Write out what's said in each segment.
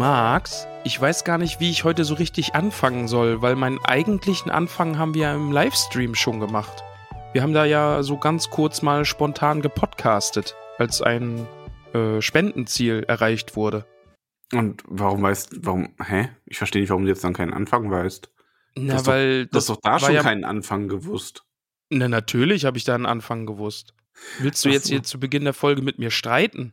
Max, ich weiß gar nicht, wie ich heute so richtig anfangen soll, weil meinen eigentlichen Anfang haben wir ja im Livestream schon gemacht. Wir haben da ja so ganz kurz mal spontan gepodcastet, als ein äh, Spendenziel erreicht wurde. Und warum weißt, warum, hä? Ich verstehe nicht, warum du jetzt dann keinen Anfang weißt. Na, hast weil Du hast doch da schon ja, keinen Anfang gewusst. Na, natürlich habe ich da einen Anfang gewusst. Willst du Ach jetzt so. hier zu Beginn der Folge mit mir streiten?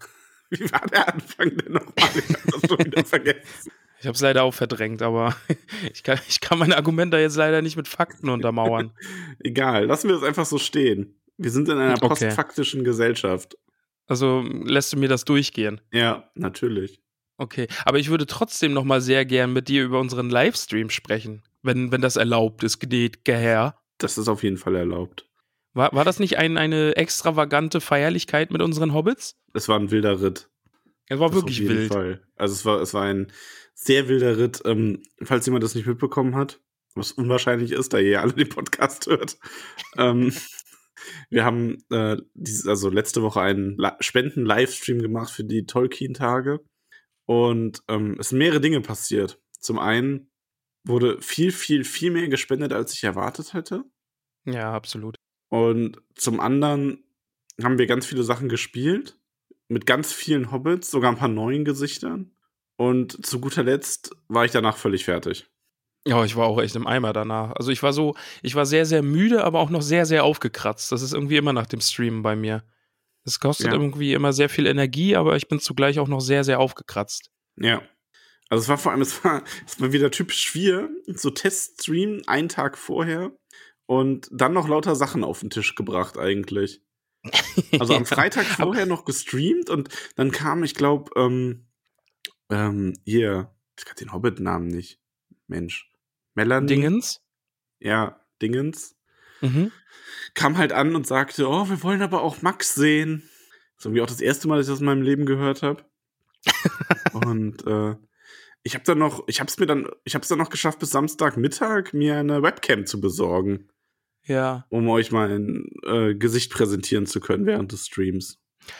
Wie war der Anfang denn nochmal? Ich hab das schon wieder vergessen. Ich habe es leider auch verdrängt, aber ich kann, ich kann meine Argumente jetzt leider nicht mit Fakten untermauern. Egal, lassen wir das einfach so stehen. Wir sind in einer Okay. postfaktischen Gesellschaft. Also lässt du mir das durchgehen? Ja, natürlich. Okay, aber ich würde trotzdem noch mal sehr gern mit dir über unseren Livestream sprechen, wenn, wenn das erlaubt ist, gnädiger Herr. Das ist auf jeden Fall erlaubt. War, war das nicht ein, eine extravagante Feierlichkeit mit unseren Hobbits? Es war ein wilder Ritt. Es war Das wirklich auf jeden wild. Fall. Also es war, es war ein sehr wilder Ritt. Ähm, falls jemand das nicht mitbekommen hat, was unwahrscheinlich ist, da ihr ja alle den Podcast hört. ähm, wir haben äh, dieses, also letzte Woche einen Spenden-Livestream gemacht für die Tolkien-Tage. Und ähm, es sind mehrere Dinge passiert. Zum einen wurde viel, viel, viel mehr gespendet, als ich erwartet hätte. Ja, absolut. Und zum anderen haben wir ganz viele Sachen gespielt. Mit ganz vielen Hobbits, sogar ein paar neuen Gesichtern. Und zu guter Letzt war ich danach völlig fertig. Ja, ich war auch echt im Eimer danach. Also ich war so, ich war sehr, sehr müde, aber auch noch sehr, sehr aufgekratzt. Das ist irgendwie immer nach dem Streamen bei mir. Es kostet Ja. irgendwie immer sehr viel Energie, aber ich bin zugleich auch noch sehr, sehr aufgekratzt. Ja. Also es war vor allem, es war, es war wieder typisch wir, so Teststream einen Tag vorher und dann noch lauter Sachen auf den Tisch gebracht eigentlich. Also am Freitag vorher noch gestreamt und dann kam, ich glaube, ähm, ähm, hier, ich kann den Hobbit-Namen nicht. Mensch. Melanie. Dingens? Ja, Dingens. Mhm. Kam halt an und sagte, oh, wir wollen aber auch Max sehen. Das ist irgendwie auch das erste Mal, dass ich das in meinem Leben gehört habe. und äh, ich habe dann noch, ich habe es mir dann, ich habe es dann noch geschafft, bis Samstagmittag mir eine Webcam zu besorgen, Ja. um euch mal ein äh, Gesicht präsentieren zu können während des Streams.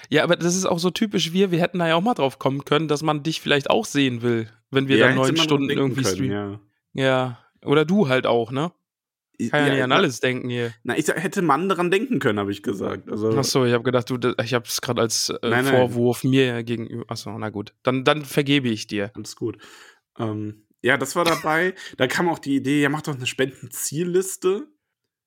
Ja, aber das ist auch so typisch wir. Wir hätten da ja auch mal drauf kommen können, dass man dich vielleicht auch sehen will, wenn wir Ja, dann neun Stunden irgendwie können, streamen. Ja. Ja. Oder du halt auch, ne? Kann ja, nicht an alles denken hier. Na, ich sag, hätte man dran denken können, habe ich gesagt. Also, Achso, ich habe gedacht, du, ich habe es gerade als äh, Nein, nein. Vorwurf mir gegenüber. Achso, na gut. Dann, dann vergebe ich dir. Alles gut. Ähm, ja, das war dabei. da kam auch die Idee, ja, mach doch eine Spendenzielliste.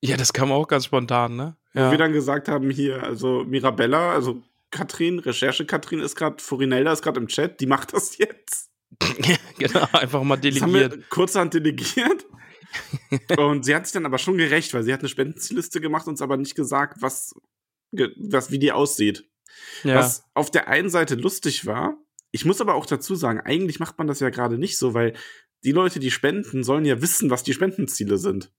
Ja, das kam auch ganz spontan, ne? Wo Ja. wir dann gesagt haben, hier, also Mirabella, also Katrin, Recherche-Katrin ist gerade, Forinelda ist gerade im Chat, die macht das jetzt. genau, einfach mal Das haben delegiert. wir kurzerhand delegiert. und sie hat sich dann aber schon gerecht, weil sie hat eine Spendenzielliste gemacht, uns aber nicht gesagt, was, was wie die aussieht. Ja. Was auf der einen Seite lustig war, ich muss aber auch dazu sagen, eigentlich macht man das ja gerade nicht so, weil die Leute, die spenden, sollen ja wissen, was die Spendenziele sind.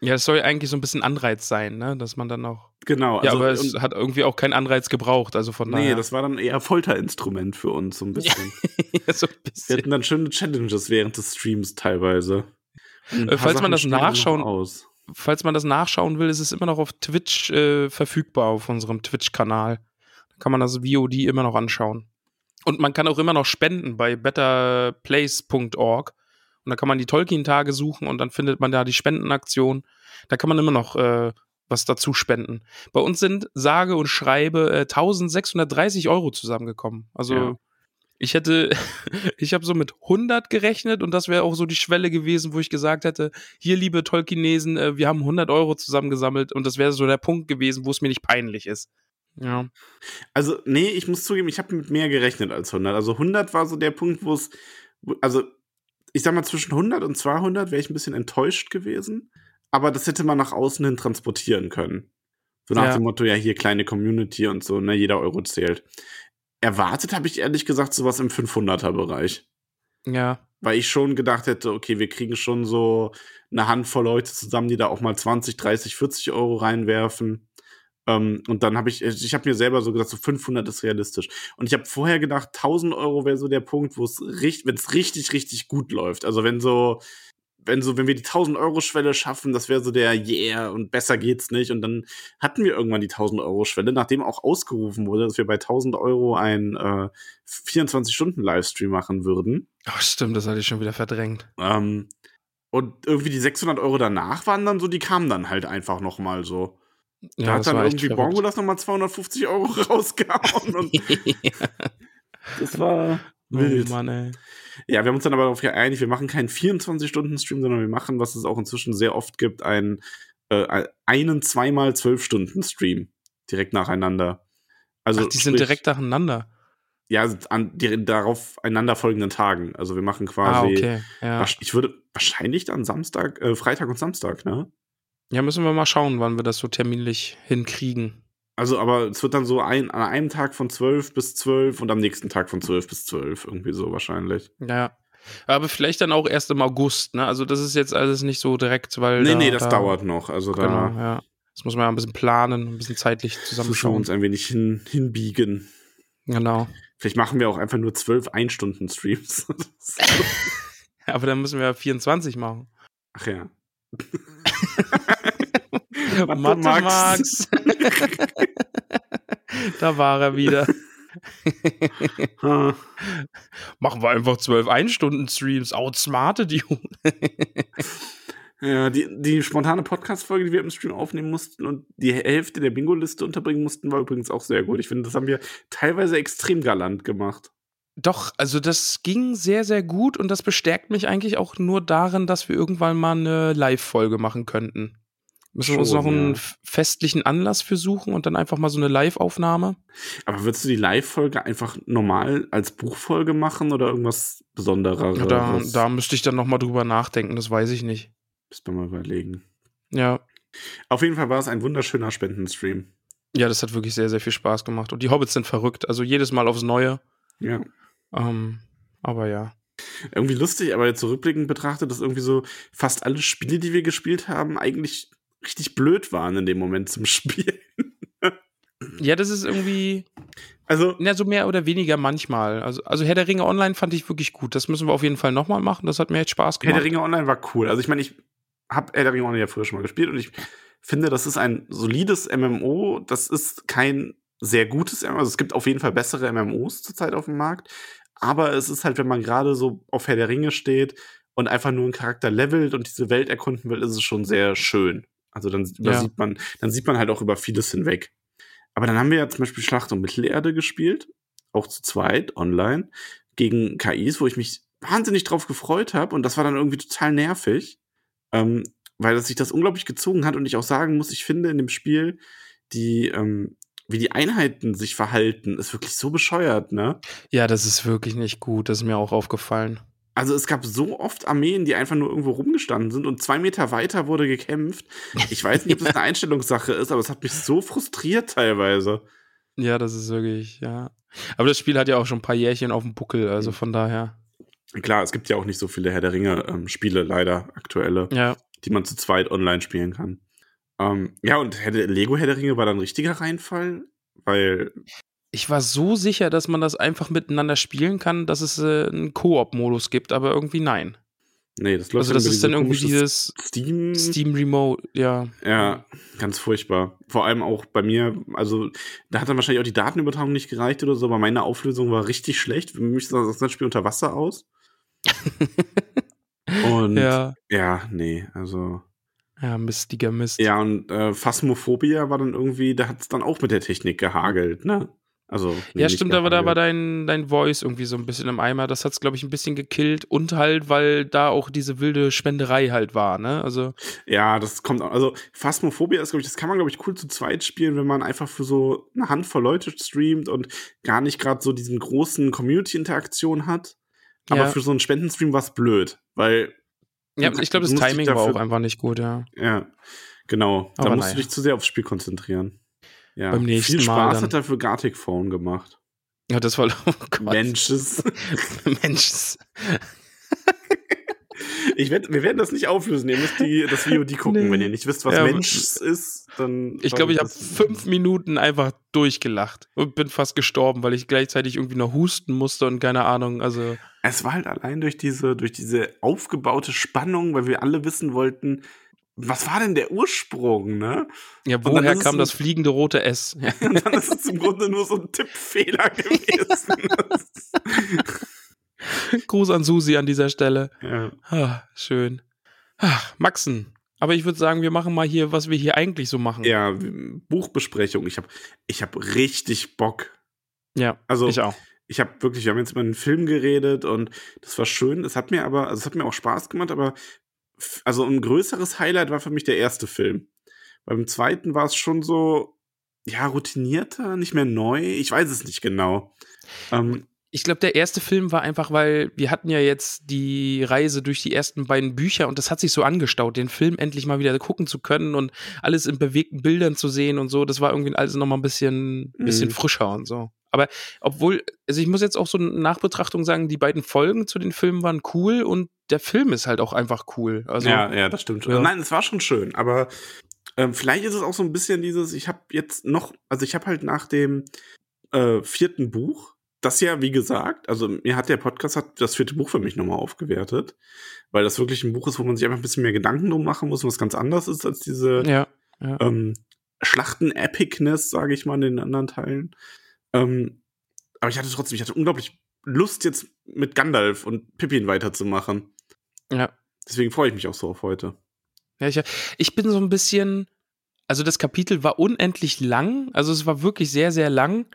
Ja, es soll ja eigentlich so ein bisschen Anreiz sein, ne? Dass man dann auch. Genau. ja, also- aber es hat irgendwie auch keinen Anreiz gebraucht. Also von Nee, daher. das war dann eher Folterinstrument für uns, so ein bisschen. so ein Wir bisschen. hatten dann schöne Challenges während des Streams teilweise. Äh, falls man das wir nachschauen- Aus. Falls man das nachschauen will, ist es immer noch auf Twitch äh, verfügbar, auf unserem Twitch-Kanal. Da kann man das VOD immer noch anschauen. Und man kann auch immer noch spenden bei betterplace.org. Und da kann man die Tolkien-Tage suchen und dann findet man da die Spendenaktion. Da kann man immer noch äh, was dazu spenden. Bei uns sind sage und schreibe äh, 1630 Euro zusammengekommen. Also Ja. ich hätte, ich habe so mit 100 gerechnet und das wäre auch so die Schwelle gewesen, wo ich gesagt hätte, hier liebe Tolkienesen, äh, wir haben 100 Euro zusammengesammelt und das wäre so der Punkt gewesen, wo es mir nicht peinlich ist. Ja. Also, nee, ich muss zugeben, ich habe mit mehr gerechnet als 100. Also 100 war so der Punkt, wo es, also ich sag mal, zwischen 100 und 200 wäre ich ein bisschen enttäuscht gewesen. Aber das hätte man nach außen hin transportieren können. So nach Ja. dem Motto, ja, hier kleine Community und so, ne, jeder Euro zählt. Erwartet habe ich ehrlich gesagt sowas im 500er-Bereich. Ja. Weil ich schon gedacht hätte, okay, wir kriegen schon so eine Handvoll Leute zusammen, die da auch mal 20, 30, 40 Euro reinwerfen. Ähm, und dann habe ich, ich habe mir selber so gesagt, so 500 ist realistisch. Und ich habe vorher gedacht, 1000 Euro wäre so der Punkt, wo es richtig, wenn es richtig, richtig gut läuft. Also wenn so, wenn so, wenn wir die 1000 Euro Schwelle schaffen, das wäre so der Yeah und besser geht's nicht. Und dann hatten wir irgendwann die 1000 Euro Schwelle, nachdem auch ausgerufen wurde, dass wir bei 1000 Euro ein äh, 24 Stunden Livestream machen würden. Ach, stimmt, das hatte ich schon wieder verdrängt. Ähm, und irgendwie die 600 Euro danach waren dann so, die kamen dann halt einfach noch mal so. Da Ja, hat dann irgendwie. Bongo das noch mal 250 Euro rausgehauen das war wild. Oh Mann, ey. Ja, wir haben uns dann aber darauf geeinigt, wir machen keinen 24-Stunden-Stream, sondern wir machen, was es auch inzwischen sehr oft gibt, einen, äh, einen zweimal 12-Stunden-Stream direkt nacheinander. Also Ach, die sind sprich- direkt nacheinander. Ja, an die, darauf einander folgenden Tagen. Also wir machen Ah, quasi okay. Ja. Ich würde wahrscheinlich dann Samstag, äh, Freitag und Samstag, ne? Ja, müssen wir mal schauen, wann wir das so terminlich hinkriegen. Also, aber es wird dann so ein, an einem Tag von 12 bis 12 und am nächsten Tag von 12 bis 12, irgendwie so wahrscheinlich. Ja. Aber vielleicht dann auch erst im August, ne? Also das ist jetzt alles nicht so direkt, weil. Nee, da, nee, das da, dauert noch. Also Genau, da ja. Das muss man ja ein bisschen planen, ein bisschen zeitlich zusammenschauen. uns ein wenig hin, hinbiegen. Genau. Vielleicht machen wir auch einfach nur 12 Ein-Stunden-Streams. Aber dann müssen wir ja 24 machen. Ach ja. Mathe Max. da war er wieder. Machen wir einfach 12 Ein-Stunden-Streams. Outsmartet you. Ja, die, die spontane Podcast-Folge, die wir im Stream aufnehmen mussten und die Hälfte der Bingo-Liste unterbringen mussten, war übrigens auch sehr gut. Ich finde, das haben wir teilweise extrem galant gemacht. Doch, also das ging sehr, sehr gut und das bestärkt mich eigentlich auch nur darin, dass wir irgendwann mal eine Live-Folge machen könnten. Müssen wir uns noch einen ja. festlichen Anlass für suchen und dann einfach mal so eine Live-Aufnahme? Aber würdest du die Live-Folge einfach normal als Buchfolge machen oder irgendwas Besonderes? Ja, da, da müsste ich dann noch mal drüber nachdenken, das weiß ich nicht. Müssen wir mal überlegen. Ja. Auf jeden Fall war es ein wunderschöner Spendenstream. Ja, das hat wirklich sehr, sehr viel Spaß gemacht. Und die Hobbits sind verrückt, also jedes Mal aufs Neue. Ja. Ähm, aber ja. Irgendwie lustig, aber jetzt zurückblickend betrachtet, dass irgendwie so fast alle Spiele, die wir gespielt haben, eigentlich richtig blöd waren in dem Moment zum Spielen. Ja, das ist irgendwie, Also, ja, so mehr oder weniger manchmal. Also, also Herr der Ringe Online fand ich wirklich gut. Das müssen wir auf jeden Fall nochmal machen. Das hat mir echt Spaß Herr gemacht. der Ringe Online war cool. Also, ich meine, ich habe Herr der Ringe Online ja früher schon mal gespielt und ich finde, das ist ein solides MMO. Das ist kein sehr gutes MMO. Also, es gibt auf jeden Fall bessere MMOs zurzeit auf dem Markt. Aber es ist halt, wenn man gerade so auf Herr der Ringe steht und einfach nur einen Charakter levelt und diese Welt erkunden will, ist es schon sehr schön. Also dann übersieht man, dann sieht man halt auch über vieles hinweg. Aber dann haben wir ja zum Beispiel Schlacht um Mittelerde gespielt, auch zu zweit, online, gegen KIs, wo ich mich wahnsinnig drauf gefreut habe und das war dann irgendwie total nervig, ähm, weil sich das unglaublich gezogen hat und ich auch sagen muss, ich finde in dem Spiel die, ähm, wie die Einheiten sich verhalten, ist wirklich so bescheuert, ne? Ja, das ist wirklich nicht gut. Das ist mir auch aufgefallen. Also es gab so oft Armeen, die einfach nur irgendwo rumgestanden sind und zwei Meter weiter wurde gekämpft. Ich weiß nicht, ob das eine Einstellungssache ist, aber es hat mich so frustriert teilweise. Ja, das ist wirklich, ja. Aber das Spiel hat ja auch schon ein paar Jährchen auf dem Buckel, also von daher. Klar, es gibt ja auch nicht so viele Herr der Ringe-Spiele, leider aktuelle, Ja. die man zu zweit online spielen kann. Ähm, ja, und der, Lego Herr der Ringe war dann ein richtiger Reinfall, weil Ich war so sicher, dass man das einfach miteinander spielen kann, dass es äh, einen Koop-Modus gibt, aber irgendwie nein. Nee, das läuft Also das ist dann irgendwie dieses Steam. Steam Remote, ja. Ja, ganz furchtbar. Vor allem auch bei mir, also da hat dann wahrscheinlich auch die Datenübertragung nicht gereicht oder so, aber meine Auflösung war richtig schlecht. Für mich sah das Spiel unter Wasser aus. Und ja. Ja. nee, also. Ja, mistiger Mist. Ja, und äh, Phasmophobia war dann irgendwie, da hat es dann auch mit der Technik gehagelt, ne? Also, nee, Ja, stimmt, aber da war dein, dein Voice irgendwie so ein bisschen im Eimer. Das hat's, glaube ich, ein bisschen gekillt. Und halt, weil da auch diese wilde Spenderei halt war, ne? Also, Ja, das kommt auch. Also, Phasmophobia ist, glaube ich, das kann man, glaube ich, cool zu zweit spielen, wenn man einfach für so eine Handvoll Leute streamt und gar nicht gerade so diesen großen Community-Interaktion hat. Aber Ja. für so einen Spendenstream war es blöd, weil. Ja, ich glaube, das Timing war dafür- auch einfach nicht gut, ja. Ja, genau. Da Aber musst naja. du dich zu sehr aufs Spiel konzentrieren. Ja. Beim nächsten Viel Mal Spaß dann. hat dafür Gartic Phone gemacht. Ja, das war, oh Gott. Menschs. Mensch. Ich werd, wir werden das nicht auflösen. Ihr müsst die, das VOD gucken. Nee. Wenn ihr nicht wisst, was Ja, Menschs ist, dann. Ich glaube, ich habe fünf Minuten einfach durchgelacht und bin fast gestorben, weil ich gleichzeitig irgendwie noch husten musste und keine Ahnung. Also, Es war halt allein durch diese, durch diese aufgebaute Spannung, weil wir alle wissen wollten, was war denn der Ursprung, ne? ja, woher kam ein- das fliegende rote S? Ja. Und dann ist es im Grunde nur so ein Tippfehler gewesen. Gruß an Susi an dieser Stelle. ja. Ah, schön. Ach, Maxen. Aber ich würde sagen, wir machen mal hier, was wir hier eigentlich so machen. ja, Buchbesprechung. Ich habe ich hab richtig Bock. Ja, Also, ich auch. ich habe wirklich, wir haben jetzt über einen Film geredet und das war schön. Es hat mir aber, also es hat mir auch Spaß gemacht, aber also ein größeres Highlight war für mich der erste Film. Beim zweiten war es schon so, ja, routinierter, nicht mehr neu. Ich weiß es nicht genau. Ähm, Ich glaube, der erste Film war einfach, weil wir hatten ja jetzt die Reise durch die ersten beiden Bücher und das hat sich so angestaut, den Film endlich mal wieder gucken zu können und alles in bewegten Bildern zu sehen und so. Das war irgendwie alles nochmal ein bisschen, bisschen Mhm. frischer und so. Aber obwohl, also ich muss jetzt auch so in Nachbetrachtung sagen, die beiden Folgen zu den Filmen waren cool und der Film ist halt auch einfach cool. Also, ja, ja, das stimmt schon. Ja. Nein, es war schon schön, aber ähm, vielleicht ist es auch so ein bisschen dieses, ich habe jetzt noch, also ich habe halt nach dem äh, vierten Buch, das ja, wie gesagt, also mir hat der Podcast hat das vierte Buch für mich nochmal aufgewertet, weil das wirklich ein Buch ist, wo man sich einfach ein bisschen mehr Gedanken drum machen muss, was ganz anders ist als diese ja, ja. ähm, Schlachten-Epicness, sage ich mal, in den anderen Teilen. Ähm, aber ich hatte trotzdem, ich hatte unglaublich Lust, jetzt mit Gandalf und Pippin weiterzumachen. ja. Deswegen freue ich mich auch so auf heute. Ja, ich, ich bin so ein bisschen, also das Kapitel war unendlich lang, also es war wirklich sehr, sehr lang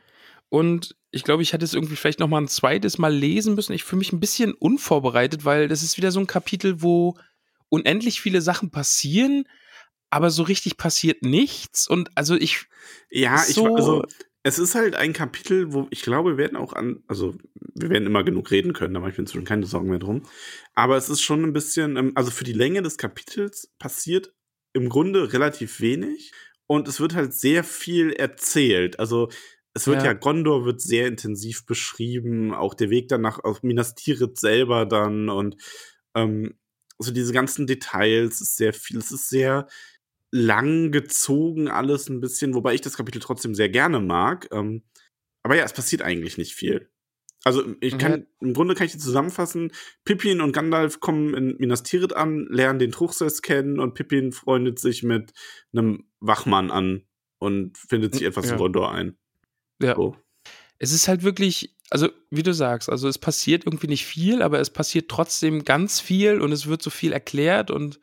und ich glaube, ich hätte es irgendwie vielleicht noch mal ein zweites Mal lesen müssen. Ich fühle mich ein bisschen unvorbereitet, weil das ist wieder so ein Kapitel, wo unendlich viele Sachen passieren, aber so richtig passiert nichts und also ich, Ja, ich So- also es ist halt ein Kapitel, wo ich glaube, wir werden auch an, also wir werden immer genug reden können, da mache ich mir inzwischen keine Sorgen mehr drum. Aber es ist schon ein bisschen, ähm, also für die Länge des Kapitels passiert im Grunde relativ wenig und es wird halt sehr viel erzählt. Also es wird ja, Ja. Gondor wird sehr intensiv beschrieben, auch der Weg danach auf Minas Tirith selber dann und ähm, so diese ganzen Details ist sehr viel, es ist sehr lang gezogen alles ein bisschen, wobei ich das Kapitel trotzdem sehr gerne mag. Ähm, aber ja, es passiert eigentlich nicht viel. Also ich kann, im Grunde kann ich die zusammenfassen, Pippin und Gandalf kommen in Minas Tirith an, lernen den Truchsess kennen und Pippin freundet sich mit einem Wachmann an und findet sich etwas Ja. in Gondor ein. Ja, So. es ist halt wirklich, also wie du sagst, also es passiert irgendwie nicht viel, aber es passiert trotzdem ganz viel und es wird so viel erklärt und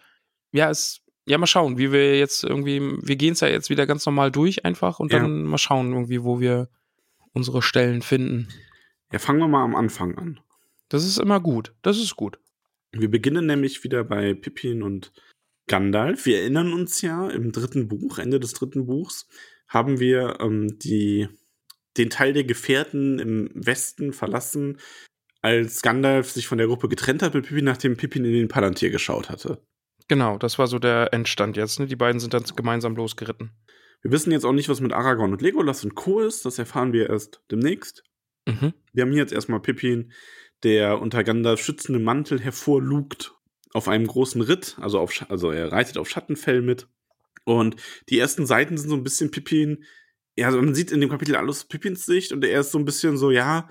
ja, es, ja, mal schauen, wie wir jetzt irgendwie, wir gehen es ja jetzt wieder ganz normal durch einfach und Ja. dann mal schauen irgendwie, wo wir unsere Stellen finden. Ja, fangen wir mal am Anfang an. Das ist immer gut, das ist gut. Wir beginnen nämlich wieder bei Pippin und Gandalf. Wir erinnern uns ja, im dritten Buch, Ende des dritten Buchs, haben wir ähm, die, den Teil der Gefährten im Westen verlassen, als Gandalf sich von der Gruppe getrennt hat mit Pippin, nachdem Pippin in den Palantir geschaut hatte. Genau, das war so der Endstand jetzt, ne? Die beiden sind dann gemeinsam losgeritten. Wir wissen jetzt auch nicht, was mit Aragorn und Legolas und Co. ist. Das erfahren wir erst demnächst. Mhm. Wir haben hier jetzt erstmal Pippin, der unter Gandalfs schützendem Mantel hervorlugt auf einem großen Ritt. Also, auf, also er reitet auf Schattenfell mit. Und die ersten Seiten sind so ein bisschen Pippin. Ja, also man sieht in dem Kapitel alles Pippins Sicht und er ist so ein bisschen so, ja,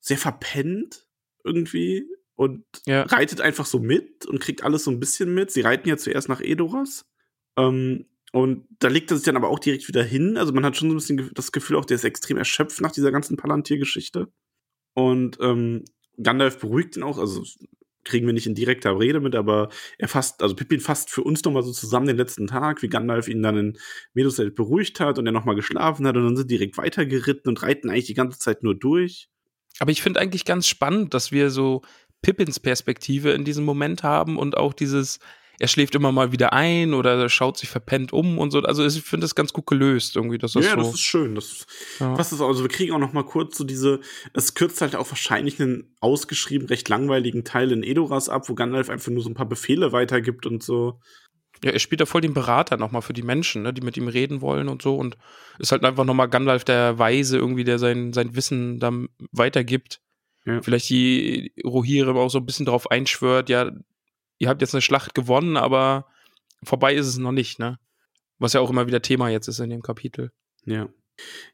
sehr verpennt irgendwie und Ja. reitet einfach so mit und kriegt alles so ein bisschen mit. Sie reiten ja zuerst nach Edoras. Ähm, und da legt er sich dann aber auch direkt wieder hin. Also man hat schon so ein bisschen das Gefühl, auch der ist extrem erschöpft nach dieser ganzen Palantir-Geschichte. Und ähm, Gandalf beruhigt ihn auch, also kriegen wir nicht in direkter Rede mit, aber er fasst, also Pippin fasst für uns nochmal so zusammen den letzten Tag, wie Gandalf ihn dann in Meduseld beruhigt hat und er nochmal geschlafen hat und dann sind direkt weitergeritten und reiten eigentlich die ganze Zeit nur durch. Aber ich finde eigentlich ganz spannend, dass wir so Pippins Perspektive in diesem Moment haben und auch dieses, er schläft immer mal wieder ein oder schaut sich verpennt um und so. Also ich finde das ganz gut gelöst irgendwie. Dass das ja, so, das ist schön. Das, Ja. was ist also wir kriegen auch noch mal kurz so diese, es kürzt halt auch wahrscheinlich einen ausgeschrieben recht langweiligen Teil in Edoras ab, wo Gandalf einfach nur so ein paar Befehle weitergibt und so. ja, er spielt da voll den Berater nochmal für die Menschen, ne, die mit ihm reden wollen und so. Und ist halt einfach nochmal Gandalf der Weise irgendwie, der sein, sein Wissen dann weitergibt. Ja. Vielleicht die Rohirrim auch so ein bisschen drauf einschwört, ja, ihr habt jetzt eine Schlacht gewonnen, aber vorbei ist es noch nicht, ne? Was ja auch immer wieder Thema jetzt ist in dem Kapitel. Ja.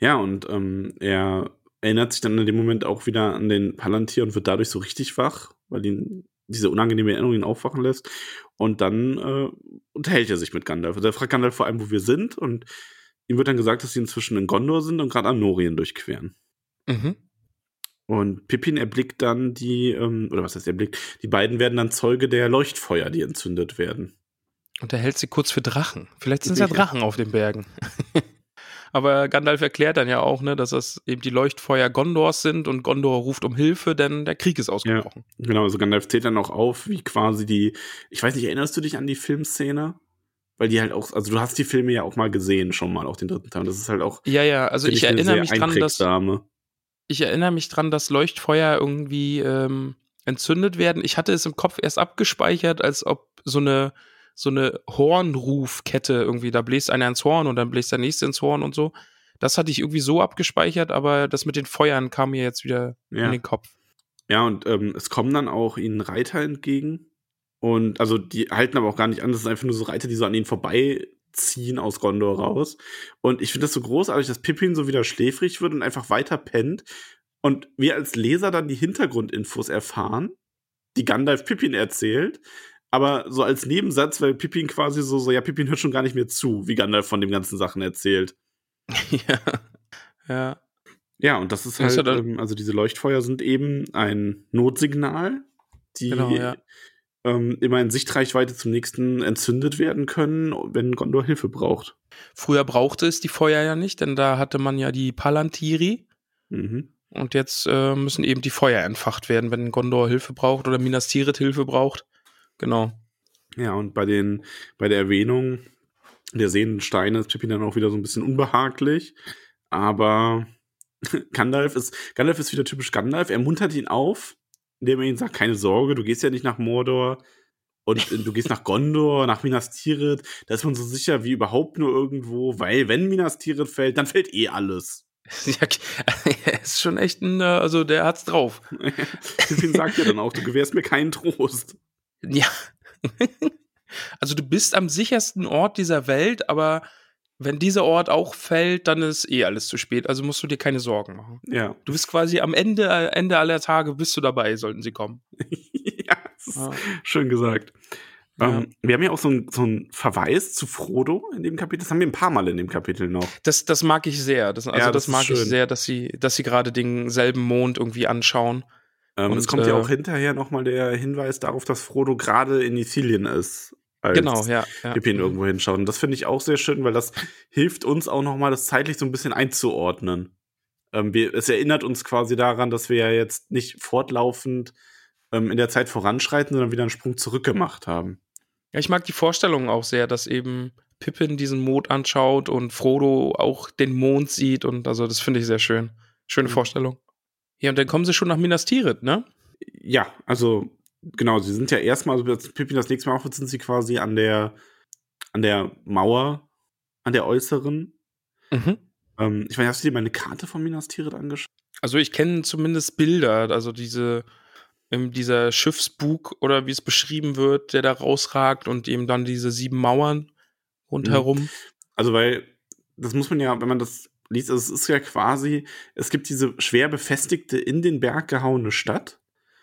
Ja, und ähm, er erinnert sich dann in dem Moment auch wieder an den Palantir und wird dadurch so richtig wach, weil ihn diese unangenehme Erinnerung ihn aufwachen lässt. Und dann äh, unterhält er sich mit Gandalf. Also er fragt Gandalf vor allem, wo wir sind. Und ihm wird dann gesagt, dass sie inzwischen in Gondor sind und gerade Anorien durchqueren. Mhm. Und Pippin erblickt dann die, ähm, oder was heißt erblickt, die beiden werden dann Zeuge der Leuchtfeuer, die entzündet werden. Und er hält sie kurz für Drachen. Vielleicht sind es ja. Drachen auf den Bergen. Aber Gandalf erklärt dann ja auch, ne, dass das eben die Leuchtfeuer Gondors sind und Gondor ruft um Hilfe, denn der Krieg ist ausgebrochen. Genau, also Gandalf zählt dann auch auf, wie quasi die, ich weiß nicht, erinnerst du dich an die Filmszene? Weil die halt auch, also du hast die Filme ja auch mal gesehen, schon mal, auch den dritten Teil. Das ist halt auch, Ja, ja, also ich eine erinnere mich dran, dass. Ich erinnere mich dran, dass Leuchtfeuer irgendwie ähm, entzündet werden. Ich hatte es im Kopf erst abgespeichert, als ob so eine so eine Hornrufkette irgendwie, da bläst einer ins Horn und dann bläst der nächste ins Horn und so. Das hatte ich irgendwie so abgespeichert, aber das mit den Feuern kam mir jetzt wieder Ja. in den Kopf. Ja, und ähm, es kommen dann auch ihnen Reiter entgegen. Und also die halten aber auch gar nicht an, das sind einfach nur so Reiter, die so an ihnen vorbeiziehen aus Gondor raus. Und ich finde das so großartig, dass Pippin so wieder schläfrig wird und einfach weiter pennt. Und wir als Leser dann die Hintergrundinfos erfahren, die Gandalf Pippin erzählt. Aber so als Nebensatz, weil Pippin quasi so, so, ja, Pippin hört schon gar nicht mehr zu, wie Gandalf von den ganzen Sachen erzählt. ja. Ja. Ja, und das ist halt, ähm, also diese Leuchtfeuer sind eben ein Notsignal, die Genau, ja. Ähm, immer in Sichtreichweite zum nächsten entzündet werden können, wenn Gondor Hilfe braucht. Früher brauchte es die Feuer ja nicht, denn da hatte man ja die Palantiri. Mhm. Und jetzt äh, müssen eben die Feuer entfacht werden, wenn Gondor Hilfe braucht oder Minas Tirith Hilfe braucht. Genau. Ja, und bei den, bei der Erwähnung der sehenden Steine ist Pippin dann auch wieder so ein bisschen unbehaglich. Aber Gandalf ist, Gandalf ist wieder typisch Gandalf. Er muntert ihn auf, indem er ihm sagt, keine Sorge, du gehst ja nicht nach Mordor. Und du gehst nach Gondor, nach Minas Tirith. Da ist man so sicher wie überhaupt nur irgendwo, weil wenn Minas Tirith fällt, dann fällt eh alles. Ja, er ist schon echt ein, äh, also der hat's drauf. Pippin sagt ja dann auch, du gewährst mir keinen Trost. Ja. also du bist am sichersten Ort dieser Welt, aber wenn dieser Ort auch fällt, dann ist eh alles zu spät. Also musst du dir keine Sorgen machen. Ja. Du bist quasi am Ende, äh, Ende aller Tage bist du dabei, sollten sie kommen. ja, das ist Ja. schön gesagt. Ja. Ähm, wir haben ja auch so einen so Verweis zu Frodo in dem Kapitel. Das haben wir ein paar Mal in dem Kapitel noch. Das, das mag ich sehr. Das, also Ja, das, das mag ich sehr, dass sie, dass sie gerade denselben Mond irgendwie anschauen. Ähm, Und, es kommt ja äh, auch hinterher nochmal der Hinweis darauf, dass Frodo gerade in Ithilien ist. Als Genau, ja. ja. Pippin irgendwo hinschaut. Und das finde ich auch sehr schön, weil das hilft uns auch nochmal, das zeitlich so ein bisschen einzuordnen. Ähm, wir, es erinnert uns quasi daran, dass wir ja jetzt nicht fortlaufend ähm, in der Zeit voranschreiten, sondern wieder einen Sprung zurück gemacht haben. Ja, ich mag die Vorstellung auch sehr, dass eben Pippin diesen Mond anschaut und Frodo auch den Mond sieht und also das finde ich sehr schön. Schöne Mhm. Vorstellung. Ja, und dann kommen sie schon nach Minas Tirith, ne? Ja, also genau, sie sind ja erstmal, also als Pippin das nächste Mal auftritt, sind sie quasi an der an der Mauer, an der äußeren. Mhm. Ähm, ich meine, hast du dir mal eine Karte von Minas Tirith angeschaut? Also ich kenne zumindest Bilder, also diese ähm, dieser Schiffsbug oder wie es beschrieben wird, der da rausragt und eben dann diese sieben Mauern rundherum. Also, weil das muss man ja, wenn man das liest, also es ist ja quasi, es gibt diese schwer befestigte, in den Berg gehauene Stadt,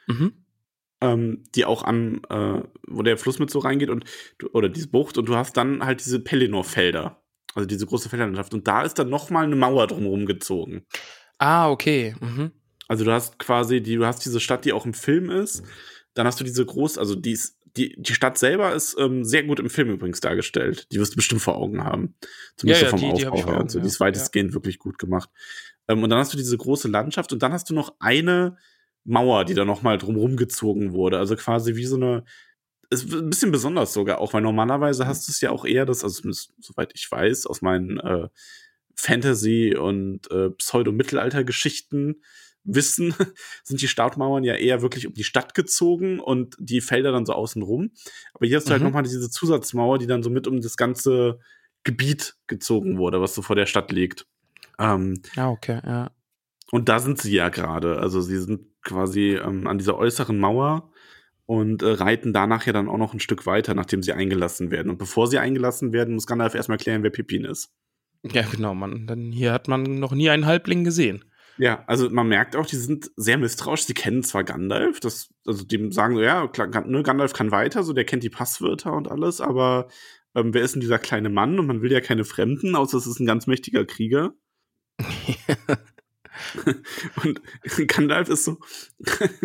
Mhm. Ähm, die auch am, äh, wo der Fluss mit so reingeht und oder diese Bucht und du hast dann halt diese Pelennor-Felder, also diese große Felderlandschaft und da ist dann noch mal eine Mauer drumherum gezogen. Ah, okay. Mhm. Also du hast quasi die, du hast diese Stadt, die auch im Film ist, dann hast du diese groß, also die, ist, die, die Stadt selber ist ähm, sehr gut im Film übrigens dargestellt. Die wirst du bestimmt vor Augen haben. Zumindest Ja, ja, vom die- die Aufbau vor her. Augen. Die ist weitestgehend wirklich gut gemacht. Ähm, und dann hast du diese große Landschaft und dann hast du noch eine Mauer, die da nochmal drumrum gezogen wurde. Also quasi wie so eine, ist ein bisschen besonders sogar auch, weil normalerweise hast du es ja auch eher, das, also soweit ich weiß, aus meinen äh, Fantasy- und äh, Pseudo-Mittelalter-Geschichten wissen, sind die Startmauern ja eher wirklich um die Stadt gezogen und die Felder dann so außenrum. Aber hier hast du halt Mhm. nochmal diese Zusatzmauer, die dann so mit um das ganze Gebiet gezogen wurde, was so vor der Stadt liegt. Ähm, Ja, okay, ja. Und da sind sie ja gerade. Also sie sind quasi ähm, an dieser äußeren Mauer und äh, reiten danach ja dann auch noch ein Stück weiter, nachdem sie eingelassen werden. Und bevor sie eingelassen werden, muss Gandalf erstmal klären, wer Pippin ist. Ja, genau, man. Denn hier hat man noch nie einen Halbling gesehen. Ja, also man merkt auch, die sind sehr misstrauisch. Sie kennen zwar Gandalf, das, also dem sagen so, ja, klar, ne, Gandalf kann weiter, so der kennt die Passwörter und alles, aber ähm, wer ist denn dieser kleine Mann? Und man will ja keine Fremden, außer es ist ein ganz mächtiger Krieger. und Gandalf ist so.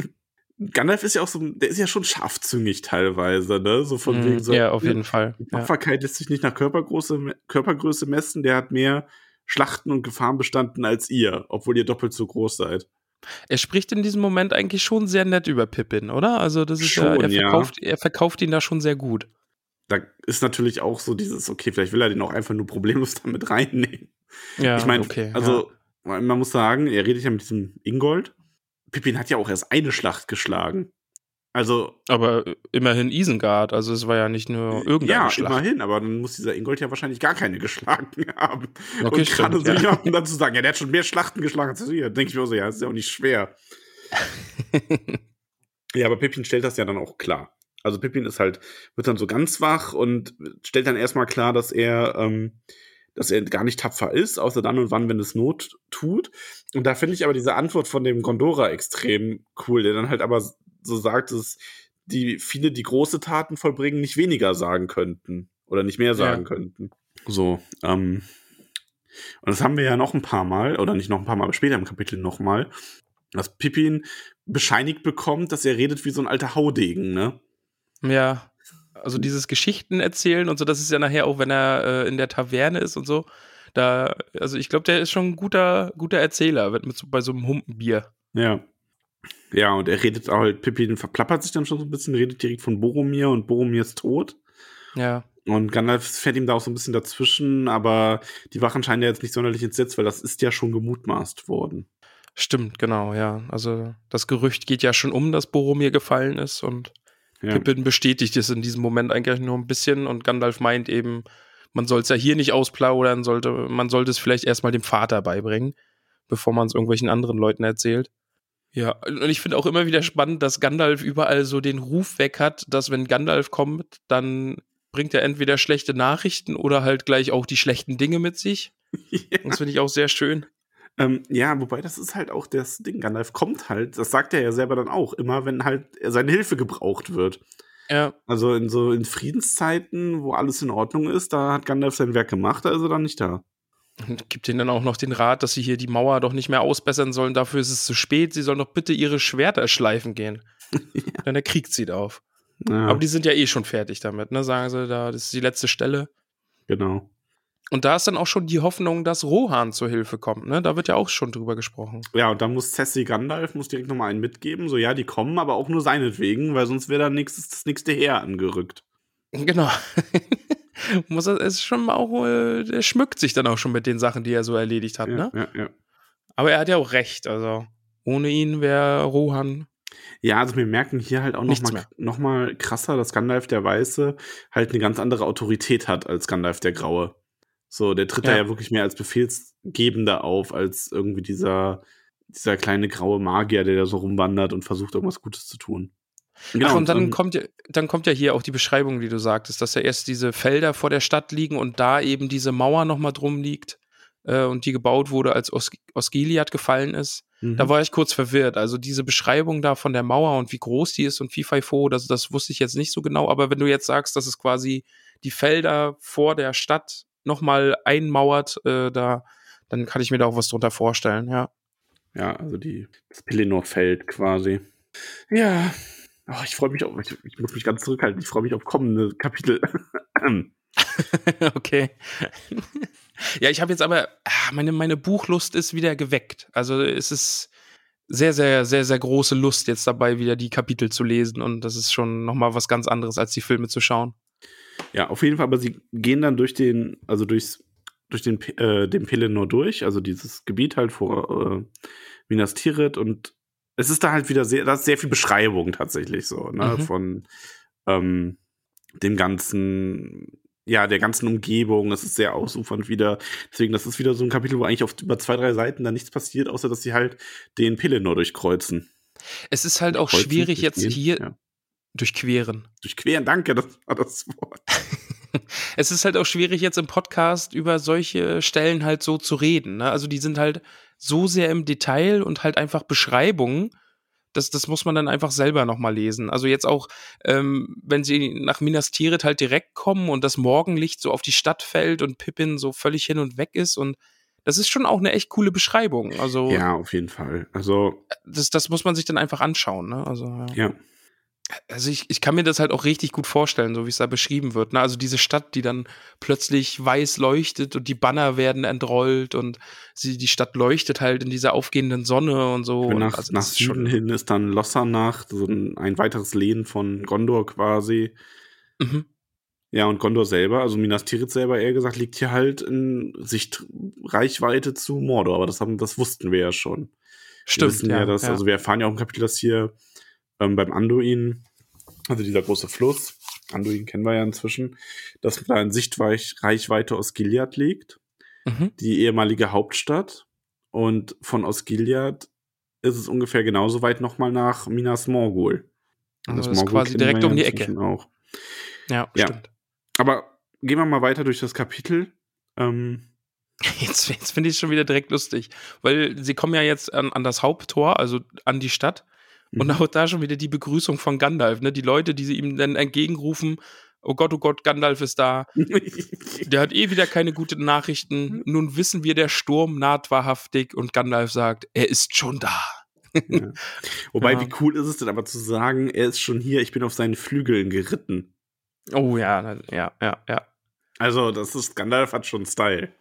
Gandalf ist ja auch so, der ist ja schon scharfzüngig teilweise, ne? So von Mhm, wegen so. ja, auf jeden Fall. Die Ja. Tapferkeit lässt sich nicht nach Körpergröße, Körpergröße messen, der hat mehr Schlachten und Gefahren bestanden als ihr, obwohl ihr doppelt so groß seid. Er spricht in diesem Moment eigentlich schon sehr nett über Pippin, oder? Also das ist ja, Schon, er ja. verkauft, er verkauft ihn da schon sehr gut. Da ist natürlich auch so dieses, okay, vielleicht will er den auch einfach nur problemlos damit reinnehmen. Ja, ich meine, okay, also man muss sagen, er redet ja mit diesem Ingold. Pippin hat ja auch erst eine Schlacht geschlagen. Also, ja. aber immerhin Isengard, also es war ja nicht nur irgendeine ja, Schlacht. immerhin, aber dann muss dieser Ingold ja wahrscheinlich gar keine geschlagen haben. Okay, und gerade stimmt, so ja. jemanden dann zu sagen, ja, der hat schon mehr Schlachten geschlagen als ihr, denke ich mir so, ja, ist ja auch nicht schwer. ja, aber Pippin stellt das ja dann auch klar. Also Pippin ist halt, wird dann so ganz wach und stellt dann erstmal klar, dass er, ähm, dass er gar nicht tapfer ist, außer dann und wann, wenn es Not tut. Und da finde ich aber diese Antwort von dem Gondora extrem cool, der dann halt aber so sagt, dass die viele, die große Taten vollbringen, nicht weniger sagen könnten oder nicht mehr sagen Ja. könnten. So, ähm, und das haben wir ja noch ein paar Mal, oder nicht noch ein paar Mal, aber später im Kapitel noch mal, dass Pippin bescheinigt bekommt, dass er redet wie so ein alter Haudegen, ne? Ja, also dieses Geschichten erzählen und so, das ist ja nachher auch, wenn er äh, in der Taverne ist und so. Da, also ich glaube, der ist schon ein guter, guter Erzähler mit, mit so, bei so einem Humpenbier. Ja. Ja, und er redet auch halt, Pippin verplappert sich dann schon so ein bisschen, redet direkt von Boromir und Boromir ist tot. Ja. Und Gandalf fährt ihm da auch so ein bisschen dazwischen, aber die Wachen scheinen ja jetzt nicht sonderlich entsetzt, weil das ist ja schon gemutmaßt worden. Stimmt, genau, ja. Also das Gerücht geht ja schon um, dass Boromir gefallen ist und Ja. Pippin bestätigt es in diesem Moment eigentlich nur ein bisschen und Gandalf meint eben, man soll es ja hier nicht ausplaudern, sollte, man sollte es vielleicht erstmal dem Vater beibringen, bevor man es irgendwelchen anderen Leuten erzählt. Ja, und ich finde auch immer wieder spannend, dass Gandalf überall so den Ruf weg hat, dass wenn Gandalf kommt, dann bringt er entweder schlechte Nachrichten oder halt gleich auch die schlechten Dinge mit sich. ja. Das finde ich auch sehr schön. Ähm, ja, wobei das ist halt auch das Ding. Gandalf kommt halt, das sagt er ja selber dann auch, immer wenn halt seine Hilfe gebraucht wird. Ja, Also in so in Friedenszeiten, wo alles in Ordnung ist, da hat Gandalf sein Werk gemacht, da ist er dann nicht da. und gibt ihnen dann auch noch den Rat, dass sie hier die Mauer doch nicht mehr ausbessern sollen. Dafür ist es zu spät. Sie sollen doch bitte ihre Schwerter schleifen gehen. Denn der Krieg zieht auf. Ja, Aber die sind ja eh schon fertig damit, ne? Sagen sie, da, das ist die letzte Stelle. genau. Und da ist dann auch schon die Hoffnung, dass Rohan zur Hilfe kommt, ne? Da wird ja auch schon drüber gesprochen. Ja, und dann muss Sassy Gandalf muss direkt nochmal einen mitgeben. So, ja, die kommen, aber auch nur seinetwegen, weil sonst wäre da nächstes, das nächste Heer angerückt. Genau. Muss er, es ist schon auch, äh, der schmückt sich dann auch schon mit den Sachen, die er so erledigt hat, Ja, ne? ja, ja. Aber er hat ja auch recht, also ohne ihn wäre Rohan. Ja, also wir merken hier halt auch nochmal noch mal krasser, dass Gandalf der Weiße halt eine ganz andere Autorität hat als Gandalf der Graue. So, der tritt da Ja. ja wirklich mehr als Befehlsgebender auf, als irgendwie dieser, dieser kleine graue Magier, der da so rumwandert und versucht, irgendwas Gutes zu tun. Genau, Ach, und dann ähm, kommt, ja, dann kommt ja hier auch die Beschreibung, die du sagtest, dass ja erst diese Felder vor der Stadt liegen und da eben diese Mauer nochmal drum liegt äh, und die gebaut wurde, als Os Osgiliath gefallen ist. mhm. Da war ich kurz verwirrt. Also diese Beschreibung da von der Mauer und wie groß die ist und Fifo, das, das wusste ich jetzt nicht so genau. Aber wenn du jetzt sagst, dass es quasi die Felder vor der Stadt nochmal einmauert, äh, da, dann kann ich mir da auch was drunter vorstellen, ja. Ja, also die, das Pelennor-Feld quasi. Ja, Oh, ich freue mich auf, ich, ich, muss mich ganz zurückhalten, ich freue mich auf kommende Kapitel. okay. ja, ich habe jetzt aber, ah, meine, meine Buchlust ist wieder geweckt. Also es ist sehr, sehr, sehr, sehr große Lust jetzt dabei, wieder die Kapitel zu lesen. Und das ist schon nochmal was ganz anderes, als die Filme zu schauen. Ja, auf jeden Fall, aber sie gehen dann durch den, also durchs, durch den, äh, den Pelennor durch, also dieses Gebiet halt vor äh, Minas Tirith und es ist da halt wieder sehr, da ist sehr viel Beschreibung tatsächlich so, ne, mhm. von ähm, dem ganzen, ja, der ganzen Umgebung. Es ist sehr ausufernd wieder. Deswegen, das ist wieder so ein Kapitel, wo eigentlich auf über zwei, drei Seiten da nichts passiert, außer dass sie halt den Pelennor durchkreuzen. Es ist halt auch schwierig jetzt hier ja. Durchqueren. Durchqueren, danke, das war das Wort. es ist halt auch schwierig jetzt im Podcast über solche Stellen halt so zu reden. Ne? Also die sind halt so sehr im Detail und halt einfach Beschreibungen. Das, das muss man dann einfach selber nochmal lesen. Also jetzt auch, ähm, wenn sie nach Minas Tirith halt direkt kommen und das Morgenlicht so auf die Stadt fällt und Pippin so völlig hin und weg ist und das ist schon auch eine echt coole Beschreibung. Also ja, auf jeden Fall. Also das, das muss man sich dann einfach anschauen. Ne? Also ja. ja also ich, ich kann mir das halt auch richtig gut vorstellen, so wie es da beschrieben wird. Ne? Also diese Stadt, die dann plötzlich weiß leuchtet und die Banner werden entrollt und sie, die Stadt leuchtet halt in dieser aufgehenden Sonne und so. Nach, also nach Süden hin ist dann Lossanacht, so ein, ein, weiteres Lehen von Gondor quasi. Mhm. Ja, und Gondor selber, also Minas Tirith selber eher gesagt, liegt hier halt in Sichtreichweite zu Mordor, aber das, haben, das wussten wir ja schon. Stimmt. Wir wissen ja, ja dass, ja. also wir erfahren ja auch im Kapitel, dass hier ähm, beim Anduin, also dieser große Fluss, Anduin kennen wir ja inzwischen, dass da in Sichtreichweite aus Gilead liegt, mhm. die ehemalige Hauptstadt. Und von Osgiliath ist es ungefähr genauso weit nochmal nach Minas Morgul. Also das, das ist quasi direkt um die Ecke. Auch. Ja, ja, stimmt. Aber gehen wir mal weiter durch das Kapitel. Ähm, jetzt, jetzt finde ich es schon wieder direkt lustig, weil sie kommen ja jetzt an, an das Haupttor, also an die Stadt. Und mhm. auch da schon wieder die Begrüßung von Gandalf, ne? Die Leute, die sie ihm dann entgegenrufen, oh Gott, oh Gott, Gandalf ist da. der hat eh wieder keine guten Nachrichten. Nun wissen wir, der Sturm naht wahrhaftig und Gandalf sagt, er ist schon da. ja. Wobei, ja. wie cool ist es denn aber zu sagen, er ist schon hier, ich bin auf seinen Flügeln geritten. Oh ja, ja, ja, ja. Also, das ist, Gandalf hat schon Style.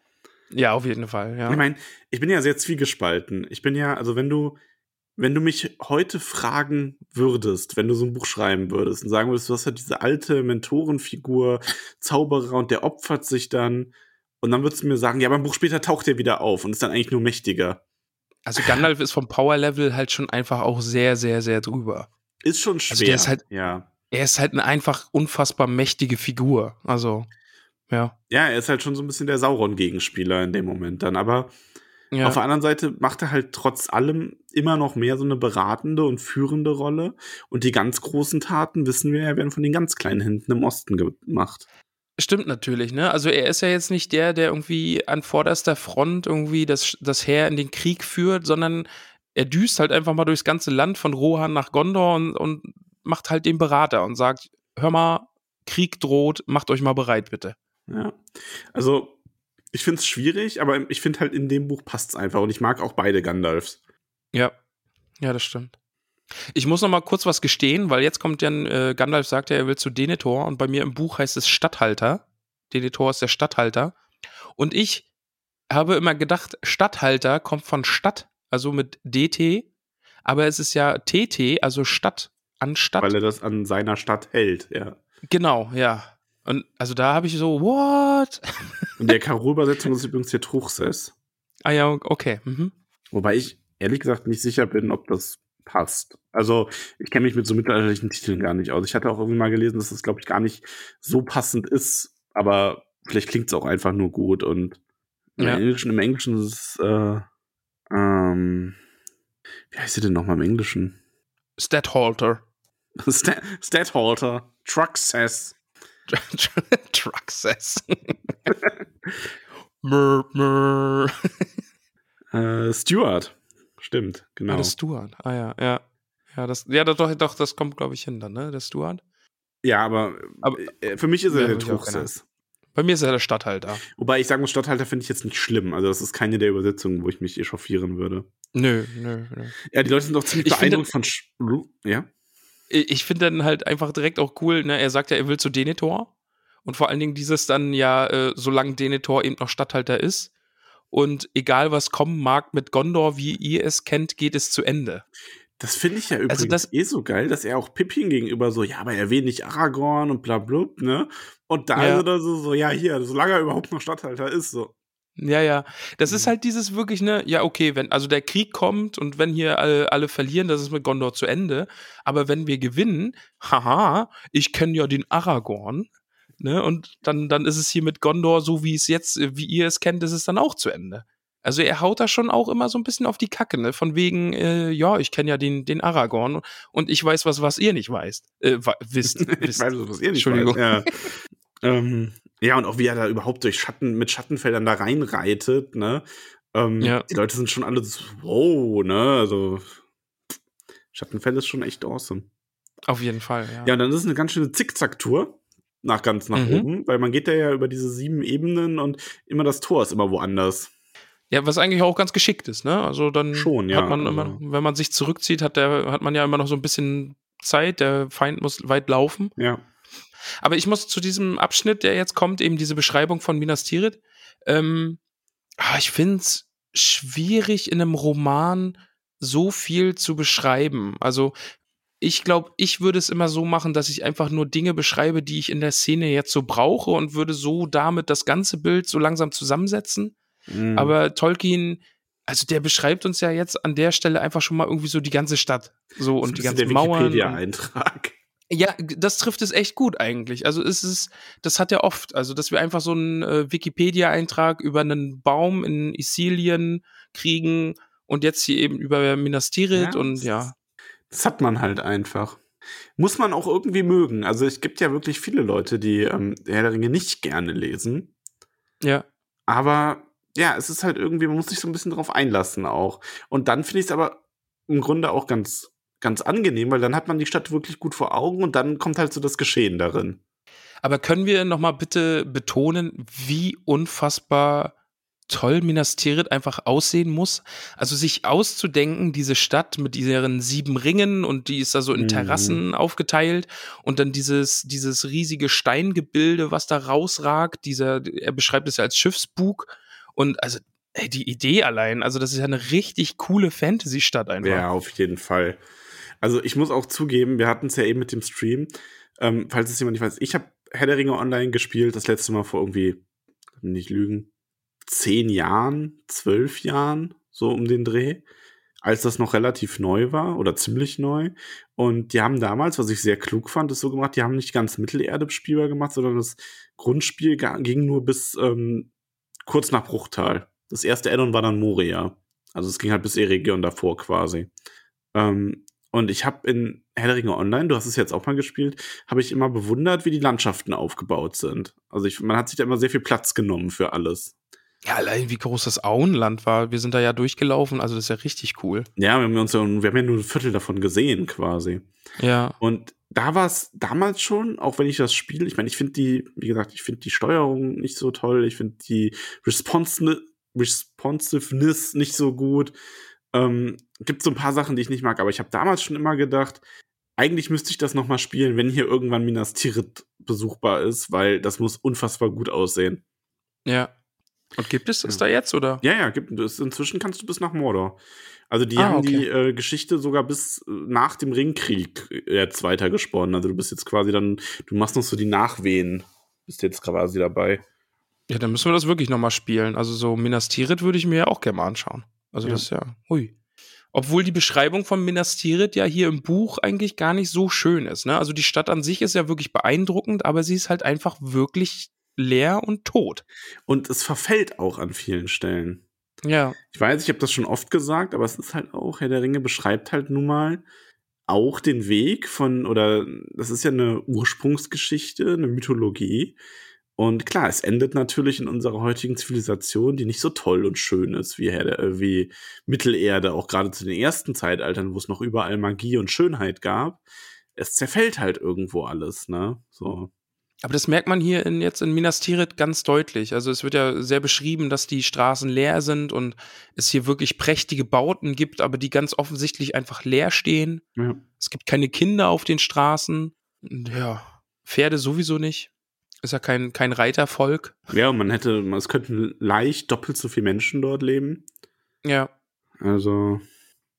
Ja, auf jeden Fall, ja. Ich meine, ich bin ja sehr zwiegespalten. Ich bin ja, also wenn du, wenn du mich heute fragen würdest, wenn du so ein Buch schreiben würdest und sagen würdest, du hast halt diese alte Mentorenfigur, Zauberer und der opfert sich dann und dann würdest du mir sagen, ja, beim Buch später taucht er wieder auf und ist dann eigentlich nur mächtiger. Also Gandalf ist vom Power-Level halt schon einfach auch sehr, sehr, sehr drüber. Ist schon schwer. Also der ist halt, ja. Er ist halt eine einfach unfassbar mächtige Figur. Also, ja. Ja, er ist halt schon so ein bisschen der Sauron-Gegenspieler in dem Moment dann, aber ja. Auf der anderen Seite macht er halt trotz allem immer noch mehr so eine beratende und führende Rolle. Und die ganz großen Taten, wissen wir ja, werden von den ganz kleinen Händen im Osten gemacht. Stimmt natürlich, ne? Also er ist ja jetzt nicht der, der irgendwie an vorderster Front irgendwie das, das Heer in den Krieg führt, sondern er düst halt einfach mal durchs ganze Land von Rohan nach Gondor und, und macht halt den Berater und sagt, hör mal, Krieg droht, macht euch mal bereit, bitte. Ja. Also ich finde es schwierig, aber ich finde halt in dem Buch passt es einfach und ich mag auch beide Gandalfs. Ja, ja, das stimmt. Ich muss noch mal kurz was gestehen, weil jetzt kommt ja äh, Gandalf sagt ja, er will zu Denethor und bei mir im Buch heißt es Stadthalter. Denethor ist der Stadthalter und ich habe immer gedacht, Stadthalter kommt von Stadt, also mit DT, aber es ist ja TT, also Stadt anstatt. Weil er das an seiner Stadt hält, ja. Genau, ja. Und also da habe ich so, what? In der Karo-Übersetzung ist übrigens hier Truchsess. Ah ja, okay. Mhm. Wobei ich ehrlich gesagt nicht sicher bin, ob das passt. Also ich kenne mich mit so mittelalterlichen Titeln gar nicht aus. Ich hatte auch irgendwie mal gelesen, dass das, glaube ich, gar nicht so passend ist. Aber vielleicht klingt es auch einfach nur gut. Und im, ja. Englischen, im Englischen ist es, äh, ähm, wie heißt sie denn nochmal im Englischen? Stadthalter. Stadthalter. Trucksass. Trucksass. mör, mör. Äh, Stuart. Stimmt, genau. Ah, der Stuart. Ah ja, ja. Ja, das, ja doch, doch, das kommt, glaube ich, hin dann, ne? Der Stuart. Ja, aber, aber äh, für mich ist er ja, der Truchsess. Bei mir ist er der Stadthalter. Wobei ich sagen muss, Stadthalter finde ich jetzt nicht schlimm. Also, das ist keine der Übersetzungen, wo ich mich echauffieren würde. Nö, nö, nö. Ja, die Leute sind doch ziemlich ich beeindruckt von. Sch ja? Ich finde dann halt einfach direkt auch cool, ne? Er sagt ja, er will zu Denethor. Und vor allen Dingen dieses dann ja, äh, solange Denethor eben noch Statthalter ist. Und egal was kommen mag mit Gondor, wie ihr es kennt, geht es zu Ende. Das finde ich ja übrigens Also das- eh so geil, dass er auch Pippin gegenüber so, ja, aber er will nicht Aragorn und bla bla, ne? Und da Ja. ist er so, so, ja, hier, solange er überhaupt noch Statthalter ist, so. Ja, ja. Das Mhm. ist halt dieses wirklich, ne, ja, okay, wenn, also der Krieg kommt und wenn hier alle, alle verlieren, das ist mit Gondor zu Ende. Aber wenn wir gewinnen, haha, ich kenne ja den Aragorn, ne, und dann, dann ist es hier mit Gondor, so wie es jetzt, wie ihr es kennt, ist es dann auch zu Ende. Also er haut da schon auch immer so ein bisschen auf die Kacke, ne? Von wegen, äh, ja, ich kenne ja den, den Aragorn und ich weiß was, was ihr nicht weißt. Äh, wa- wisst, Ich wisst. weiß, was ihr nicht Entschuldigung. weiß. Ja. ähm, ja, und auch wie er da überhaupt durch Schatten, mit Schattenfeldern da reinreitet, ne? Ähm, Ja. Die Leute sind schon alle so, wow, ne? Also, Schattenfell ist schon echt awesome. Auf jeden Fall, ja. Ja, und dann ist es eine ganz schöne Zickzack-Tour nach ganz nach Mhm. oben, weil man geht da ja über diese sieben Ebenen und immer das Tor ist immer woanders. Ja, was eigentlich auch ganz geschickt ist, ne? Also dann Schon, ja, hat man immer, also- wenn man sich zurückzieht, hat der, hat man ja immer noch so ein bisschen Zeit, der Feind muss weit laufen. Ja. Aber ich muss zu diesem Abschnitt, der jetzt kommt, eben diese Beschreibung von Minas Tirith, ähm, ah, ich finde es schwierig in einem Roman so viel zu beschreiben. Also ich glaube, ich würde es immer so machen, dass ich einfach nur Dinge beschreibe, die ich in der Szene jetzt so brauche und würde so damit das ganze Bild so langsam zusammensetzen. Mhm. Aber Tolkien, also der beschreibt uns ja jetzt an der Stelle einfach schon mal irgendwie so die ganze Stadt. So und die Das ist ganzen der Mauern. Wikipedia-Eintrag. Ja, das trifft es echt gut eigentlich. Also es ist, das hat er oft, also dass wir einfach so einen äh, Wikipedia-Eintrag über einen Baum in Isilien kriegen und jetzt hier eben über Minas Tirith Ja, und das ja. Das hat man halt einfach. Muss man auch irgendwie mögen. Also es gibt ja wirklich viele Leute, die ähm, Herr der Ringe nicht gerne lesen. Ja. Aber ja, es ist halt irgendwie, man muss sich so ein bisschen drauf einlassen auch. Und dann finde ich es aber im Grunde auch ganz, ganz angenehm, weil dann hat man die Stadt wirklich gut vor Augen und dann kommt halt so das Geschehen darin. Aber können wir noch mal bitte betonen, wie unfassbar toll Minas Tirith einfach aussehen muss? Also sich auszudenken, diese Stadt mit ihren sieben Ringen und die ist da so in Mhm. Terrassen aufgeteilt und dann dieses, dieses riesige Steingebilde, was da rausragt, dieser, er beschreibt es ja als Schiffsbug und also ey, die Idee allein, also das ist ja eine richtig coole Fantasy-Stadt einfach. Ja, auf jeden Fall. Also ich muss auch zugeben, wir hatten es ja eben mit dem Stream. Ähm, falls es jemand nicht weiß, ich habe Herr der Ringe online gespielt, das letzte Mal vor irgendwie, nicht lügen, zehn Jahren, zwölf Jahren, so um den Dreh, als das noch relativ neu war oder ziemlich neu. Und die haben damals, was ich sehr klug fand, ist so gemacht, die haben nicht ganz Mittelerde spielbar gemacht, sondern das Grundspiel ging nur bis ähm, kurz nach Bruchtal. Das erste Addon war dann Moria. Also es ging halt bis Eregion davor quasi. Ähm, und ich habe in Herr der Ringe Online, du hast es jetzt auch mal gespielt, habe ich immer bewundert, wie die Landschaften aufgebaut sind. Also ich, man hat sich da immer sehr viel Platz genommen für alles. Ja, allein wie groß das Auenland war. Wir sind da ja durchgelaufen, also das ist ja richtig cool. Ja, wir haben, uns ja, wir haben ja nur ein Viertel davon gesehen quasi. Ja. Und da war es damals schon, auch wenn ich das Spiel, ich meine, ich finde die, wie gesagt, ich finde die Steuerung nicht so toll, ich finde die Responsive, Responsiveness nicht so gut. Ähm, gibt so ein paar Sachen, die ich nicht mag, aber ich habe damals schon immer gedacht, eigentlich müsste ich das noch mal spielen, wenn hier irgendwann Minas Tirith besuchbar ist, weil das muss unfassbar gut aussehen. Ja. Und gibt es das da jetzt, oder? Ja, ja, gibt es. Inzwischen kannst du bis nach Mordor. Also die Ah, haben okay. die äh, Geschichte sogar bis äh, nach dem Ringkrieg jetzt weiter gesponnen. Also du bist jetzt quasi dann, du machst noch so die Nachwehen. Bist jetzt quasi dabei. Ja, dann müssen wir das wirklich nochmal spielen. Also so Minas Tirith würde ich mir ja auch gerne mal anschauen. Also Ja. das ist ja, hui. Obwohl die Beschreibung von Minas Tirith ja hier im Buch eigentlich gar nicht so schön ist. Ne? Also die Stadt an sich ist ja wirklich beeindruckend, aber sie ist halt einfach wirklich leer und tot. Und es verfällt auch an vielen Stellen. Ja. Ich weiß, ich habe das schon oft gesagt, aber es ist halt auch, Herr der Ringe beschreibt halt nun mal auch den Weg von, oder das ist ja eine Ursprungsgeschichte, eine Mythologie. Und klar, es endet natürlich in unserer heutigen Zivilisation, die nicht so toll und schön ist wie, äh, wie Mittelerde, auch gerade zu den ersten Zeitaltern, wo es noch überall Magie und Schönheit gab. Es zerfällt halt irgendwo alles, ne? So. Aber das merkt man hier in, jetzt in Minas Tirith ganz deutlich. Also es wird ja sehr beschrieben, dass die Straßen leer sind und es hier wirklich prächtige Bauten gibt, aber die ganz offensichtlich einfach leer stehen. Ja. Es gibt keine Kinder auf den Straßen. Ja, Pferde sowieso nicht. Ist ja kein, kein Reitervolk. Ja, und man hätte, es könnten leicht doppelt so viele Menschen dort leben. Ja. Also,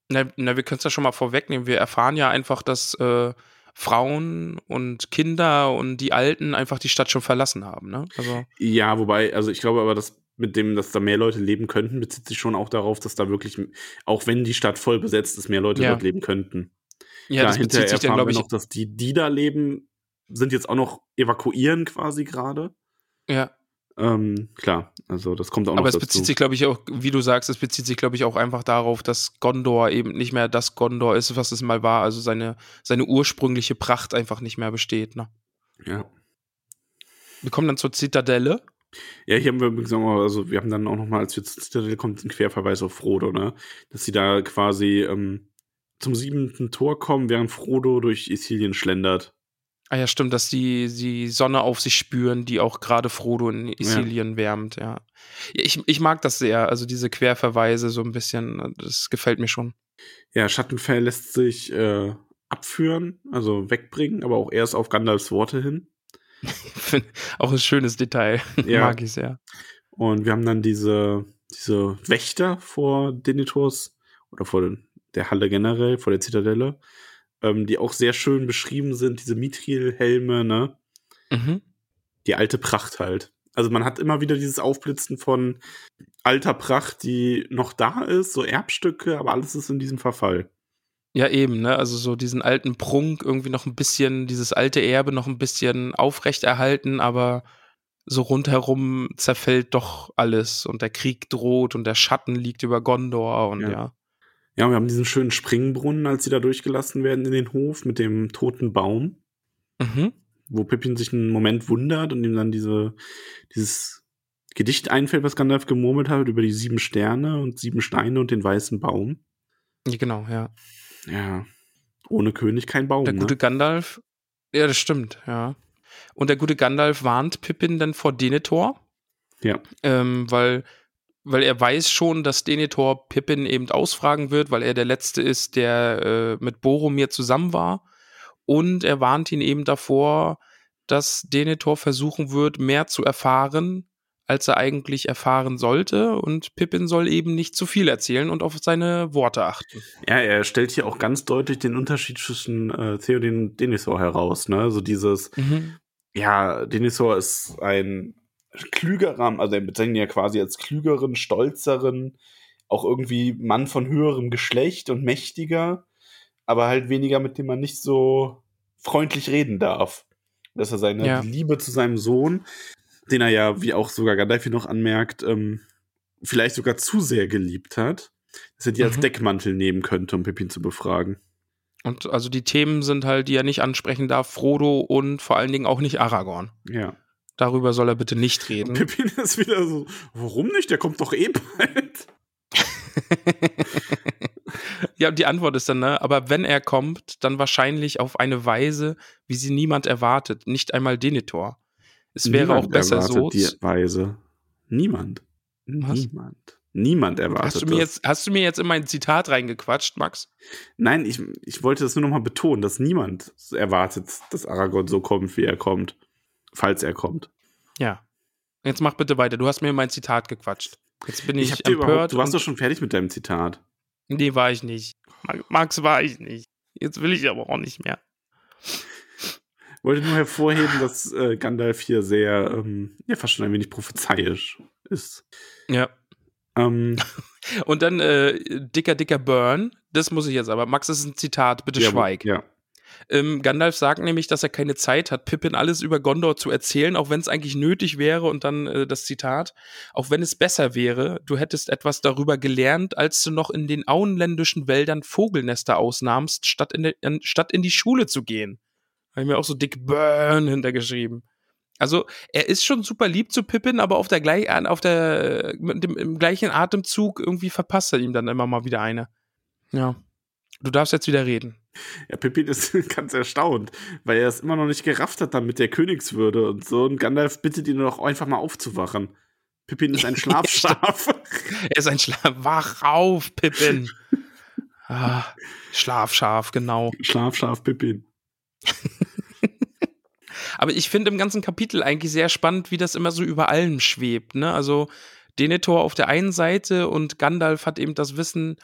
Na, na wir können es ja schon mal vorwegnehmen. Wir erfahren ja einfach, dass äh, Frauen und Kinder und die Alten einfach die Stadt schon verlassen haben. Ne? Also, ja, wobei, also ich glaube aber, dass mit dem, dass da mehr Leute leben könnten, bezieht sich schon auch darauf, dass da wirklich, auch wenn die Stadt voll besetzt ist, mehr Leute Ja. dort leben könnten. ja, Klar, das bezieht sich dann, glaube ich, noch, dass die, die da leben, sind jetzt auch noch evakuieren quasi gerade. ja. Ähm, klar, also das kommt auch Aber noch es dazu. bezieht sich, glaube ich, auch, wie du sagst, es bezieht sich, glaube ich, auch einfach darauf, dass Gondor eben nicht mehr das Gondor ist, was es mal war. Also seine, seine ursprüngliche Pracht einfach nicht mehr besteht. Ne? ja. Wir kommen dann zur Zitadelle. Ja, hier haben wir übrigens auch mal, also wir haben dann auch noch mal, als wir zur Zitadelle kommt, einen Querverweis auf Frodo, ne? Dass sie da quasi ähm, zum siebenten Tor kommen, während Frodo durch Isilien schlendert. Ah ja, stimmt, dass die, die Sonne auf sich spüren, die auch gerade Frodo in Isilien wärmt, ja. ja ich, ich mag das sehr, also diese Querverweise so ein bisschen, das gefällt mir schon. Ja, Schattenfell lässt sich äh, abführen, also wegbringen, aber auch erst auf Gandalfs Worte hin. Auch ein schönes Detail. Ja. mag ich sehr. Und wir haben dann diese, diese Wächter vor Denethors oder vor den- der Halle generell, vor der Zitadelle, ähm, die auch sehr schön beschrieben sind, diese Mithril-Helme, ne? Mhm. Die alte Pracht halt. Also man hat immer wieder dieses Aufblitzen von alter Pracht, die noch da ist, so Erbstücke, aber alles ist in diesem Verfall. Ja, eben, ne? Also so diesen alten Prunk irgendwie noch ein bisschen, dieses alte Erbe noch ein bisschen aufrechterhalten, aber so rundherum zerfällt doch alles und der Krieg droht und der Schatten liegt über Gondor und Ja. ja. Ja, wir haben diesen schönen Springbrunnen, als sie da durchgelassen werden in den Hof mit dem toten Baum. Mhm. wo Pippin sich einen Moment wundert und ihm dann diese, dieses Gedicht einfällt, was Gandalf gemurmelt hat, über die sieben Sterne und sieben Steine und den weißen Baum. Genau, ja. Ja. Ohne König kein Baum. Der gute ne? Gandalf, ja, das stimmt, ja. Und der gute Gandalf warnt Pippin dann vor Denethor, Ja. ähm, weil, weil er weiß schon, dass Denethor Pippin eben ausfragen wird, weil er der Letzte ist, der äh, mit Boromir zusammen war. Und er warnt ihn eben davor, dass Denethor versuchen wird, mehr zu erfahren, als er eigentlich erfahren sollte. Und Pippin soll eben nicht zu viel erzählen und auf seine Worte achten. Ja, er stellt hier auch ganz deutlich den Unterschied zwischen äh, Theoden und Denethor heraus, ne? So dieses, ja, Denethor ist ein klügerer, also er bezeichnet ihn ja quasi als klügeren, stolzeren, auch irgendwie Mann von höherem Geschlecht und mächtiger, aber halt weniger, mit dem man nicht so freundlich reden darf. Dass er seine Ja. Liebe zu seinem Sohn, den er ja, wie auch sogar Gandalf hier noch anmerkt, ähm, vielleicht sogar zu sehr geliebt hat, dass er die als Mhm. Deckmantel nehmen könnte, um Pippin zu befragen. Und also die Themen sind halt, die er nicht ansprechen darf, Frodo und vor allen Dingen auch nicht Aragorn. Ja. Darüber soll er bitte nicht reden. Pippin ist wieder so, warum nicht? Der kommt doch eh bald. ja, und die Antwort ist dann, ne, aber wenn er kommt, dann wahrscheinlich auf eine Weise, wie sie niemand erwartet. Nicht einmal Denethor. Es wäre Niemand auch besser so. Die Weise. Niemand. Was? Niemand. Niemand erwartet Hast du, mir das. jetzt, hast du mir jetzt in mein Zitat reingequatscht, Max? Nein, ich, ich wollte das nur noch mal betonen, dass niemand erwartet, dass Aragorn so kommt, wie er kommt. Falls er kommt. Ja. Jetzt mach bitte weiter. Du hast mir in mein Zitat gequatscht. Jetzt bin ich, Ich empört. du warst doch schon fertig mit deinem Zitat. Nee, war ich nicht. Ma- Max war ich nicht. Jetzt will ich aber auch nicht mehr. Wollte nur hervorheben, dass äh, Gandalf hier sehr, ähm, ja, fast schon ein wenig prophezeiisch ist. Ja. Ähm, Und dann äh, dicker, dicker Burn. Das muss ich jetzt aber. Max, das ist ein Zitat. Bitte ja, schweig. Ja. Ähm, Gandalf sagt nämlich, dass er keine Zeit hat, Pippin alles über Gondor zu erzählen, auch wenn es eigentlich nötig wäre. Und dann äh, das Zitat: Auch wenn es besser wäre, du hättest etwas darüber gelernt, als du noch in den auenländischen Wäldern Vogelnester ausnahmst, statt in, de, in, statt in die Schule zu gehen. Habe ich mir auch so dick Burn hintergeschrieben. Also, er ist schon super lieb zu Pippin, aber auf der gleich, auf der, mit dem, im gleichen Atemzug irgendwie verpasst er ihm dann immer mal wieder eine. Ja. Du darfst jetzt wieder reden. Ja, Pippin ist ganz erstaunt, weil er es immer noch nicht gerafft hat dann mit der Königswürde und so. Und Gandalf bittet ihn doch einfach mal aufzuwachen. Pippin ist ein Schlafschaf. er ist ein Schlaf. Wach auf, Pippin. ah, Schlafschaf, genau. Schlafschaf Pippin. Aber ich finde im ganzen Kapitel eigentlich sehr spannend, wie das immer so über allem schwebt. Ne? Also Denethor auf der einen Seite und Gandalf hat eben das Wissen,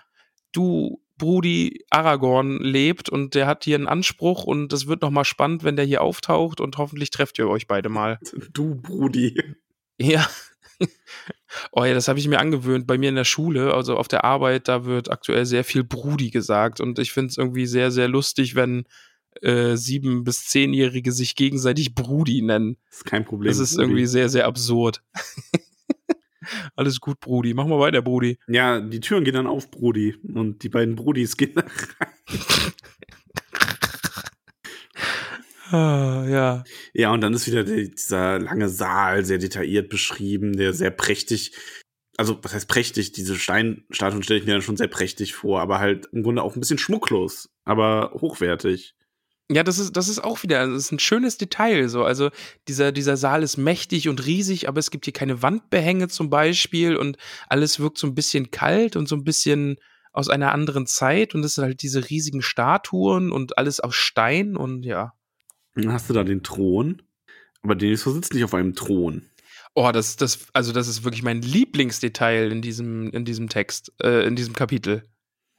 du Brudi Aragorn lebt und der hat hier einen Anspruch und es wird nochmal spannend, wenn der hier auftaucht und hoffentlich trefft ihr euch beide mal. Du Brudi. Ja. Oh ja, das habe ich mir angewöhnt. Bei mir in der Schule, also auf der Arbeit, da wird aktuell sehr viel Brudi gesagt. Und ich finde es irgendwie sehr, sehr lustig, wenn äh, sieben- bis zehnjährige sich gegenseitig Brudi nennen. Das ist kein Problem. Das ist irgendwie sehr, sehr absurd. Alles gut, Brudi. Mach mal weiter, Brudi. Ja, die Türen gehen dann auf, Brudi. Und die beiden Brudis gehen da rein. Ah, ja. Ja, und dann ist wieder die, dieser lange Saal sehr detailliert beschrieben, der sehr prächtig, also was heißt prächtig, diese Steinstatuen stelle ich mir dann schon sehr prächtig vor, aber halt im Grunde auch ein bisschen schmucklos, aber hochwertig. Ja, das ist, das ist auch wieder, das ist ein schönes Detail. So. Also dieser, dieser Saal ist mächtig und riesig, aber es gibt hier keine Wandbehänge zum Beispiel und alles wirkt so ein bisschen kalt und so ein bisschen aus einer anderen Zeit und es sind halt diese riesigen Statuen und alles aus Stein und ja. Dann hast du da den Thron, aber Denethor sitzt nicht auf einem Thron. Oh, das, das, also das ist wirklich mein Lieblingsdetail in diesem, in diesem Text, äh, in diesem Kapitel.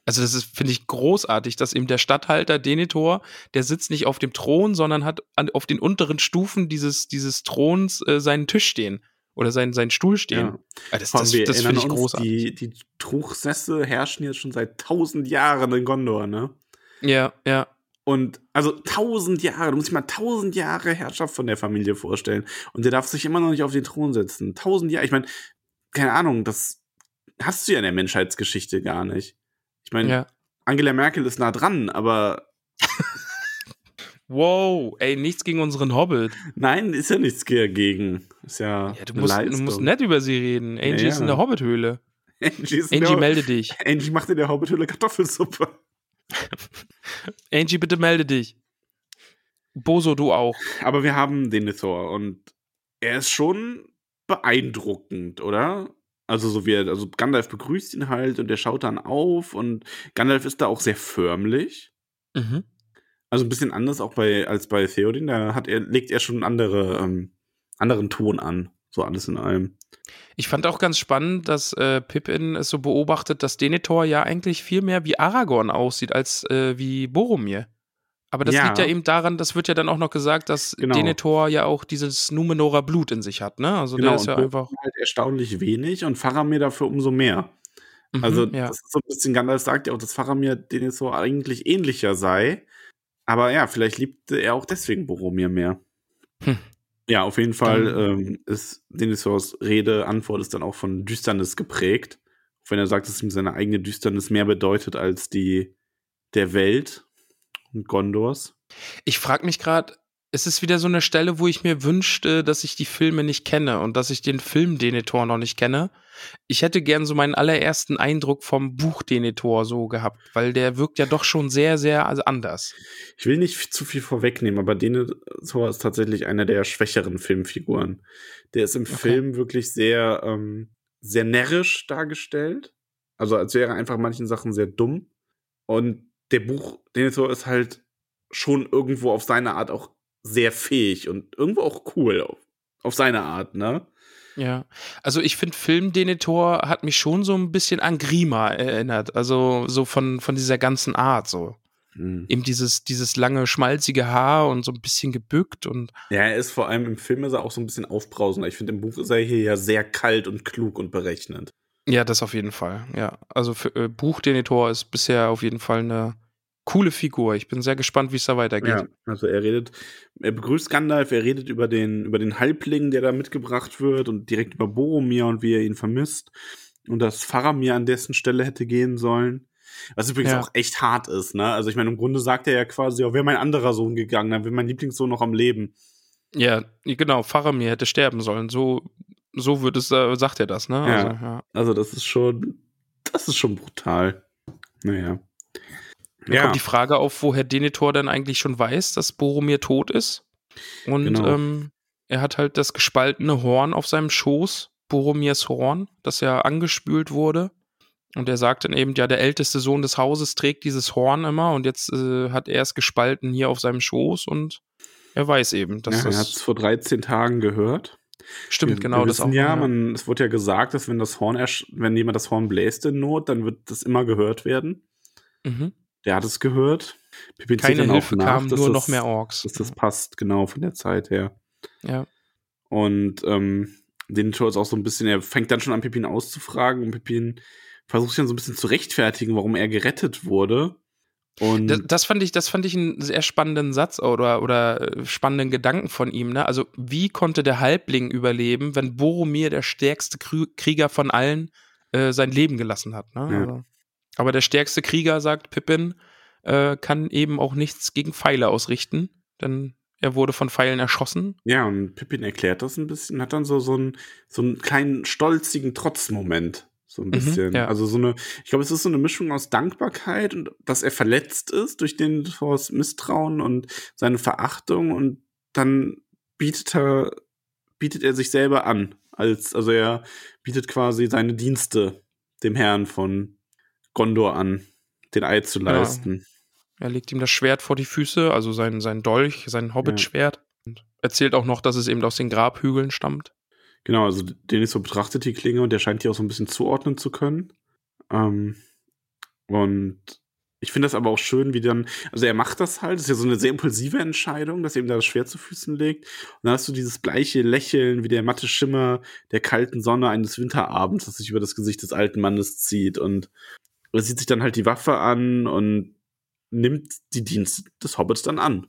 Also das ist, finde ich, großartig, dass eben der Statthalter Denethor, der sitzt nicht auf dem Thron, sondern hat an, auf den unteren Stufen dieses, dieses Throns äh, seinen Tisch stehen oder seinen, seinen Stuhl stehen. Ja. Ah, das das, das erinnern finde ich großartig. Die, die Truchsesse herrschen jetzt schon seit tausend Jahren in Gondor, ne? Ja, ja. Und also tausend Jahre, du musst dir mal tausend Jahre Herrschaft von der Familie vorstellen. Und der darf sich immer noch nicht auf den Thron setzen. Tausend Jahre, ich meine, keine Ahnung, das hast du ja in der Menschheitsgeschichte gar nicht. Ich meine, ja. Angela Merkel ist nah dran, aber Wow, ey, nichts gegen unseren Hobbit. nein, ist ja nichts dagegen. Ist ja, Ja, du, musst, du musst nett über sie reden. Angie Ja, ist in der Hobbithöhle. Angie, ist Angie, melde dich. Angie macht in der Haupthülle Kartoffelsuppe. Angie, bitte melde dich. Boso, du auch. Aber wir haben Denethor und er ist schon beeindruckend, oder? Also so wie er, also Gandalf begrüßt ihn halt und er schaut dann auf und Gandalf ist da auch sehr förmlich. Mhm. Also ein bisschen anders auch bei als bei Theoden, da hat er legt er schon einen andere, ähm, anderen Ton an, so alles in allem. Ich fand auch ganz spannend, dass äh, Pippin es so beobachtet, dass Denethor ja eigentlich viel mehr wie Aragorn aussieht als äh, wie Boromir. Aber das Ja. liegt ja eben daran, das wird ja dann auch noch gesagt, dass Genau. Denethor ja auch dieses Numenorer Blut in sich hat, ne? Also genau, der ist ja einfach. Halt erstaunlich wenig und Faramir dafür umso mehr. Mhm, Also ja. das ist so ein bisschen, Gandalf sagt ja auch, dass Faramir Denethor eigentlich ähnlicher sei. Aber ja, vielleicht liebte er auch deswegen Boromir mehr. Hm. Ja, auf jeden Fall ähm, ist Denethors Rede, Antwort ist dann auch von Düsternis geprägt. Auch wenn er sagt, dass ihm seine eigene Düsternis mehr bedeutet als die der Welt und Gondors. Ich frage mich gerade, es ist wieder so eine Stelle, wo ich mir wünschte, dass ich die Filme nicht kenne und dass ich den Film Denethor noch nicht kenne. Ich hätte gern so meinen allerersten Eindruck vom Buch Denethor so gehabt, weil der wirkt ja doch schon sehr, sehr also anders. Ich will nicht zu viel vorwegnehmen, aber Denethor ist tatsächlich einer der schwächeren Filmfiguren. Der ist im Film wirklich sehr, ähm, sehr närrisch dargestellt. Also als wäre er einfach manchen Sachen sehr dumm. Und der Buch Denethor ist halt schon irgendwo auf seine Art auch sehr fähig und irgendwo auch cool auf, auf seine Art, ne? Ja, also ich finde Film Denethor hat mich schon so ein bisschen an Grima erinnert, also so von, von dieser ganzen Art so. Hm. Eben dieses, dieses lange, schmalzige Haar und so ein bisschen gebückt und Ja, er ist vor allem im Film ist er auch so ein bisschen aufbrausender. Ich finde, im Buch ist er hier ja sehr kalt und klug und berechnend. Ja, das auf jeden Fall. Ja, also für, äh, Buch Denethor ist bisher auf jeden Fall eine coole Figur. Ich bin sehr gespannt, wie es da weitergeht. Ja, also er redet, er begrüßt Gandalf, er redet über den, über den Halbling, der da mitgebracht wird und direkt über Boromir und wie er ihn vermisst und dass Faramir an dessen Stelle hätte gehen sollen. Was übrigens Ja. auch echt hart ist, ne? Also ich meine, im Grunde sagt er ja quasi, ja, wäre mein anderer Sohn gegangen, dann wäre mein Lieblingssohn noch am Leben. Ja, genau. Faramir hätte sterben sollen. So, so wird es, äh, sagt er das, ne? Ja. Also, ja. Also das ist schon, das ist schon brutal. Naja. Da Ja. kommt die Frage auf, woher Denethor dann eigentlich schon weiß, dass Boromir tot ist. Und Genau. ähm, er hat halt das gespaltene Horn auf seinem Schoß, Boromirs Horn, das ja angespült wurde. Und er sagt dann eben, ja, der älteste Sohn des Hauses trägt dieses Horn immer und jetzt äh, hat er es gespalten hier auf seinem Schoß und er weiß eben, dass ja, er hat es das vor 13 Tagen gehört. Stimmt, wir, genau wir das wissen auch. ja, man, es wurde ja gesagt, dass wenn das Horn, wenn jemand das Horn bläst in Not, dann wird das immer gehört werden. mhm. Der hat es gehört. Pippin Keine Hilfe nach, kam, nur das, noch mehr Orks. Dass das passt, genau, von der Zeit her. Ja. Und ähm, Denethor ist auch so ein bisschen, er fängt dann schon an, Pippin auszufragen und Pippin versucht sich dann so ein bisschen zu rechtfertigen, warum er gerettet wurde. Und Das, das fand ich, das fand ich einen sehr spannenden Satz oder, oder äh, spannenden Gedanken von ihm. Ne? Also, wie konnte der Halbling überleben, wenn Boromir, der stärkste Krieger von allen, äh, sein Leben gelassen hat? Ne? Ja. Also, aber der stärkste Krieger, sagt Pippin, äh, kann eben auch nichts gegen Pfeile ausrichten, denn er wurde von Pfeilen erschossen. ja, und Pippin erklärt das ein bisschen, hat dann so, so, einen, so einen kleinen stolzigen Trotzmoment. So ein Mhm, bisschen. ja. Also so eine, ich glaube, es ist so eine Mischung aus Dankbarkeit und dass er verletzt ist durch den Thors Misstrauen und seine Verachtung und dann bietet er, bietet er sich selber an. Als, also er bietet quasi seine Dienste dem Herrn von Gondor an, den Eid zu leisten. Er legt ihm das Schwert vor die Füße, also sein, sein Dolch, sein Hobbitschwert. Und erzählt auch noch, dass es eben aus den Grabhügeln stammt. Genau, also Denis so betrachtet die Klinge und der scheint die auch so ein bisschen zuordnen zu können. Ähm, und ich finde das aber auch schön, wie dann, also er macht das halt, das ist ja so eine sehr impulsive Entscheidung, dass er ihm da das Schwert zu Füßen legt. Und dann hast du dieses bleiche Lächeln, wie der matte Schimmer der kalten Sonne eines Winterabends, das sich über das Gesicht des alten Mannes zieht. Und er sieht sich dann halt die Waffe an und nimmt die Dienste des Hobbits dann an.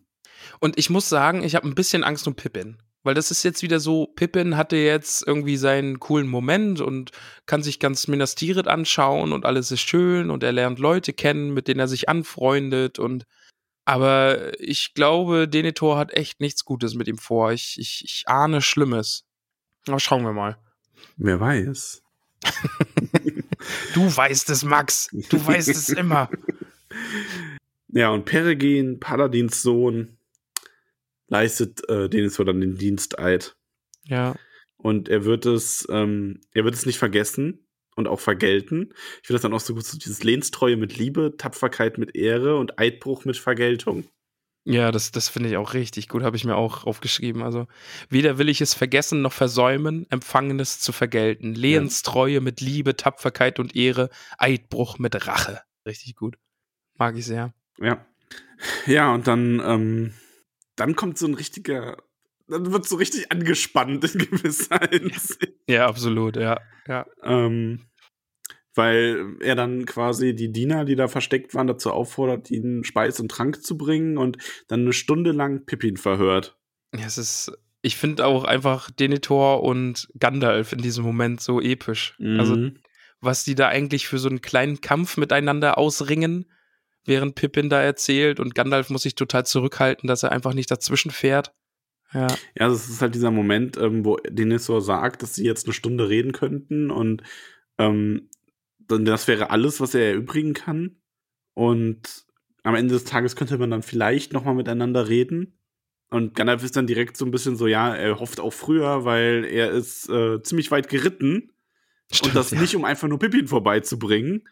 Und ich muss sagen, ich habe ein bisschen Angst um Pippin. Weil das ist jetzt wieder so, Pippin hatte jetzt irgendwie seinen coolen Moment und kann sich ganz Minas Tirith anschauen und alles ist schön und er lernt Leute kennen, mit denen er sich anfreundet und aber ich glaube, Denethor hat echt nichts Gutes mit ihm vor. Ich, ich, ich ahne Schlimmes. Aber schauen wir mal. Wer weiß. Du weißt es, Max. Du weißt es immer. Ja, und Peregrin, Paladins Sohn, leistet äh, Denethor dann den Diensteid. Ja. Und er wird es, ähm, er wird es nicht vergessen und auch vergelten. Ich finde das dann auch so gut, so dieses Lehnstreue mit Liebe, Tapferkeit mit Ehre und Eidbruch mit Vergeltung. Ja, das, das finde ich auch richtig gut, habe ich mir auch aufgeschrieben. Also, weder will ich es vergessen noch versäumen, Empfangenes zu vergelten. Lehenstreue mit Liebe, Tapferkeit und Ehre, Eidbruch mit Rache. Richtig gut. Mag ich sehr. Ja. Ja, und dann, ähm, dann kommt so ein richtiger, dann wird so richtig angespannt in gewisser Hinsicht. Ja, absolut, ja. ja. Ähm, weil er dann quasi die Diener, die da versteckt waren, dazu auffordert, ihnen Speis und Trank zu bringen und dann eine Stunde lang Pippin verhört. Ja, es ist, ich finde auch einfach Denethor und Gandalf in diesem Moment so episch. Also, Mhm. was die da eigentlich für so einen kleinen Kampf miteinander ausringen, während Pippin da erzählt und Gandalf muss sich total zurückhalten, dass er einfach nicht dazwischen fährt. Ja. Ja, das ist halt dieser Moment, ähm, wo Denethor sagt, dass sie jetzt eine Stunde reden könnten und ähm, dann das wäre alles, was er erübrigen kann. Und am Ende des Tages könnte man dann vielleicht noch mal miteinander reden. Und Gandalf ist dann direkt so ein bisschen so, ja, er hofft auch früher, weil er ist äh, ziemlich weit geritten und das ja. nicht, um einfach nur Pippin vorbeizubringen.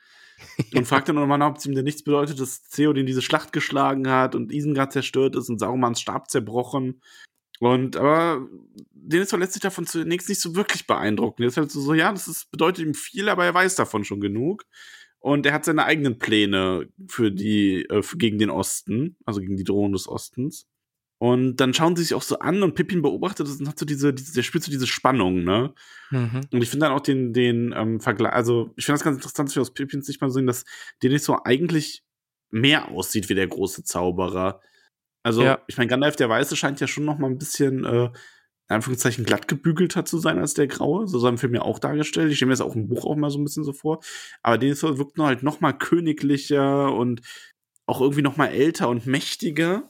Und fragt dann nochmal ob es ihm denn nichts bedeutet, dass Theoden diese Schlacht geschlagen hat und Isengard zerstört ist und Sarumans Stab zerbrochen. Und aber Denethor lässt sich davon zunächst nicht so wirklich beeindrucken. Er ist halt so, ja, das ist, bedeutet ihm viel, aber er weiß davon schon genug. Und er hat seine eigenen Pläne für die, äh, gegen den Osten, also gegen die Drohung des Ostens. Und dann schauen sie sich auch so an und Pippin beobachtet das und hat so diese, diese der spürt so diese Spannung, ne? Mhm. Und ich finde dann auch den, den ähm, Vergleich, also ich finde das ganz interessant, dass wir aus Pippins Sicht mal sehen, dass Denethor eigentlich mehr aussieht wie der große Zauberer. Also, Ja. ich meine, Gandalf der Weiße scheint ja schon noch mal ein bisschen, äh, in Anführungszeichen, glatt gebügelter zu sein als der Graue. So haben Film ja auch dargestellt. Ich stelle mir das auch im Buch auch mal so ein bisschen so vor. Aber Denethor wirkt nur halt noch mal königlicher und auch irgendwie noch mal älter und mächtiger.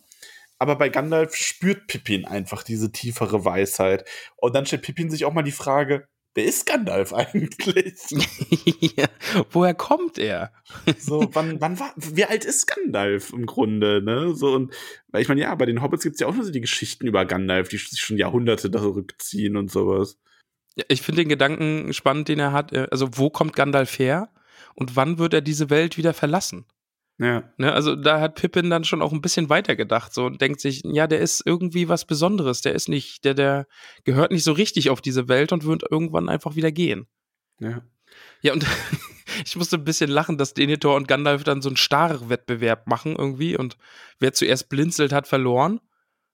Aber bei Gandalf spürt Pippin einfach diese tiefere Weisheit. Und dann stellt Pippin sich auch mal die Frage, wer ist Gandalf eigentlich? ja, woher kommt er? so, wann, wann war, wie alt ist Gandalf im Grunde, ne? So, und, weil ich meine, ja, bei den Hobbits gibt es ja auch nur so die Geschichten über Gandalf, die sich schon Jahrhunderte zurückziehen und sowas. Ja, ich finde den Gedanken spannend, den er hat. Also, wo kommt Gandalf her? Und wann wird er diese Welt wieder verlassen? Ja. Ne, also da hat Pippin dann schon auch ein bisschen weitergedacht so und denkt sich, ja, der ist irgendwie was Besonderes, der ist nicht, der, der gehört nicht so richtig auf diese Welt und wird irgendwann einfach wieder gehen. Ja. Ja, und ich musste ein bisschen lachen, dass Denethor und Gandalf dann so einen Starr-Wettbewerb machen irgendwie und wer zuerst blinzelt, hat verloren.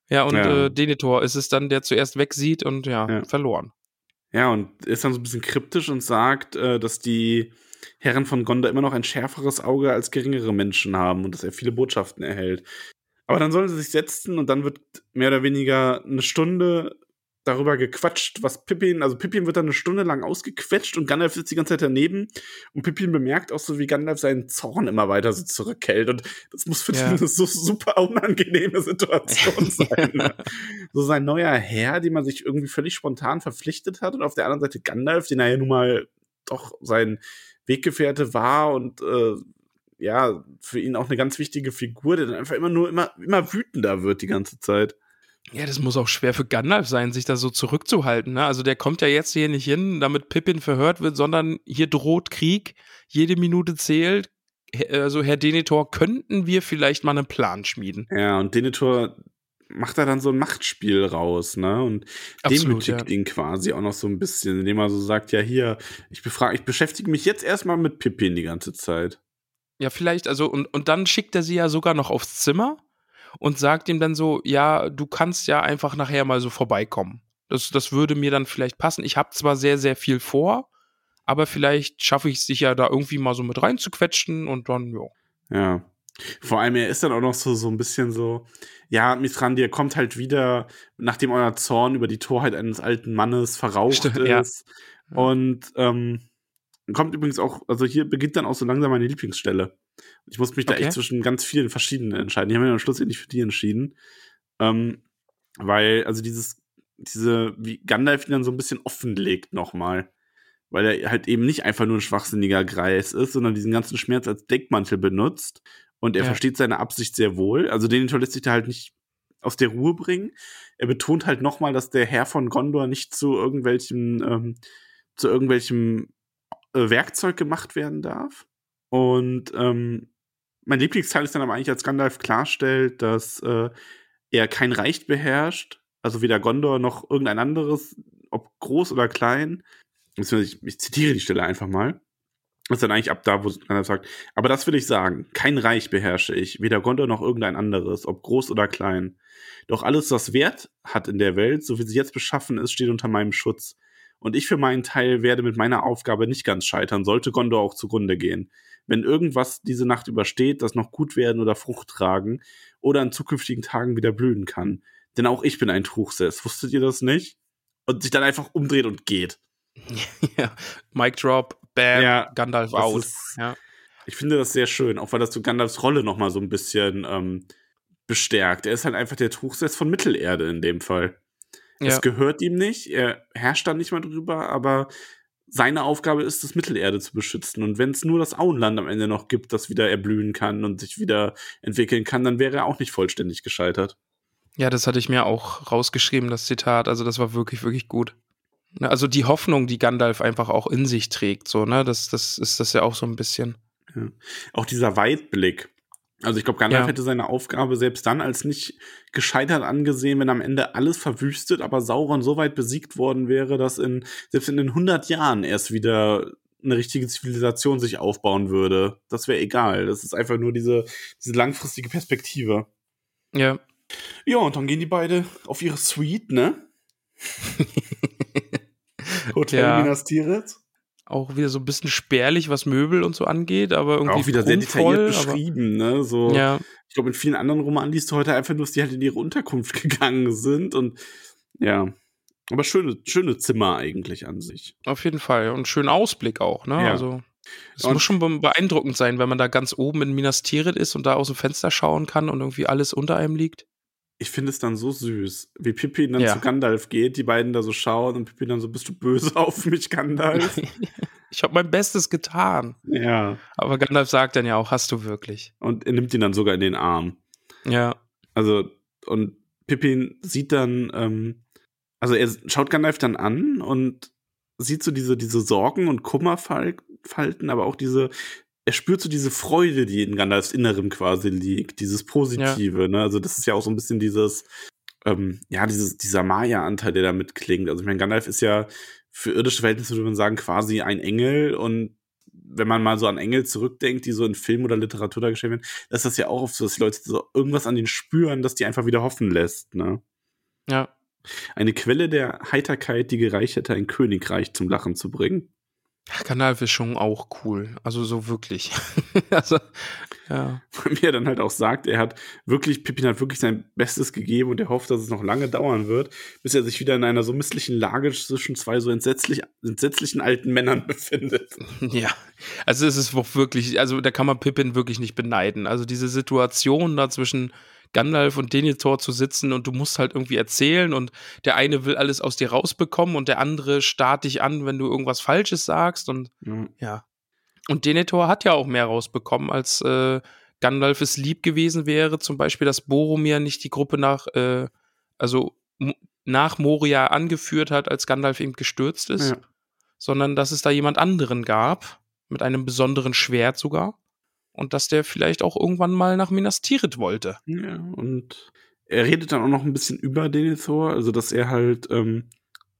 Ja, und Ja. Äh, Denethor ist es dann, der zuerst wegsieht und ja, Ja. verloren. Ja, und ist dann so ein bisschen kryptisch und sagt, äh, dass die Herren von Gondor immer noch ein schärferes Auge als geringere Menschen haben und dass er viele Botschaften erhält. Aber dann sollen sie sich setzen und dann wird mehr oder weniger eine Stunde darüber gequatscht, was Pippin, also Pippin wird dann eine Stunde lang ausgequetscht und Gandalf sitzt die ganze Zeit daneben und Pippin bemerkt auch so, wie Gandalf seinen Zorn immer weiter so zurückhält und das muss für Ja. ihn eine so super unangenehme Situation sein. ne? so sein neuer Herr, den man sich irgendwie völlig spontan verpflichtet hat und auf der anderen Seite Gandalf, den er ja nun mal doch sein Weggefährte war und äh, ja, für ihn auch eine ganz wichtige Figur, der dann einfach immer nur immer, immer wütender wird die ganze Zeit. Ja, das muss auch schwer für Gandalf sein, sich da so zurückzuhalten. Ne? Also der kommt ja jetzt hier nicht hin, damit Pippin verhört wird, sondern hier droht Krieg, jede Minute zählt. Also Herr Denethor, könnten wir vielleicht mal einen Plan schmieden? Ja, und Denethor macht da dann so ein Machtspiel raus, ne? Und Absolut, demütigt ja. ihn quasi auch noch so ein bisschen, indem er so sagt, ja hier, ich befrage, ich beschäftige mich jetzt erstmal mit Pippin die ganze Zeit. Ja, vielleicht, also, und, und dann schickt er sie ja sogar noch aufs Zimmer und sagt ihm dann so, ja, du kannst ja einfach nachher mal so vorbeikommen. Das, das würde mir dann vielleicht passen. Ich habe zwar sehr, sehr viel vor, aber vielleicht schaffe ich es sich ja da irgendwie mal so mit reinzuquetschen und dann, ja. Ja. Vor allem, er ist dann auch noch so, so ein bisschen so, ja, Mithrandir kommt halt wieder, nachdem euer Zorn über die Torheit eines alten Mannes verraucht Stimmt, ja. ist. Und ähm, kommt übrigens auch, also hier beginnt dann auch so langsam meine Lieblingsstelle. Ich muss mich da Okay. echt zwischen ganz vielen verschiedenen entscheiden. Ich habe mich am Schluss nicht für die entschieden. Ähm, weil, also dieses, diese, wie Gandalf ihn dann so ein bisschen offenlegt nochmal. Weil er halt eben nicht einfach nur ein schwachsinniger Greis ist, sondern diesen ganzen Schmerz als Deckmantel benutzt. Und er Ja. versteht seine Absicht sehr wohl. Also den lässt sich da halt nicht aus der Ruhe bringen. Er betont halt nochmal, dass der Herr von Gondor nicht zu irgendwelchen, ähm, zu irgendwelchem äh, Werkzeug gemacht werden darf. Und ähm, mein Lieblingsteil ist dann aber eigentlich, als Gandalf klarstellt, dass äh, er kein Reich beherrscht, also weder Gondor noch irgendein anderes, ob groß oder klein. Ich, ich zitiere die Stelle einfach mal. Ist dann eigentlich ab da, wo Gandalf sagt, aber das will ich sagen, kein Reich beherrsche ich, weder Gondor noch irgendein anderes, ob groß oder klein. Doch alles, was Wert hat in der Welt, so wie sie jetzt beschaffen ist, steht unter meinem Schutz. Und ich für meinen Teil werde mit meiner Aufgabe nicht ganz scheitern, sollte Gondor auch zugrunde gehen. Wenn irgendwas diese Nacht übersteht, das noch gut werden oder Frucht tragen oder an zukünftigen Tagen wieder blühen kann. Denn auch ich bin ein Truchsess. Wusstet ihr das nicht? Und sich dann einfach umdreht und geht. ja. Mic Drop, Bam, Ja, Gandalf out. ist- Ja. Ich finde das sehr schön, auch weil das so Gandalfs Rolle noch mal so ein bisschen ähm, bestärkt. Er ist halt einfach der Truchsess von Mittelerde in dem Fall. Ja. Es gehört ihm nicht, er herrscht da nicht mal drüber, aber seine Aufgabe ist es, Mittelerde zu beschützen. Und wenn es nur das Auenland am Ende noch gibt, das wieder erblühen kann und sich wieder entwickeln kann, dann wäre er auch nicht vollständig gescheitert. Ja, das hatte ich mir auch rausgeschrieben, das Zitat. Also, das war wirklich, wirklich gut. Ne, Also die Hoffnung, die Gandalf einfach auch in sich trägt, so, ne, das, das ist das ja auch so ein bisschen. Auch dieser Weitblick. Also ich glaube, Gandalf Ja. hätte seine Aufgabe selbst dann als nicht gescheitert angesehen, wenn am Ende alles verwüstet, aber Sauron so weit besiegt worden wäre, dass in selbst in den 100 Jahren erst wieder eine richtige Zivilisation sich aufbauen würde. Das wäre egal. Das ist einfach nur diese, diese langfristige Perspektive. Ja. Ja, und dann gehen die beide auf ihre Suite, ne? Hotel Ja. Minas Tirith. Auch wieder so ein bisschen spärlich, was Möbel und so angeht, aber irgendwie. Auch wieder sehr detailliert beschrieben, ne? So, Ja, ich glaube, in vielen anderen Romanen liest du heute einfach nur, dass die halt in ihre Unterkunft gegangen sind und ja. Aber schöne, schöne Zimmer eigentlich an sich. auf jeden Fall. Und schönen Ausblick auch, ne? Ja. Also. Es muss schon be- beeindruckend sein, wenn man da ganz oben in Minas Tirith ist und da aus dem Fenster schauen kann und irgendwie alles unter einem liegt. Ich finde es dann so süß, wie Pippin dann Ja. zu Gandalf geht, die beiden da so schauen und Pippin dann so, bist du böse auf mich, Gandalf? ich habe mein Bestes getan. ja. Aber Gandalf sagt dann ja auch, hast du wirklich. Und er nimmt ihn dann sogar in den Arm. Ja. Also, und Pippin sieht dann, ähm, also er schaut Gandalf dann an und sieht so diese, diese Sorgen und Kummerfalten, aber auch diese, er spürt so diese Freude, die in Gandalfs Innerem quasi liegt, dieses Positive, ne? Also das ist ja auch so ein bisschen dieses, ähm, ja, dieses, dieser Maya-Anteil, der da mitklingt. Also ich meine, Gandalf ist ja für irdische Verhältnisse, würde man sagen, quasi ein Engel und wenn man mal so an Engel zurückdenkt, die so in Film oder Literatur dargestellt werden, das ist das ja auch oft so, dass die Leute so irgendwas an denen spüren, dass die einfach wieder hoffen lässt, ne? Ja. Eine Quelle der Heiterkeit, die gereicht hätte, ein Königreich zum Lachen zu bringen. Schon auch cool. Also so wirklich. also, ja. Wie er dann halt auch sagt, er hat wirklich, Pippin hat wirklich sein Bestes gegeben und er hofft, dass es noch lange dauern wird, bis er sich wieder in einer so misslichen Lage zwischen zwei so entsetzlich, entsetzlichen alten Männern befindet. Ja, also es ist wirklich, also da kann man Pippin wirklich nicht beneiden. Also diese Situation da zwischen Gandalf und Denethor zu sitzen und du musst halt irgendwie erzählen und der eine will alles aus dir rausbekommen und der andere starrt dich an, wenn du irgendwas Falsches sagst und Ja. ja. Und Denethor hat ja auch mehr rausbekommen, als äh, Gandalf es lieb gewesen wäre, zum Beispiel, dass Boromir nicht die Gruppe nach, äh, also nach Moria angeführt hat, als Gandalf eben gestürzt ist Ja. sondern dass es da jemand anderen gab, mit einem besonderen Schwert sogar. Und dass der vielleicht auch irgendwann mal nach Minas Tirith wollte. Ja, und er redet dann auch noch ein bisschen über Denethor, also dass er halt, ähm,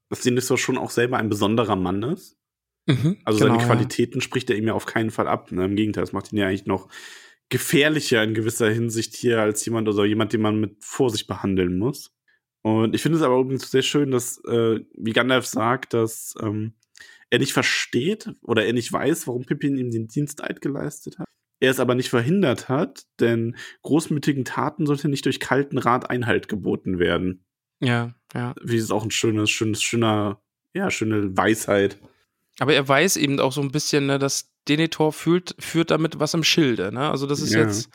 dass Denethor schon auch selber ein besonderer Mann ist. Also Genau, seine ja. Qualitäten spricht er ihm ja auf keinen Fall ab. Ne? Im Gegenteil, das macht ihn ja eigentlich noch gefährlicher in gewisser Hinsicht hier als jemand oder jemand, den man mit Vorsicht behandeln muss. Und ich finde es aber übrigens sehr schön, dass, äh, wie Gandalf sagt, dass ähm, er nicht versteht oder er nicht weiß, warum Pippin ihm den Diensteid geleistet hat. Er es aber nicht verhindert hat, denn großmütigen Taten sollte nicht durch kalten Rat Einhalt geboten werden. Ja, ja. Wie es auch ein schönes, schönes, schöner, ja, schöne Weisheit. Aber er weiß eben auch so ein bisschen, ne, dass Denethor fühlt, führt damit was im Schilde. Ne? Also das ist Ja. jetzt,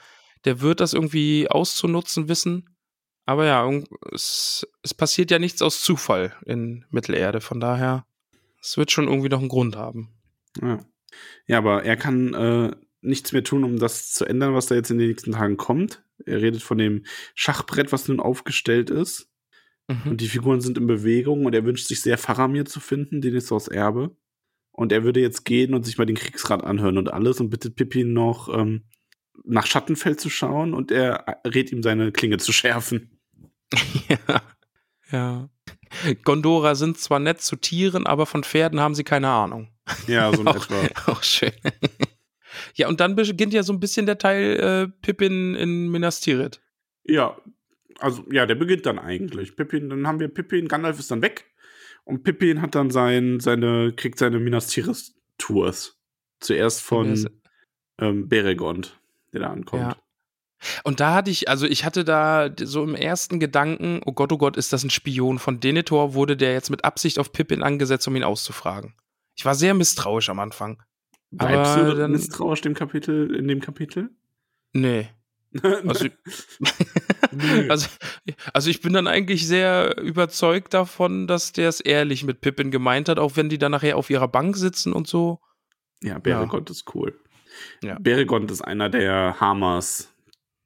der wird das irgendwie auszunutzen wissen. Aber ja, es, es passiert ja nichts aus Zufall in Mittelerde. Von daher, es wird schon irgendwie noch einen Grund haben. Ja. ja, aber er kann äh, nichts mehr tun, um das zu ändern, was da jetzt in den nächsten Tagen kommt. Er redet von dem Schachbrett, was nun aufgestellt ist. Mhm. Und die Figuren sind in Bewegung und er wünscht sich sehr, Faramir zu finden, den ist aus Erbe. Und er würde jetzt gehen und sich mal den Kriegsrat anhören und alles und bittet Pippin noch ähm, nach Schattenfeld zu schauen und er rät ihm seine Klinge zu schärfen. Ja. ja. Gondora sind zwar nett zu Tieren, aber von Pferden haben sie keine Ahnung. Ja, so in auch, etwa. auch schön. Ja, und dann beginnt ja so ein bisschen der Teil äh, Pippin in Minas Tirith. Ja, also ja, der beginnt dann eigentlich. Pippin, dann haben wir Pippin, Gandalf ist dann weg und Pippin hat dann sein, seine, kriegt seine Minas Tirith Tours. Zuerst von ähm, Beregond, der da ankommt. Ja. Und da hatte ich, also ich hatte da so im ersten Gedanken, oh Gott, oh Gott, ist das ein Spion? Von Denethor wurde der jetzt mit Absicht auf Pippin angesetzt, um ihn auszufragen. Ich war sehr misstrauisch am Anfang. Bleibst Aber du dann- misstrauisch dem Kapitel, in dem Kapitel? Nee. Also, also, also ich bin dann eigentlich sehr überzeugt davon, dass der es ehrlich mit Pippin gemeint hat, auch wenn die dann nachher auf ihrer Bank sitzen und so. ja, Beregond ist cool. Ja. Beregond ist einer der Hamas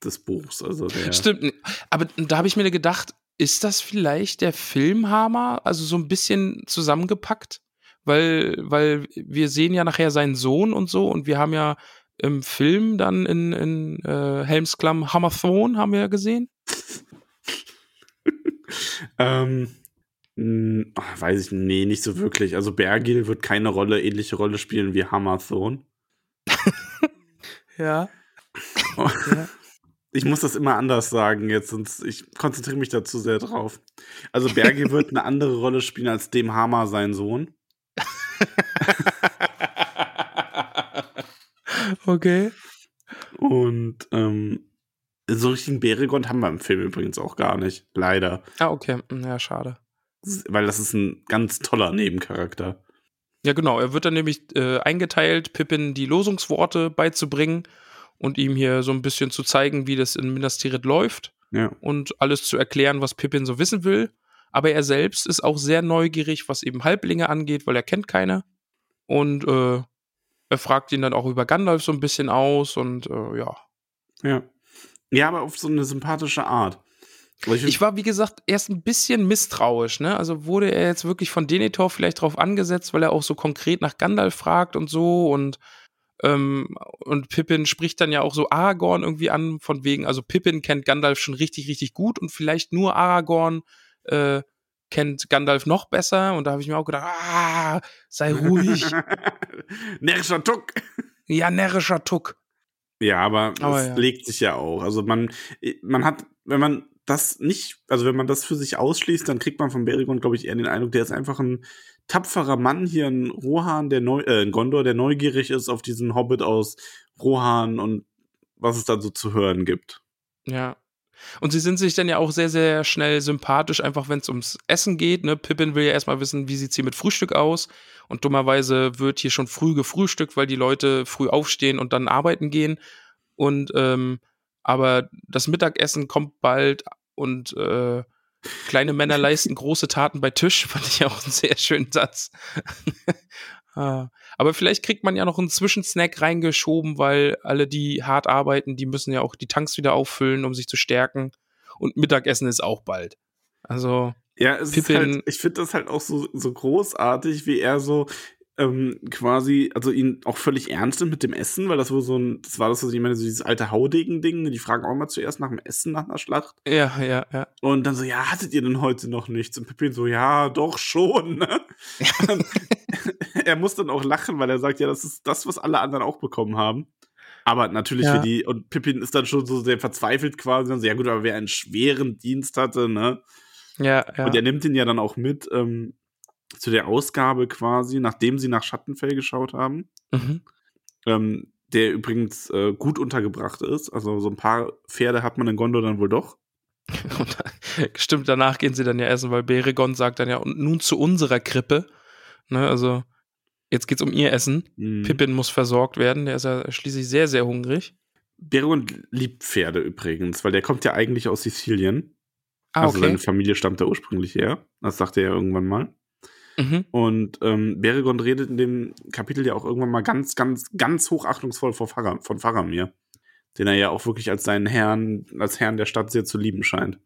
des Buchs. Also Stimmt. Aber da habe ich mir gedacht, ist das vielleicht der Filmhammer? Also so ein bisschen zusammengepackt? Weil, weil wir sehen ja nachher seinen Sohn und so und wir haben ja im Film dann in, in äh, Helmsklamm Hammerthorn haben wir ja gesehen. Ähm, ach, weiß ich, nee, nicht so wirklich. Also Bergil wird keine Rolle, ähnliche Rolle spielen wie Hammerthorn. Ja. Ich muss das immer anders sagen jetzt, sonst ich konzentriere mich da zu sehr drauf. Also Bergil wird eine andere Rolle spielen als dem Hammer sein Sohn. okay. Und ähm, so richtigen Beregond haben wir im Film übrigens auch gar nicht. Leider. Ah, okay. Ja, schade. Weil das ist ein ganz toller Nebencharakter. Ja, genau. Er wird dann nämlich äh, eingeteilt, Pippin die Losungsworte beizubringen und ihm hier so ein bisschen zu zeigen, wie das in Minas Tirith läuft. Ja. und alles zu erklären, was Pippin so wissen will. Aber er selbst ist auch sehr neugierig, was eben Halblinge angeht, weil er kennt keine. Und äh, er fragt ihn dann auch über Gandalf so ein bisschen aus und äh, ja. Ja. Ja, aber auf so eine sympathische Art. Find- Ich war, wie gesagt, erst ein bisschen misstrauisch, ne? Also wurde er jetzt wirklich von Denethor vielleicht drauf angesetzt, weil er auch so konkret nach Gandalf fragt und so und ähm, und Pippin spricht dann ja auch so Aragorn irgendwie an, von wegen, also Pippin kennt Gandalf schon richtig, richtig gut und vielleicht nur Aragorn äh, kennt Gandalf noch besser. Und da habe ich mir auch gedacht, ah, sei ruhig. Närrischer Tuck. ja, närrischer Tuck. Ja, aber, Aber es ja. legt sich ja auch. Also man, man hat, wenn man das nicht, also wenn man das für sich ausschließt, dann kriegt man von Berigon, glaube ich, eher den Eindruck, der ist einfach ein tapferer Mann hier, ein Rohan, der neu, äh, ein Gondor, der neugierig ist auf diesen Hobbit aus Rohan und was es da so zu hören gibt. Ja. Und sie sind sich dann ja auch sehr, sehr schnell sympathisch, einfach wenn es ums Essen geht. Ne? Pippin will ja erstmal wissen, wie sieht's hier mit Frühstück aus. Und dummerweise wird hier schon früh gefrühstückt, weil die Leute früh aufstehen und dann arbeiten gehen. Und ähm, aber das Mittagessen kommt bald und äh, kleine Männer leisten große Taten bei Tisch, fand ich auch einen sehr schönen Satz. Ah. Aber vielleicht kriegt man ja noch einen Zwischensnack reingeschoben, weil alle, die hart arbeiten, die müssen ja auch die Tanks wieder auffüllen, um sich zu stärken. Und Mittagessen ist auch bald. Also, Ja, es ist halt, ich finde das halt auch so, so großartig, wie er so ähm, quasi, also ihn auch völlig ernst nimmt mit dem Essen, weil das wohl so ein, das war das, was ich meine, so dieses alte Haudegen-Ding, ne? die fragen auch mal zuerst nach dem Essen nach einer Schlacht. ja, ja, ja. Und dann so, ja, hattet ihr denn heute noch nichts? Und Pippin so, ja, doch schon. Ne? Er muss dann auch lachen, weil er sagt, ja, das ist das, was alle anderen auch bekommen haben. Aber natürlich Ja. für die, und Pippin ist dann schon so sehr verzweifelt quasi, dann so, ja gut, aber wer einen schweren Dienst hatte, ne? Ja, ja. Und er nimmt ihn ja dann auch mit ähm, zu der Ausgabe quasi, nachdem sie nach Schattenfell geschaut haben. mhm. Ähm, der übrigens äh, gut untergebracht ist. Also so ein paar Pferde hat man in Gondor dann wohl doch. Und, stimmt, danach gehen sie dann ja essen, weil Beregon sagt dann ja, und nun zu unserer Krippe. Ne, also, jetzt geht's um ihr Essen. Mhm. Pippin muss versorgt werden, der ist ja schließlich sehr, sehr hungrig. Beron liebt Pferde übrigens, weil der kommt ja eigentlich aus Sizilien. Ah, Also okay. seine Familie stammt da ursprünglich her. Das sagte er ja irgendwann mal. Mhm. Und ähm, Beregon redet in dem Kapitel ja auch irgendwann mal ganz, ganz, ganz hochachtungsvoll von, Faram, von Faramir. Den er ja auch wirklich als seinen Herrn, als Herrn der Stadt sehr zu lieben scheint.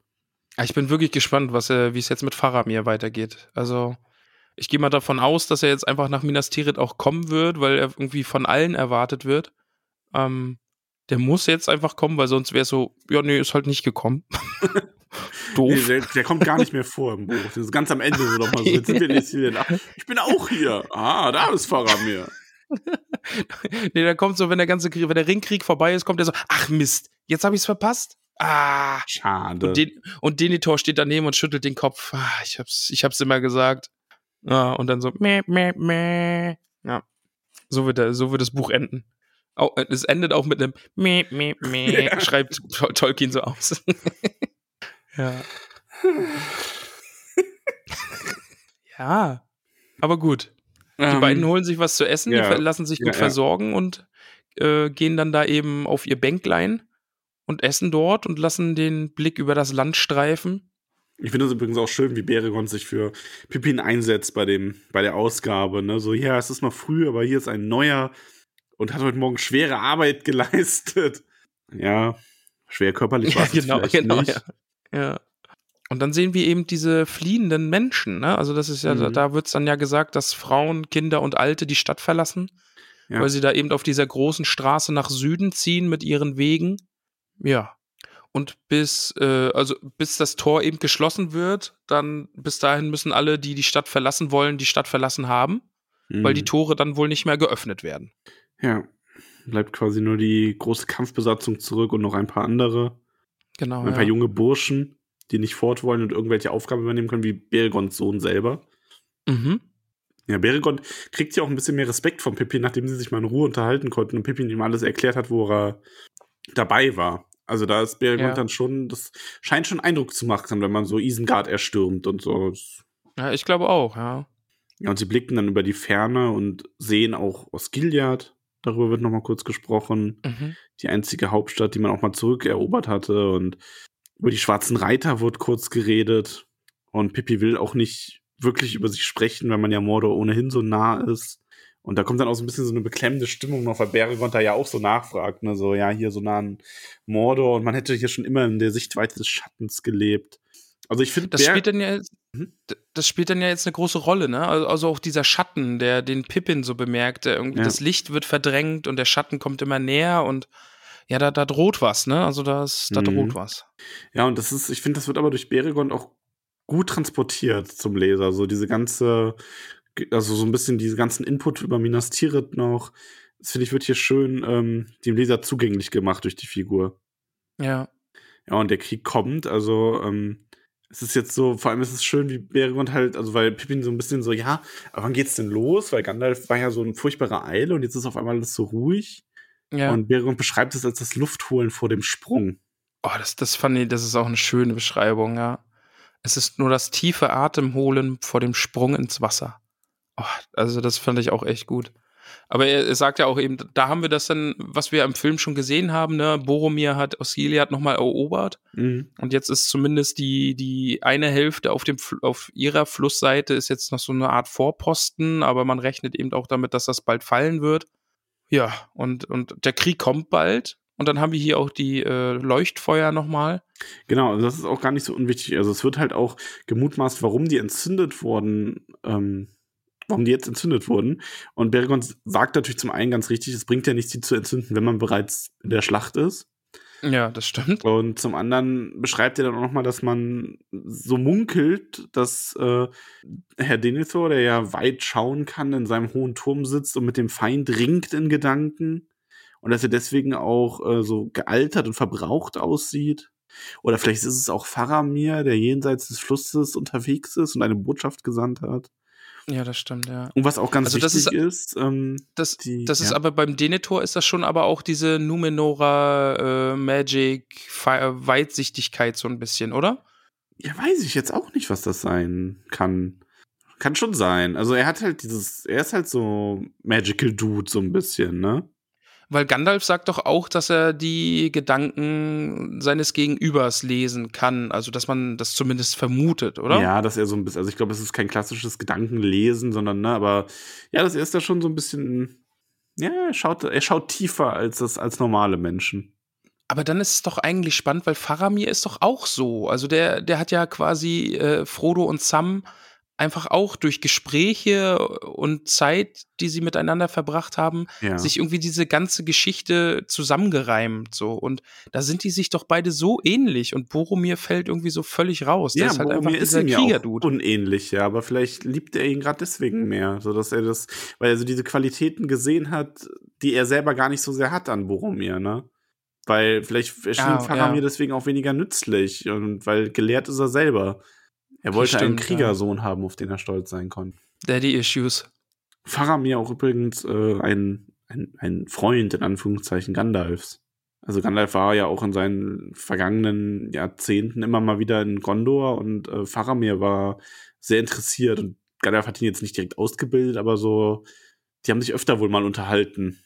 Ja, Ich bin wirklich gespannt, was er, wie es jetzt mit Faramir weitergeht. Also, ich gehe mal davon aus, dass er jetzt einfach nach Minas Tirith auch kommen wird, weil er irgendwie von allen erwartet wird. Ähm, der muss jetzt einfach kommen, weil sonst wäre es so, ja, nee, ist halt nicht gekommen. Doof. Nee, der, der kommt gar nicht mehr vor im Buch. Das ist ganz am Ende so nochmal so. Jetzt sind wir Sizilien. Ach, ich bin auch hier. Ah, da ist Faramir. nee, der kommt so, wenn der ganze Krieg, wenn der Ringkrieg vorbei ist, kommt er so, ach Mist, jetzt habe ich es verpasst. Ah. Schade. Und, Den, und Denethor steht daneben und schüttelt den Kopf. Ah, ich hab's, ich hab's immer gesagt. Ja, und dann so, meh, meh, meh. Ja. So wird, der, so wird das Buch enden. Au- äh, Es endet auch mit einem meh, meh, meh, Ja. schreibt Tol- Tolkien so aus. ja. ja. Aber gut. Die Ähm, beiden holen sich was zu essen, ja. lassen sich gut Ja, ja. versorgen und äh, gehen dann da eben auf ihr Bänklein und essen dort und lassen den Blick über das Land streifen. Ich finde es übrigens auch schön, wie Beregon sich für Pippin einsetzt bei, dem, bei der Ausgabe. Ne? So, ja, es ist noch früh, aber hier ist ein neuer und hat heute Morgen schwere Arbeit geleistet. Ja, schwer körperlich war es jetzt vielleicht nicht. Ja. ja. Und dann sehen wir eben diese fliehenden Menschen. Ne? Also das ist ja, da, Mhm. da wird es dann ja gesagt, dass Frauen, Kinder und Alte die Stadt verlassen, Ja. weil sie da eben auf dieser großen Straße nach Süden ziehen mit ihren Wegen. Ja. Und bis, äh, also bis das Tor eben geschlossen wird, dann bis dahin müssen alle, die die Stadt verlassen wollen, die Stadt verlassen haben, weil Mhm. die Tore dann wohl nicht mehr geöffnet werden. Ja, bleibt quasi nur die große Kampfbesatzung zurück und noch ein paar andere. Genau. ein ja. paar junge Burschen, die nicht fort wollen und irgendwelche Aufgaben übernehmen können, wie Beregons Sohn selber. Mhm. Ja, Beregon kriegt ja auch ein bisschen mehr Respekt von Pippin, nachdem sie sich mal in Ruhe unterhalten konnten und Pippin ihm alles erklärt hat, wo er dabei war. Also da ist Beregon Ja. dann schon, das scheint schon Eindruck zu machen, wenn man so Isengard erstürmt und so. Ja, ich glaube auch, ja. Ja, und sie blicken dann über die Ferne und sehen auch Osgiliath. Darüber wird nochmal kurz gesprochen. Mhm. Die einzige Hauptstadt, die man auch mal zurückerobert hatte. Und über die schwarzen Reiter wird kurz geredet. Und Pippi will auch nicht wirklich über sich sprechen, weil man ja Mordor ohnehin so nah ist. Und da kommt dann auch so ein bisschen so eine beklemmende Stimmung noch, weil Beregond da ja auch so nachfragt, ne, so, ja, hier so nah an Mordor und man hätte hier schon immer in der Sichtweite des Schattens gelebt. Also ich finde, das spielt dann ja. Das spielt dann ja jetzt eine große Rolle, ne? Also, also auch dieser Schatten, der den Pippin so bemerkt, der irgendwie Ja. das Licht wird verdrängt und der Schatten kommt immer näher und ja, da, da droht was, ne? Also das, da Mhm. droht was. Ja, und das ist, ich finde, das wird aber durch Beregond auch gut transportiert zum Leser. So diese ganze, also so ein bisschen diese ganzen Input über Minas Tirith noch. Das finde ich, wird hier schön ähm, dem Leser zugänglich gemacht durch die Figur. Ja. Ja, und der Krieg kommt, also ähm, es ist jetzt so, vor allem ist es schön, wie Beregond halt, also weil Pippin so ein bisschen so, ja, aber wann geht's denn los? Weil Gandalf war ja so ein furchtbarer Eile und jetzt ist auf einmal alles so ruhig. Ja. Und Beregond beschreibt es als das Luftholen vor dem Sprung. Oh, das, das fand ich, das ist auch eine schöne Beschreibung, ja. Es ist nur das tiefe Atemholen vor dem Sprung ins Wasser. Oh, also das fand ich auch echt gut. Aber er, sagt ja auch eben, da haben wir das dann, was wir im Film schon gesehen haben, ne? Boromir hat Osgiliath nochmal erobert Mhm. und jetzt ist zumindest die, die eine Hälfte auf dem, auf ihrer Flussseite ist jetzt noch so eine Art Vorposten, aber man rechnet eben auch damit, dass das bald fallen wird. Ja, und, und der Krieg kommt bald. Und dann haben wir hier auch die äh, Leuchtfeuer nochmal. Genau, also das ist auch gar nicht so unwichtig. Also es wird halt auch gemutmaßt, warum die entzündet wurden, ähm, warum die jetzt entzündet wurden. Und Beregond sagt natürlich zum einen ganz richtig, es bringt ja nichts, die zu entzünden, wenn man bereits in der Schlacht ist. Ja, das stimmt. Und zum anderen beschreibt er dann auch nochmal, dass man so munkelt, dass äh, Herr Denethor, der ja weit schauen kann, in seinem hohen Turm sitzt und mit dem Feind ringt in Gedanken. Und dass er deswegen auch äh, so gealtert und verbraucht aussieht. Oder vielleicht ist es auch Faramir, der jenseits des Flusses unterwegs ist und eine Botschaft gesandt hat. Ja, das stimmt, ja. Und was auch ganz Also das wichtig ist, ähm, Das, Die- das ist ja. aber beim Denethor ist das schon aber auch diese Numenora äh, Magic Fe- Weitsichtigkeit so ein bisschen, oder? Ja, weiß ich jetzt auch nicht, was das sein kann. Kann schon sein. Also er hat halt dieses, er ist halt so Magical Dude so ein bisschen, ne? Weil Gandalf sagt doch auch, dass er die Gedanken seines Gegenübers lesen kann. Also, dass man das zumindest vermutet, oder? Ja, dass er so ein bisschen, also ich glaube, es ist kein klassisches Gedankenlesen, sondern, ne, aber ja, das ist da schon so ein bisschen, ja, er schaut, er schaut tiefer als das, als normale Menschen. Aber dann ist es doch eigentlich spannend, weil Faramir ist doch auch so. Also der, der hat ja quasi äh, Frodo und Sam einfach auch durch Gespräche und Zeit, die sie miteinander verbracht haben, Ja. sich irgendwie diese ganze Geschichte zusammengereimt so und da sind die sich doch beide so ähnlich und Boromir fällt irgendwie so völlig raus. Ja, ist halt Boromir ist dieser ihm ja auch Kriegerdude. unähnlich, ja, aber vielleicht liebt er ihn gerade deswegen mehr, so dass er das, weil er so diese Qualitäten gesehen hat, die er selber gar nicht so sehr hat an Boromir, ne? Weil vielleicht erschien Ja, Faramir ja. deswegen auch weniger nützlich und weil gelehrt ist er selber. Er wollte einen stimmt, ja. Kriegersohn haben, auf den er stolz sein konnte. Daddy Issues. Faramir auch übrigens äh, ein, ein, ein Freund, in Anführungszeichen, Gandalfs. Also Gandalf war ja auch in seinen vergangenen Jahrzehnten immer mal wieder in Gondor und äh, Faramir war sehr interessiert und Gandalf hat ihn jetzt nicht direkt ausgebildet, aber so, die haben sich öfter wohl mal unterhalten.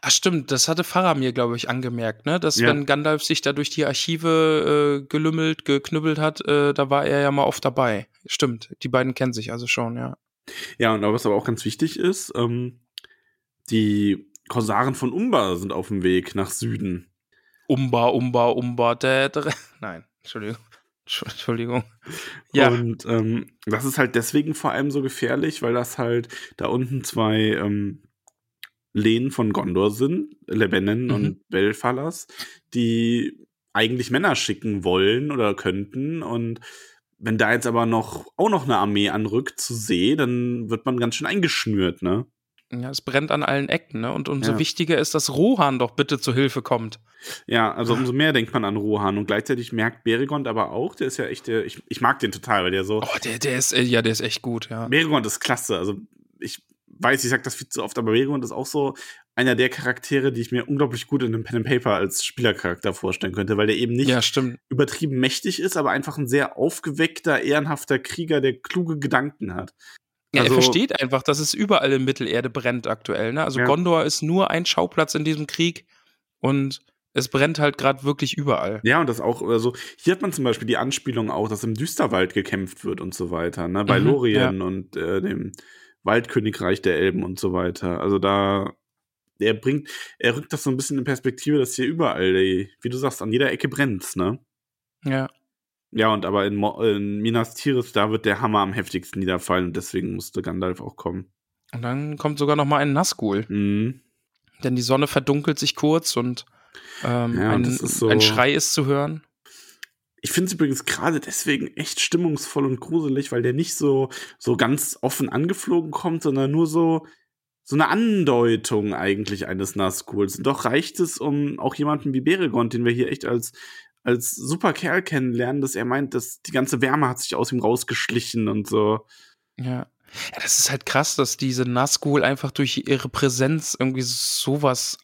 Ach stimmt, das hatte Faramir, glaube ich, angemerkt, ne? Dass Ja. wenn Gandalf sich da durch die Archive äh, gelümmelt, geknüppelt hat, äh, da war er ja mal oft dabei. Stimmt, die beiden kennen sich also schon, ja. Ja, und was aber auch ganz wichtig ist, ähm, die Korsaren von Umbar sind auf dem Weg nach Süden. Umba, Umba, Umba, dä, dä. Nein, Entschuldigung. Entsch- Entschuldigung. Ja, Und ähm, das ist halt deswegen vor allem so gefährlich, weil das halt da unten zwei ähm, Lehen von Gondor sind, Lebanon Mhm. und Belfalas, die eigentlich Männer schicken wollen oder könnten. Und wenn da jetzt aber noch auch noch eine Armee anrückt zu See, dann wird man ganz schön eingeschnürt, ne? ja, es brennt an allen Ecken, ne? Und umso Ja. wichtiger ist, dass Rohan doch bitte zur Hilfe kommt. Ja, also umso mehr denkt man an Rohan und gleichzeitig merkt Beregond aber auch, der ist ja echt der, ich, ich mag den total, weil der so, Oh, der, der ist, äh, ja, der ist echt gut, ja. Beregond ist klasse. Also ich weiß, ich sag das viel zu oft, aber Beregond ist auch so einer der Charaktere, die ich mir unglaublich gut in einem Pen and Paper als Spielercharakter vorstellen könnte, weil der eben nicht Ja, übertrieben mächtig ist, aber einfach ein sehr aufgeweckter, ehrenhafter Krieger, der kluge Gedanken hat. Ja, Also- er versteht einfach, dass es überall in Mittelerde brennt aktuell. Ne? Also Ja. Gondor ist nur ein Schauplatz in diesem Krieg und Es brennt halt gerade wirklich überall. Ja, und das auch, also hier hat man zum Beispiel die Anspielung auch, dass im Düsterwald gekämpft wird und so weiter, ne? Bei Mhm, Lorien und äh, dem Waldkönigreich der Elben und so weiter. Also da, er bringt, er rückt das so ein bisschen in Perspektive, dass hier überall, wie du sagst, an jeder Ecke brennt's, ne? Ja. Ja, und aber in, Mo in Minas Tirith, da wird der Hammer am heftigsten niederfallen und deswegen musste Gandalf auch kommen. Und dann kommt sogar noch mal ein Nazgul. Mhm. Denn die Sonne verdunkelt sich kurz und, ähm, Ja, und ein, so- ein Schrei ist zu hören. Ich finde es übrigens gerade deswegen echt stimmungsvoll und gruselig, weil der nicht so, so ganz offen angeflogen kommt, sondern nur so, so eine Andeutung eigentlich eines Nazguls. Und doch reicht es, um auch jemanden wie Beregond, den wir hier echt als, als super Kerl kennenlernen, dass er meint, dass die ganze Wärme hat sich aus ihm rausgeschlichen und so. Ja. Ja, das ist halt krass, dass diese Nazgul einfach durch ihre Präsenz irgendwie sowas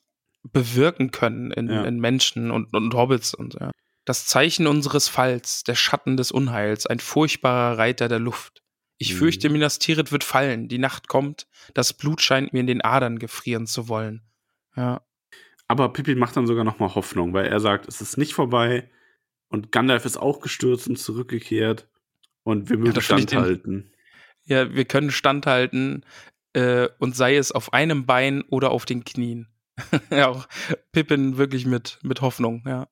bewirken können in, Ja. in Menschen und, und Hobbits und ja. Das Zeichen unseres Falls, der Schatten des Unheils, ein furchtbarer Reiter der Luft. Ich Mhm. fürchte, Minas Tirith wird fallen, die Nacht kommt, das Blut scheint mir in den Adern gefrieren zu wollen. Ja. Aber Pippin macht dann sogar noch mal Hoffnung, weil er sagt, es ist nicht vorbei und Gandalf ist auch gestürzt und zurückgekehrt und wir mögen den- standhalten. Ja, wir können standhalten äh, und sei es auf einem Bein oder auf den Knien. ja, auch Pippin wirklich mit, mit Hoffnung, ja.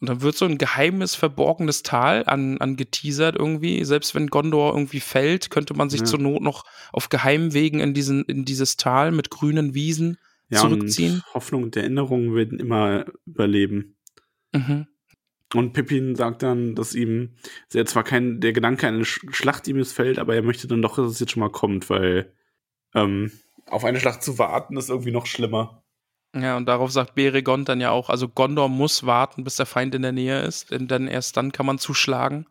Und dann wird so ein geheimes, verborgenes Tal an, angeteasert irgendwie. Selbst wenn Gondor irgendwie fällt, könnte man sich Ja. zur Not noch auf geheimen Wegen in, diesen, in dieses Tal mit grünen Wiesen Ja, zurückziehen. und Hoffnung und Erinnerungen werden immer überleben. Mhm. Und Pippin sagt dann, dass ihm sehr zwar kein der Gedanke an eine Sch Schlacht ihm missfällt, aber er möchte dann doch, dass es jetzt schon mal kommt, weil ähm, auf eine Schlacht zu warten ist irgendwie noch schlimmer. Ja, und darauf sagt Beregond dann ja auch, also Gondor muss warten, bis der Feind in der Nähe ist, denn dann erst dann kann man zuschlagen.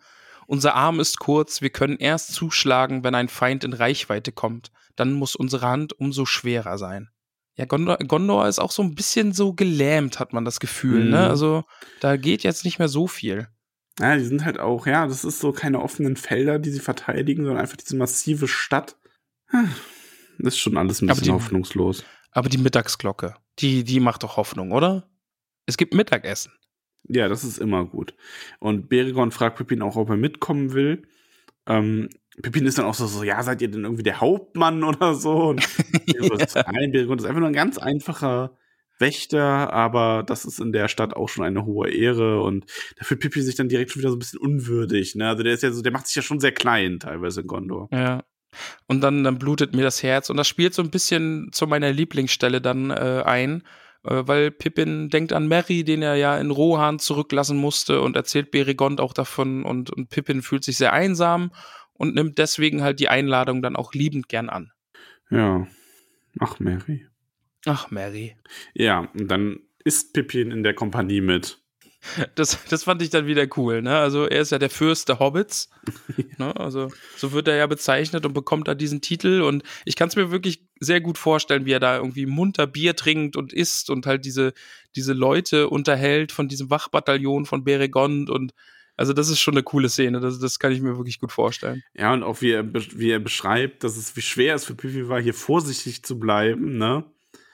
Unser Arm ist kurz, wir können erst zuschlagen, wenn ein Feind in Reichweite kommt. Dann muss unsere Hand umso schwerer sein. Ja, Gondor, Gondor ist auch so ein bisschen so gelähmt, hat man das Gefühl, Mhm. ne? Also da geht jetzt nicht mehr so viel. Ja, die sind halt auch, ja, das ist so keine offenen Felder, die sie verteidigen, sondern einfach diese massive Stadt. Hm, Das ist schon alles ein Aber bisschen die- hoffnungslos. Aber die Mittagsglocke, die, die macht doch Hoffnung, oder? Es gibt Mittagessen. Ja, das ist immer gut. Und Beregon fragt Pippin auch, ob er mitkommen will. Ähm, Pippin ist dann auch so, so, ja, seid ihr denn irgendwie der Hauptmann oder so? Und ist, Nein, Beregon ist einfach nur ein ganz einfacher Wächter, aber das ist in der Stadt auch schon eine hohe Ehre und da fühlt Pippin sich dann direkt schon wieder so ein bisschen unwürdig, ne? Also der ist ja so, der macht sich ja schon sehr klein teilweise in Gondor. Ja. Und dann, dann blutet mir das Herz. Und das spielt so ein bisschen zu meiner Lieblingsstelle dann äh, ein, äh, weil Pippin denkt an Merry, den er ja in Rohan zurücklassen musste und erzählt Beregond auch davon. Und, und Pippin fühlt sich sehr einsam und nimmt deswegen halt die Einladung dann auch liebend gern an. Ja. Ach, Mary. Ach, Merry. Ja, und dann ist Pippin in der Kompanie mit. Das, das fand ich dann wieder cool, ne? Also er ist ja der Fürst der Hobbits. ne? Also so wird er ja bezeichnet und bekommt da diesen Titel. Und ich kann es mir wirklich sehr gut vorstellen, wie er da irgendwie munter Bier trinkt und isst und halt diese, diese Leute unterhält von diesem Wachbataillon von Beregond und also das ist schon eine coole Szene, das, das kann ich mir wirklich gut vorstellen. Ja, und auch wie er, wie er beschreibt, dass es wie schwer es für Pippin war, hier vorsichtig zu bleiben, ne?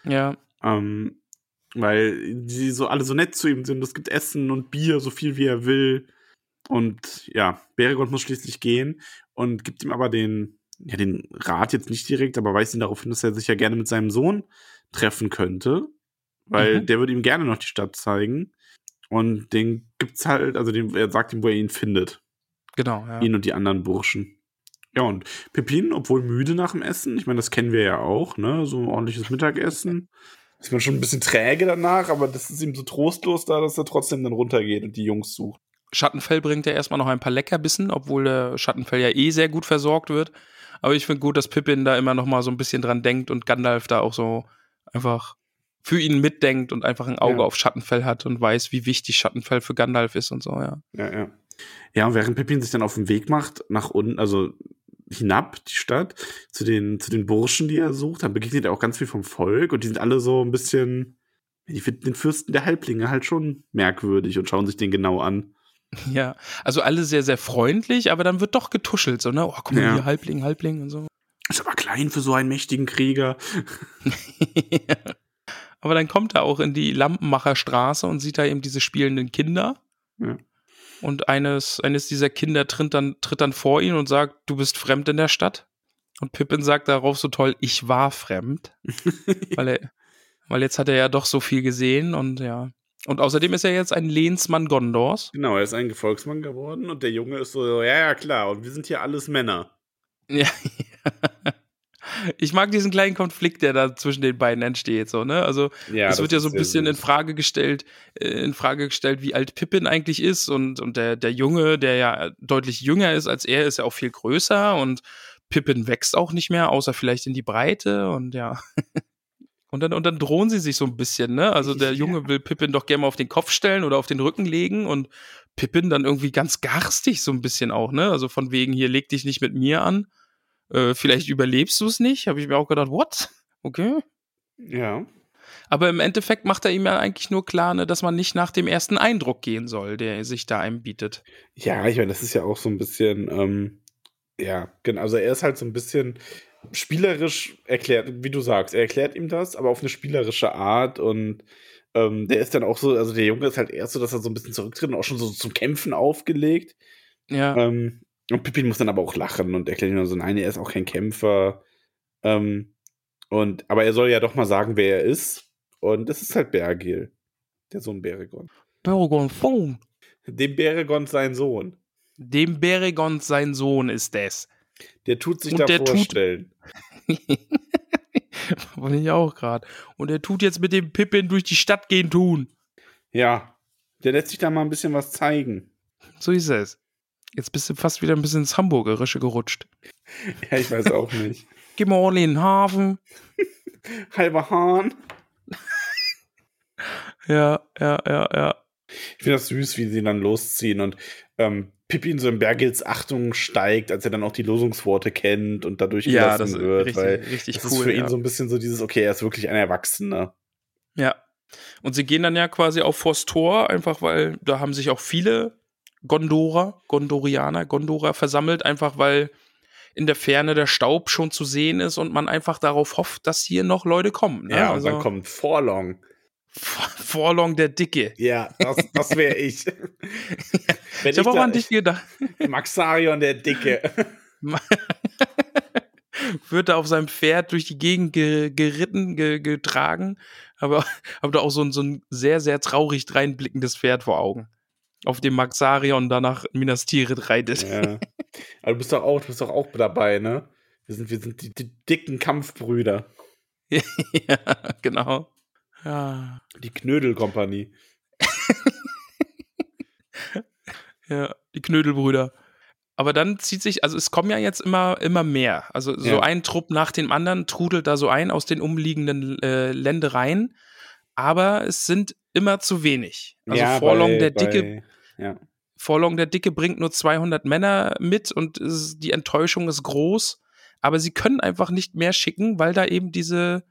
Ja, Ähm, weil die so alle so nett zu ihm sind. Es gibt Essen und Bier, so viel wie er will. Und ja, Beregond muss schließlich gehen und gibt ihm aber den, ja, den Rat jetzt nicht direkt, aber weist ihn darauf hin, dass er sich ja gerne mit seinem Sohn treffen könnte. Weil Mhm. der würde ihm gerne noch die Stadt zeigen. Und den gibt's halt, also den, er sagt ihm, wo er ihn findet. genau. Ja. Ihn und die anderen Burschen. Ja, und Pippin, obwohl müde nach dem Essen, ich meine, das kennen wir ja auch, ne? So ein ordentliches Mittagessen. Ist man schon ein bisschen träge danach, aber das ist ihm so trostlos da, dass er trotzdem dann runtergeht und die Jungs sucht. Schattenfell bringt ja erstmal noch ein paar Leckerbissen, obwohl der Schattenfell ja eh sehr gut versorgt wird. Aber ich finde gut, dass Pippin da immer noch mal so ein bisschen dran denkt und Gandalf da auch so einfach für ihn mitdenkt und einfach ein Auge Ja. auf Schattenfell hat und weiß, wie wichtig Schattenfell für Gandalf ist und so, ja. Ja, ja. Ja, und während Pippin sich dann auf den Weg macht, nach unten, also hinab die Stadt, zu den, zu den Burschen, die er sucht, dann begegnet er auch ganz viel vom Volk und die sind alle so ein bisschen, die finden den Fürsten der Halblinge halt schon merkwürdig und schauen sich den genau an. Ja, also alle sehr, sehr freundlich, aber dann wird doch getuschelt, so, ne? Oh, guck mal Ja. hier, Halbling, Halbling und so. Ist aber klein für so einen mächtigen Krieger. Aber dann kommt er auch in die Lampenmacherstraße und sieht da eben diese spielenden Kinder. Ja. Und eines, eines dieser Kinder tritt dann, tritt dann vor ihn und sagt, du bist fremd in der Stadt. Und Pippin sagt darauf so toll, ich war fremd. weil, er, weil jetzt hat er ja doch so viel gesehen und ja. Und außerdem ist er jetzt ein Lehnsmann Gondors. Genau, er ist ein Gefolgsmann geworden und der Junge ist so, ja, ja, klar, und wir sind hier alles Männer. Ja. Ich mag diesen kleinen Konflikt, der da zwischen den beiden entsteht, so, ne? Also, Ja, es wird ja so ein bisschen in. Frage gestellt, äh, in Frage gestellt, wie alt Pippin eigentlich ist und, und der, der Junge, der ja deutlich jünger ist als er, ist ja auch viel größer und Pippin wächst auch nicht mehr, außer vielleicht in die Breite und ja. Und dann, und dann drohen sie sich so ein bisschen, ne? Also der Junge will Pippin doch gerne mal auf den Kopf stellen oder auf den Rücken legen und Pippin dann irgendwie ganz garstig so ein bisschen auch, ne? Also von wegen, hier leg dich nicht mit mir an. Äh, vielleicht überlebst du es nicht. Habe ich mir auch gedacht, what? Okay. Ja. Aber im Endeffekt macht er ihm ja eigentlich nur klar, ne, dass man nicht nach dem ersten Eindruck gehen soll, der sich da einem bietet. Ja, ich meine, das ist ja auch so ein bisschen, ähm, ja, genau. Also er ist halt so ein bisschen spielerisch erklärt, wie du sagst, er erklärt ihm das, aber auf eine spielerische Art und ähm, der ist dann auch so, also der Junge ist halt erst so, dass er so ein bisschen zurücktritt und auch schon so zum Kämpfen aufgelegt. Ja. Ähm, und Pippin muss dann aber auch lachen und erklärt ihm dann so, nein, er ist auch kein Kämpfer. Ähm, und, aber er soll ja doch mal sagen, wer er ist. Und das ist halt Bergil, der Sohn Beregon. Beregon Phone. Dem Beregon sein Sohn. Dem Beregon sein Sohn ist es. Der tut sich Und da der vorstellen. Wollte ich auch gerade. Und er tut jetzt mit dem Pippin durch die Stadt gehen tun. Ja, der lässt sich da mal ein bisschen was zeigen. So ist es. Jetzt bist du fast wieder ein bisschen ins Hamburgerische gerutscht. Ja, ich weiß auch nicht. Geh mal in den Hafen. Halber Hahn. Ja, ja, ja, ja. Ich finde das süß, wie sie dann losziehen und ähm, Pippin so in Bergils Achtung steigt, als er dann auch die Losungsworte kennt und dadurch Ja, gelassen das wird. richtig- weil richtig das cool, ist für ihn ja. so ein bisschen so dieses, okay, er ist wirklich ein Erwachsener. Ja. Und sie gehen dann ja quasi auch vors Tor, einfach weil da haben sich auch viele Gondorer, Gondorianer, Gondorer versammelt, einfach weil in der Ferne der Staub schon zu sehen ist und man einfach darauf hofft, dass hier noch Leute kommen. Ne? Ja, also und dann kommt Forlong. Forlong der Dicke. Ja, das, das wäre ich. Wenn Ich habe auch an dich gedacht. Maxarion der Dicke. Wird da auf seinem Pferd durch die Gegend ge geritten, ge getragen, aber habe da auch so ein, so ein sehr, sehr traurig dreinblickendes Pferd vor Augen. Auf dem Maxarion danach Minas Tirith reitet. ja. Aber du bist doch auch, du bist doch auch dabei, ne? Wir sind, wir sind die, die dicken Kampfbrüder. ja, genau. Ja, Die Knödelkompanie. ja, die Knödelbrüder. Aber dann zieht sich, also es kommen ja jetzt immer, immer mehr. Also so Ja. ein Trupp nach dem anderen trudelt da so ein aus den umliegenden äh, Ländereien. Aber es sind immer zu wenig. Also Forlong bei- der Dicke bei- Ja. Forlong der Dicke bringt nur 200 Männer mit und es, die Enttäuschung ist groß. Aber sie können einfach nicht mehr schicken, weil da eben diese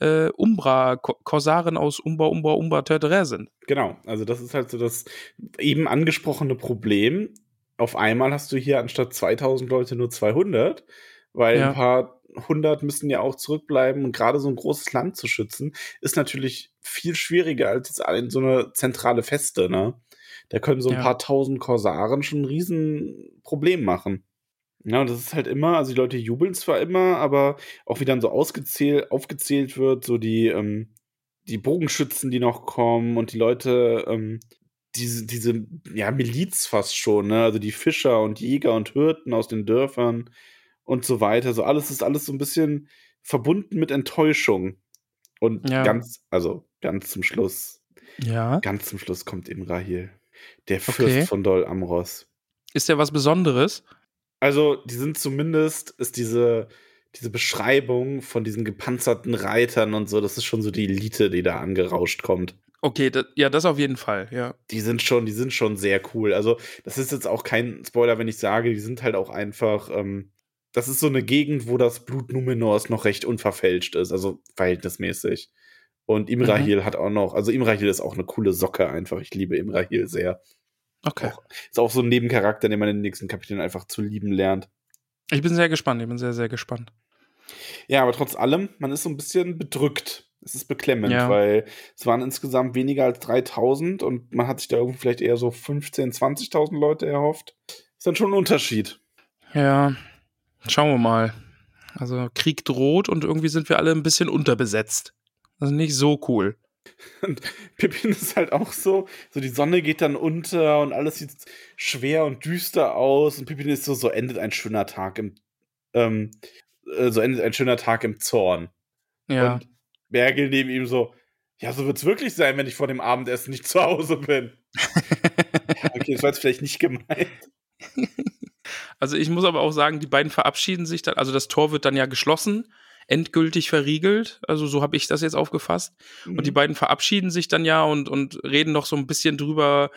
äh, Umbra, Ko- Korsaren aus Umbra, Umbra, Umbra Tertre sind. Genau, also das ist halt so das eben angesprochene Problem. Auf einmal hast du hier anstatt 2000 Leute nur 200, weil Ja. ein paar hundert müssen ja auch zurückbleiben und gerade so ein großes Land zu schützen, ist natürlich viel schwieriger als jetzt in so eine zentrale Feste, ne? Da können so ein Ja. paar tausend Korsaren schon ein riesen Problem machen. Ja, und das ist halt immer, also die Leute jubeln zwar immer, aber auch wie dann so ausgezählt, aufgezählt wird, so die, ähm, die Bogenschützen, die noch kommen und die Leute, ähm, diese, diese, ja, Miliz fast schon, ne? Also die Fischer und Jäger und Hirten aus den Dörfern und so weiter. So alles ist alles so ein bisschen verbunden mit Enttäuschung. Und Ja. ganz, also ganz zum Schluss, Ja. ganz zum Schluss kommt eben Rahil. Der Fürst Okay. von Dol Amros. Ist ja was Besonderes. Also, die sind zumindest, ist diese, diese Beschreibung von diesen gepanzerten Reitern und so, das ist schon so die Elite, die da angerauscht kommt. Okay, da, ja, das auf jeden Fall, ja. Die sind schon, die sind schon sehr cool. Also, das ist jetzt auch kein Spoiler, wenn ich sage, die sind halt auch einfach, ähm, das ist so eine Gegend, wo das Blut Numenors noch recht unverfälscht ist, also verhältnismäßig. Und Imrahil hat auch noch, also Imrahil ist auch eine coole Socke einfach. Ich liebe Imrahil sehr. Okay. Auch, ist auch so ein Nebencharakter, den man in den nächsten Kapiteln einfach zu lieben lernt. Ich bin sehr gespannt, ich bin sehr, sehr gespannt. Ja, aber trotz allem, man ist so ein bisschen bedrückt. Es ist beklemmend, Ja. weil es waren insgesamt weniger als 3000 und man hat sich da irgendwie vielleicht eher so 15.000, 20.000 Leute erhofft. Ist dann schon ein Unterschied. Ja, schauen wir mal. Also Krieg droht und irgendwie sind wir alle ein bisschen unterbesetzt. Also nicht so cool. Und Pippin ist halt auch so, so die Sonne geht dann unter und alles sieht schwer und düster aus und Pippin ist so, so endet ein schöner Tag im, ähm, äh, so endet ein schöner Tag im Zorn. Ja. Und Bergel neben ihm so, ja, so wird's wirklich sein, wenn ich vor dem Abendessen nicht zu Hause bin. Ja, okay, das war jetzt vielleicht nicht gemeint. Also ich muss aber auch sagen, die beiden verabschieden sich dann, also das Tor wird dann ja geschlossen, endgültig verriegelt, also so habe ich das jetzt aufgefasst. Und die beiden verabschieden sich dann ja und, und reden noch so ein bisschen drüber,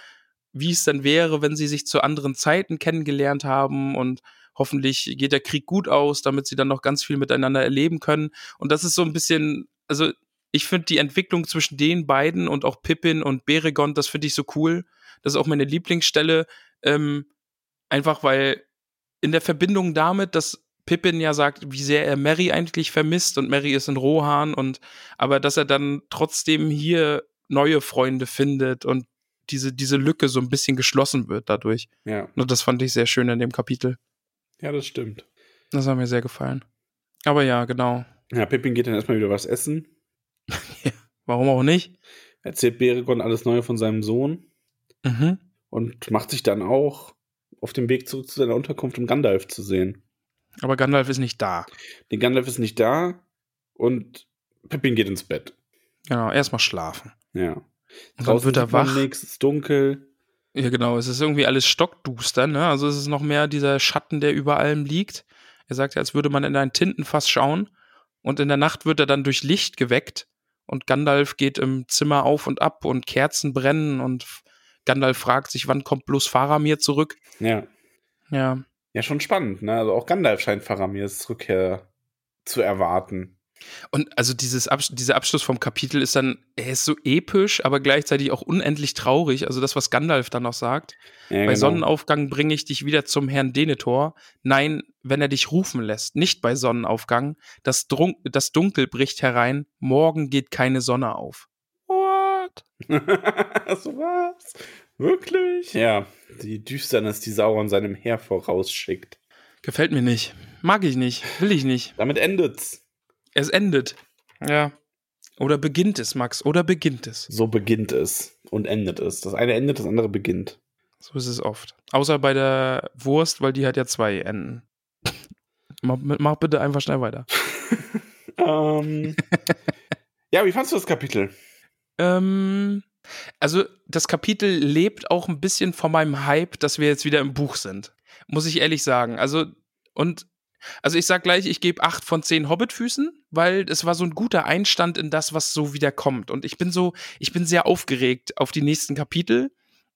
wie es dann wäre, wenn sie sich zu anderen Zeiten kennengelernt haben und hoffentlich geht der Krieg gut aus, damit sie dann noch ganz viel miteinander erleben können. Und das ist so ein bisschen, also ich finde die Entwicklung zwischen den beiden und auch Pippin und Beregond, das finde ich so cool. Das ist auch meine Lieblingsstelle, ähm, einfach weil in der Verbindung damit, dass Pippin ja sagt, wie sehr er Mary eigentlich vermisst und Mary ist in Rohan und aber dass er dann trotzdem hier neue Freunde findet und diese, diese Lücke so ein bisschen geschlossen wird dadurch. Ja, Und das fand ich sehr schön in dem Kapitel. ja, das stimmt. Das hat mir sehr gefallen. Aber ja, genau. Ja, Pippin geht dann erstmal wieder was essen, Warum auch nicht? erzählt Beregon alles Neue von seinem Sohn Mhm. und macht sich dann auch auf dem Weg zurück zu seiner Unterkunft, um Gandalf zu sehen. Aber Gandalf ist nicht da. Den Gandalf ist nicht da und Pippin geht ins Bett. Genau, erstmal schlafen. Ja. Und dann Draußen wird er wach. Nix, es ist dunkel. Ja, genau. Es ist irgendwie alles stockduster, ne? Also es ist noch mehr dieser Schatten, der über allem liegt. Er sagt ja, als würde man in ein Tintenfass schauen. Und in der Nacht wird er dann durch Licht geweckt. Und Gandalf geht im Zimmer auf und ab und Kerzen brennen. Und Gandalf fragt sich, wann kommt bloß Faramir zurück? Ja. Ja. Ja, schon spannend, ne? Also auch Gandalf scheint Faramirs Rückkehr zu erwarten. Und also dieses Abs dieser Abschluss vom Kapitel ist dann, er ist so episch, aber gleichzeitig auch unendlich traurig. Also das, was Gandalf dann noch sagt. Ja, Bei genau. Sonnenaufgang bringe ich dich wieder zum Herrn Denethor. Nein, wenn er dich rufen lässt, nicht bei Sonnenaufgang. Das, Drun das Dunkel bricht herein, morgen geht keine Sonne auf. What? so was? Wirklich? Ja, die Düsternis, die Sauron seinem Heer vorausschickt. Gefällt mir nicht. Mag ich nicht. Will ich nicht. Damit endet's. Es endet. Ja. Oder beginnt es, Max? Oder beginnt es? So beginnt es und endet es. Das eine endet, das andere beginnt. So ist es oft. Außer bei der Wurst, weil die hat ja zwei Enden. mach, mach bitte einfach schnell weiter. Ähm, ja, wie fandst du das Kapitel? Ähm, also das Kapitel lebt auch ein bisschen von meinem Hype, dass wir jetzt wieder im Buch sind. Muss ich ehrlich sagen. Also, und, also ich sag gleich, ich gebe acht von zehn Hobbitfüßen, weil es war so ein guter Einstand in das, was so wieder kommt. Und ich bin so, ich bin sehr aufgeregt auf die nächsten Kapitel.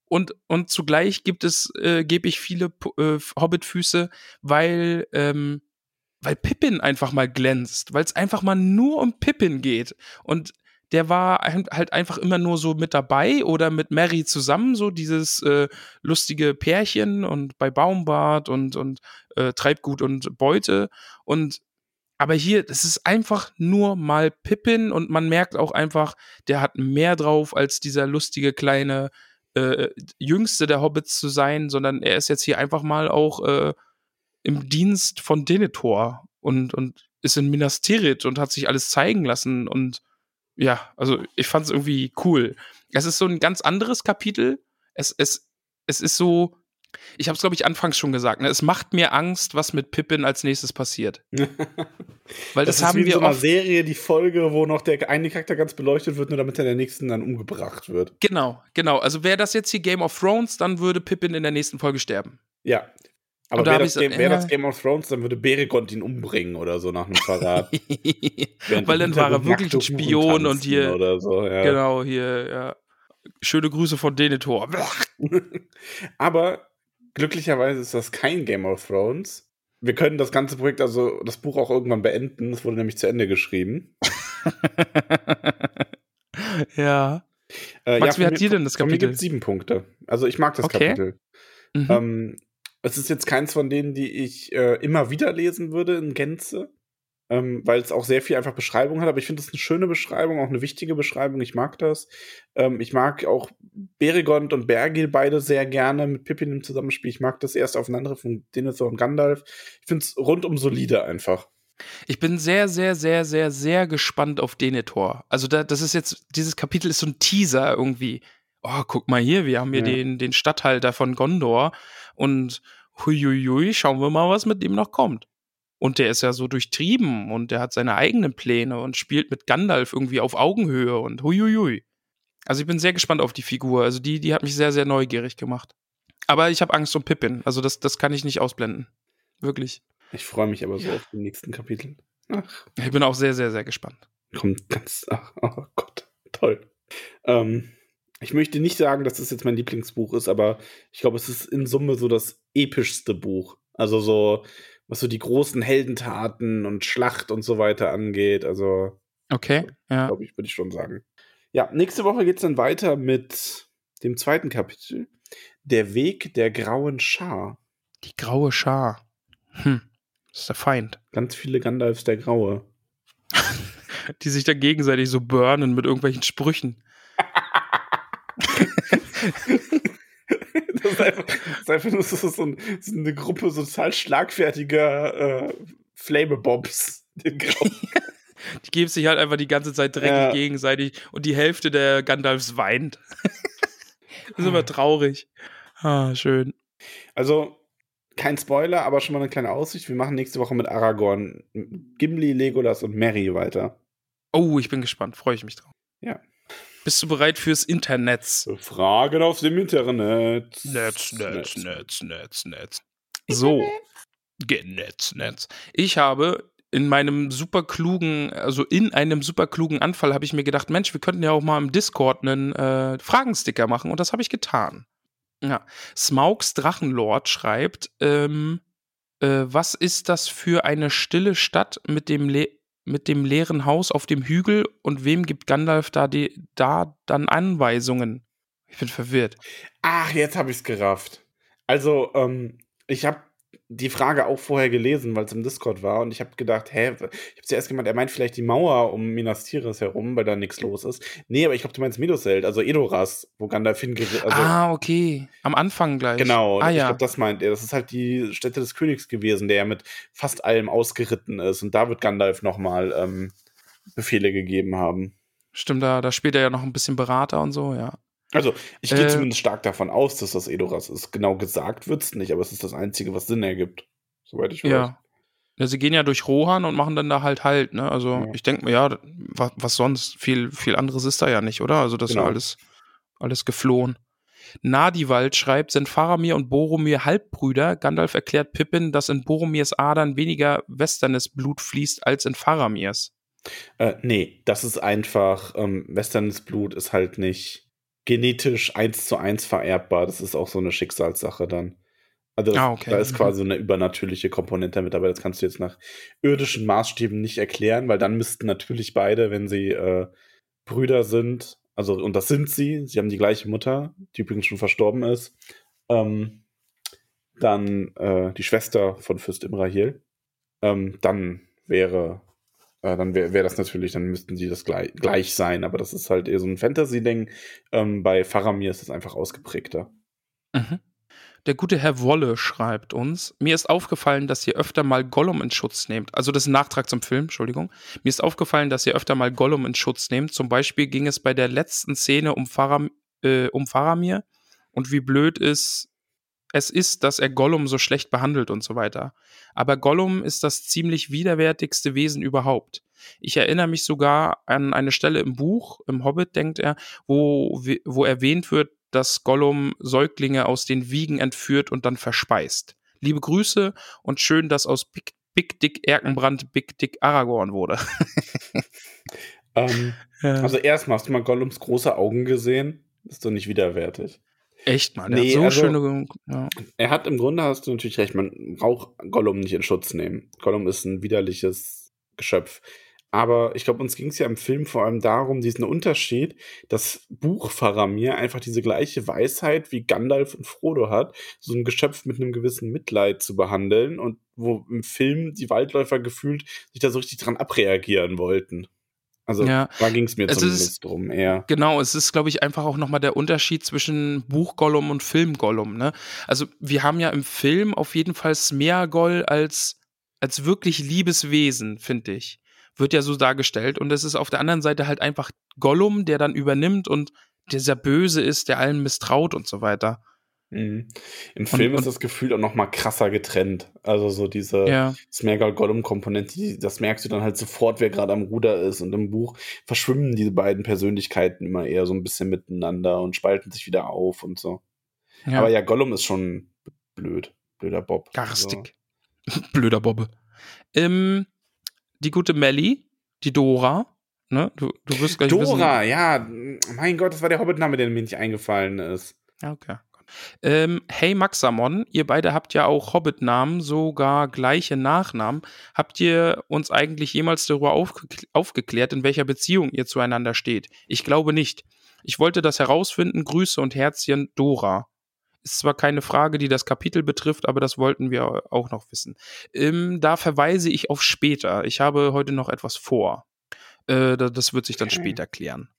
Und, und zugleich gibt es, äh, gebe ich viele äh, Hobbitfüße, weil, ähm, weil Pippin einfach mal glänzt, weil es einfach mal nur um Pippin geht. Und der war halt einfach immer nur so mit dabei oder mit Mary zusammen, so dieses äh, lustige Pärchen und bei Baumbart und, und äh, Treibgut und Beute. Und aber hier, das ist einfach nur mal Pippin und man merkt auch einfach, der hat mehr drauf als dieser lustige kleine äh, Jüngste der Hobbits zu sein, sondern er ist jetzt hier einfach mal auch äh, im Dienst von Denethor und, und ist in Minas Tirith und hat sich alles zeigen lassen und ja, also ich fand es irgendwie cool. Es ist so ein ganz anderes Kapitel. Es, es, es ist so, ich habe es, glaube ich, anfangs schon gesagt, ne? es macht mir Angst, was mit Pippin als nächstes passiert. Weil das, ist haben wie in wir so einer. Serie, die Folge, wo noch der eine Charakter ganz beleuchtet wird, nur damit er in der nächsten dann umgebracht wird. Genau, genau. Also wäre das jetzt hier Game of Thrones, dann würde Pippin in der nächsten Folge sterben. Ja. Aber wäre das, so- Game- wär ja. das Game of Thrones, dann würde Beregond ihn umbringen oder so nach einem Verrat. Weil dann war er wirklich ein Spion und hier, Oder so, ja. genau, hier, ja. Schöne Grüße von Denethor. Aber glücklicherweise ist das kein Game of Thrones. Wir können das ganze Projekt, also das Buch auch irgendwann beenden. Es wurde nämlich zu Ende geschrieben. ja. Äh, Max, wie von hat mir- dir denn das Von mir Kapitel? gibt sieben Punkte. Also ich mag das Okay. Kapitel. Mhm. Ähm, es ist jetzt keins von denen, die ich äh, immer wieder lesen würde in Gänze. ähm, weil es auch sehr viel einfach Beschreibung hat. Aber ich finde es eine schöne Beschreibung, auch eine wichtige Beschreibung. Ich mag das. Ähm, ich mag auch Berigond und Bergil beide sehr gerne mit Pippin im Zusammenspiel. Ich mag das erste Aufeinander von Denethor und Gandalf. Ich finde es rundum solide einfach. Ich bin sehr, sehr, sehr, sehr, sehr gespannt auf Denethor. Also da, das ist jetzt, dieses Kapitel ist so ein Teaser irgendwie. Oh, guck mal hier, wir haben hier Ja. den, den Stadthalter von Gondor und huiuiui, schauen wir mal, was mit dem noch kommt. Und der ist ja so durchtrieben und der hat seine eigenen Pläne und spielt mit Gandalf irgendwie auf Augenhöhe und huiuiui. Also ich bin sehr gespannt auf die Figur. Also die, die hat mich sehr, sehr neugierig gemacht. Aber ich habe Angst um Pippin. Also das, das kann ich nicht ausblenden. Wirklich. Ich freue mich aber so auf die nächsten Kapitel. Ach, Ich bin auch sehr, sehr, sehr gespannt. kommt ganz. Ach, oh Gott, toll. Ähm, ich möchte nicht sagen, dass das jetzt mein Lieblingsbuch ist, aber ich glaube, es ist in Summe so das epischste Buch. Also so, was so die großen Heldentaten und Schlacht und so weiter angeht. Also, Okay, ja. glaube ich, würde ich schon sagen. Ja, nächste Woche geht es dann weiter mit dem zweiten Kapitel. Der Weg der grauen Schar. Die graue Schar. Hm, das ist der Feind. Ganz viele Gandalfs der Graue. Die sich da gegenseitig so burnen mit irgendwelchen Sprüchen. Das ist einfach, das ist einfach nur so, so, ein, so eine Gruppe so total schlagfertiger äh, Grauen. Die geben sich halt einfach die ganze Zeit dreckig Ja. gegenseitig und die Hälfte der Gandalfs weint. das ist immer traurig. Ah, schön. Also, kein Spoiler, aber schon mal eine kleine Aussicht. Wir machen nächste Woche mit Aragorn, Gimli, Legolas und Merry weiter. Oh, ich bin gespannt. Freue ich mich drauf. Ja. Bist du bereit fürs Internet? Fragen aus dem Internet. Netz, Netz, Netz, Netz, Netz. So. Netz, Netz. Ich habe in meinem super klugen, also in einem super klugen Anfall habe ich mir gedacht, Mensch, wir könnten ja auch mal im Discord einen äh, Fragensticker machen und das habe ich getan. Ja. Smaugs Drachenlord schreibt, ähm, äh, was ist das für eine stille Stadt mit dem, le mit dem leeren Haus auf dem Hügel und wem gibt Gandalf da, die, da dann Anweisungen? Ich bin verwirrt. Ach, jetzt habe ich es gerafft. Also, ähm, ich habe die Frage auch vorher gelesen, weil es im Discord war und ich habe gedacht, hä, ich habe zuerst gemeint, er meint vielleicht die Mauer um Minas Tirith herum, weil da nichts los ist. Nee, aber ich glaube, du meinst Meduseld, also Edoras, wo Gandalf hingeritten also, ah, okay. Am Anfang gleich. Genau, Ah ich ja. glaube, das meint er. Das ist halt die Stätte des Königs gewesen, der ja mit fast allem ausgeritten ist und da wird Gandalf nochmal ähm, Befehle gegeben haben. Stimmt, da, da spielt er ja noch ein bisschen Berater und so, ja. Also, ich gehe Äh, zumindest stark davon aus, dass das Edoras ist. Genau gesagt wird's nicht, aber es ist das Einzige, was Sinn ergibt. Soweit ich weiß. Ja. ja. Sie gehen ja durch Rohan und machen dann da halt halt, ne? Also Ja. ich denke mir, ja, was, was sonst? Viel, viel anderes ist da ja nicht, oder? Also das ist Genau. ja alles, alles geflohen. Nadiwald schreibt, sind Faramir und Boromir Halbbrüder? Gandalf erklärt Pippin, dass in Boromirs Adern weniger westernes Blut fließt als in Faramirs. Äh, nee, das ist einfach, ähm, westernes Blut ist halt nicht genetisch eins zu eins vererbbar. Das ist auch so eine Schicksalssache dann. Also das, Ah, okay. da ist Mhm. quasi eine übernatürliche Komponente mit dabei. Das kannst du jetzt nach irdischen Maßstäben nicht erklären, weil dann müssten natürlich beide, wenn sie äh, Brüder sind, also und das sind sie, sie haben die gleiche Mutter, die übrigens schon verstorben ist, ähm, dann äh, die Schwester von Fürst Imrahil, ähm, dann wäre äh, dann wäre wär das natürlich, dann müssten sie das gleich, gleich sein, aber das ist halt eher so ein Fantasy-Ding. Ähm, bei Faramir ist es einfach ausgeprägter. Mhm. Der gute Herr Wolle schreibt uns, mir ist aufgefallen, dass ihr öfter mal Gollum in Schutz nehmt. Also das ist ein Nachtrag zum Film, Entschuldigung. Mir ist aufgefallen, dass ihr öfter mal Gollum in Schutz nehmt. Zum Beispiel ging es bei der letzten Szene um, Faram, äh, um Faramir und wie blöd ist, es ist, dass er Gollum so schlecht behandelt und so weiter. Aber Gollum ist das ziemlich widerwärtigste Wesen überhaupt. Ich erinnere mich sogar an eine Stelle im Buch, im Hobbit, denkt er, wo, wo erwähnt wird, dass Gollum Säuglinge aus den Wiegen entführt und dann verspeist. Liebe Grüße und schön, dass aus Big, Big Dick Erkenbrand Big Dick Aragorn wurde. Ähm, also erstmal hast du mal Gollums große Augen gesehen. Ist doch nicht widerwärtig. Echt mal, der Nee, so also- schöne. Ja. Er hat im Grunde, hast du natürlich recht, man braucht Gollum nicht in Schutz nehmen. Gollum ist ein widerliches Geschöpf. Aber ich glaube, uns ging es ja im Film vor allem darum, diesen Unterschied, dass Buch Faramir einfach diese gleiche Weisheit wie Gandalf und Frodo hat, so ein Geschöpf mit einem gewissen Mitleid zu behandeln und wo im Film die Waldläufer gefühlt sich da so richtig dran abreagieren wollten. Also Ja. da ging es mir Es zumindest ist- drum eher. Genau, es ist, glaube ich, einfach auch nochmal der Unterschied zwischen Buchgollum und Filmgollum. Ne? Also wir haben ja im Film auf jeden Fall Smeagol als, als wirklich liebes Wesen, finde ich. Wird ja so dargestellt. Und es ist auf der anderen Seite halt einfach Gollum, der dann übernimmt und der sehr böse ist, der allen misstraut und so weiter. Mhm. Im Film und- ist das Gefühl auch noch mal krasser getrennt. Also so diese Ja. Smeagol-Gollum-Komponente, das merkst du dann halt sofort, wer gerade am Ruder ist. Und im Buch verschwimmen diese beiden Persönlichkeiten immer eher so ein bisschen miteinander und spalten sich wieder auf und so. ja. Aber ja, Gollum ist schon blöd. Blöder Bob. Garstig. Blöder Bobbe. Ähm, die gute Melly, die Dora, ne? Du, du wirst gleich Also. wissen. Dora, ja. Mein Gott, das war der Hobbit-Name, der mir nicht eingefallen ist. Ja, Okay. Ähm, hey Maxamon, ihr beide habt ja auch Hobbit-Namen, sogar gleiche Nachnamen. Habt ihr uns eigentlich jemals darüber aufgekl aufgeklärt, in welcher Beziehung ihr zueinander steht? Ich glaube nicht. Ich wollte das herausfinden. Grüße und Herzchen, Dora. Ist zwar keine Frage, die das Kapitel betrifft, aber das wollten wir auch noch wissen. Ähm, da verweise ich auf später. Ich habe heute noch etwas vor. Äh, da- das wird sich dann Okay. später klären.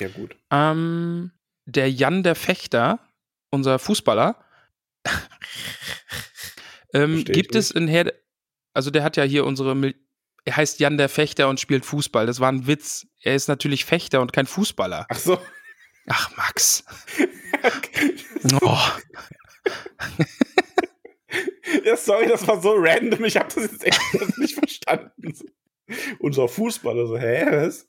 Ja, gut. Ähm, der Jan der Fechter, unser Fußballer, ähm, gibt es in Herr, also der hat ja hier unsere, Mil er heißt Jan der Fechter und spielt Fußball. Das war ein Witz. Er ist natürlich Fechter und kein Fußballer. Ach so. Ach, Max. Oh. Ja, sorry, das war so random. Ich habe das jetzt echt nicht verstanden. Unser Fußballer so, hä, was?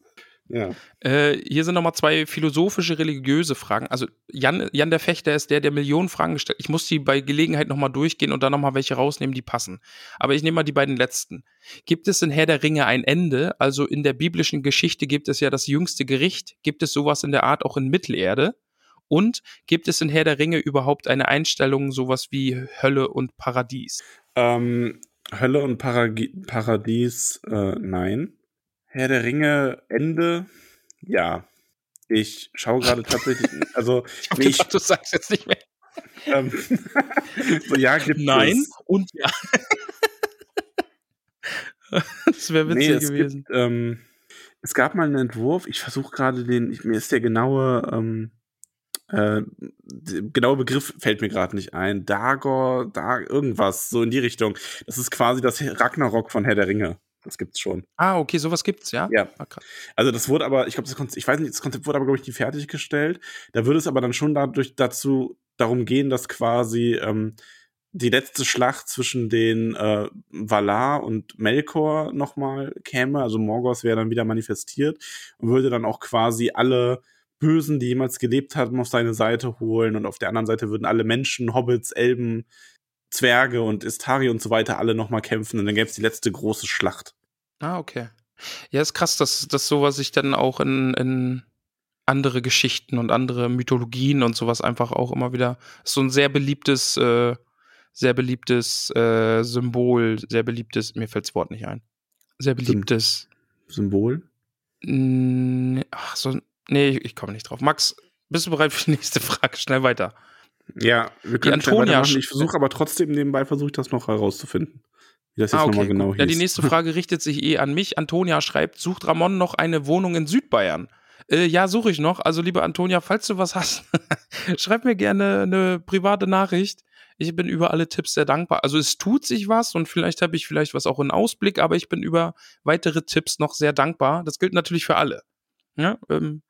Ja. Äh, hier sind nochmal zwei philosophische, religiöse Fragen. Also Jan, Jan der Fechter ist der, der Millionen Fragen gestellt. Ich muss die bei Gelegenheit nochmal durchgehen und dann nochmal welche rausnehmen, die passen. Aber ich nehme mal die beiden letzten. Gibt es in Herr der Ringe ein Ende? Also in der biblischen Geschichte gibt es ja das jüngste Gericht. Gibt es sowas in der Art auch in Mittelerde? Und gibt es in Herr der Ringe überhaupt eine Einstellung, sowas wie Hölle und Paradies? Ähm, Hölle und Paragi Paradies, äh, nein. Herr der Ringe, Ende, ja. Ich schaue gerade tatsächlich, also, Ich hab nee, ich, gedacht, du sagst jetzt nicht mehr. ähm, so, ja, gibt Nein es. und ja. das wäre witzig Nee, es gewesen. gibt, ähm, es gab mal einen Entwurf, ich versuche gerade den, ich, mir ist der genaue, ähm, äh, genaue Begriff fällt mir gerade nicht ein. Dagor, da irgendwas, so in die Richtung. Das ist quasi das Ragnarok von Herr der Ringe. Das gibt's schon. Ah, okay, sowas gibt's, ja? Ja. Ah, krass. Also das wurde aber, ich glaube, das Konzept, ich weiß nicht, das Konzept wurde aber, glaube ich, nie fertiggestellt. Da würde es aber dann schon dadurch dazu darum gehen, dass quasi ähm, die letzte Schlacht zwischen den äh, Valar und Melkor nochmal käme. Also Morgoth wäre dann wieder manifestiert und würde dann auch quasi alle Bösen, die jemals gelebt haben, auf seine Seite holen. Und auf der anderen Seite würden alle Menschen, Hobbits, Elben, Zwerge und Istari und so weiter alle nochmal kämpfen. Und dann gäbe es die letzte große Schlacht. Ah, okay. Ja, ist krass, dass, dass sowas sich dann auch in, in andere Geschichten und andere Mythologien und sowas einfach auch immer wieder ist so ein sehr beliebtes, äh, sehr beliebtes äh, Symbol, sehr beliebtes, mir fällt das Wort nicht ein. Sehr beliebtes. Symbol? Ach so, nee, ich, ich komme nicht drauf. Max, bist du bereit für die nächste Frage? Schnell weiter. Ja, wir können schnell Antonia Ich versuche aber trotzdem nebenbei versuche ich das noch herauszufinden. Wie das jetzt Ah, okay. nochmal genau gut. Ja, die hieß. nächste Frage richtet sich eh an mich. Antonia schreibt, sucht Ramon noch eine Wohnung in Südbayern? Äh, ja, suche ich noch. Also, liebe Antonia, falls du was hast, schreib mir gerne eine private Nachricht. Ich bin über alle Tipps sehr dankbar. Also es tut sich was und vielleicht habe ich vielleicht was auch in Ausblick, aber ich bin über weitere Tipps noch sehr dankbar. Das gilt natürlich für alle. Ja, ähm,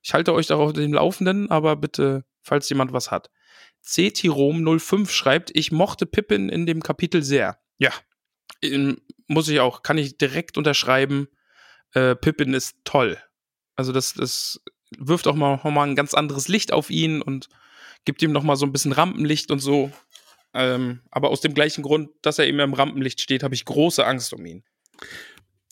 ich halte euch darauf auf dem Laufenden, aber bitte, falls jemand was hat. CTROM05 schreibt, ich mochte Pippin in dem Kapitel sehr. Ja, muss ich auch, kann ich direkt unterschreiben. Äh, Pippin ist toll. Also das, das wirft auch mal, noch mal ein ganz anderes Licht auf ihn und gibt ihm noch mal so ein bisschen Rampenlicht und so. Ähm, aber aus dem gleichen Grund, dass er eben im Rampenlicht steht, habe ich große Angst um ihn.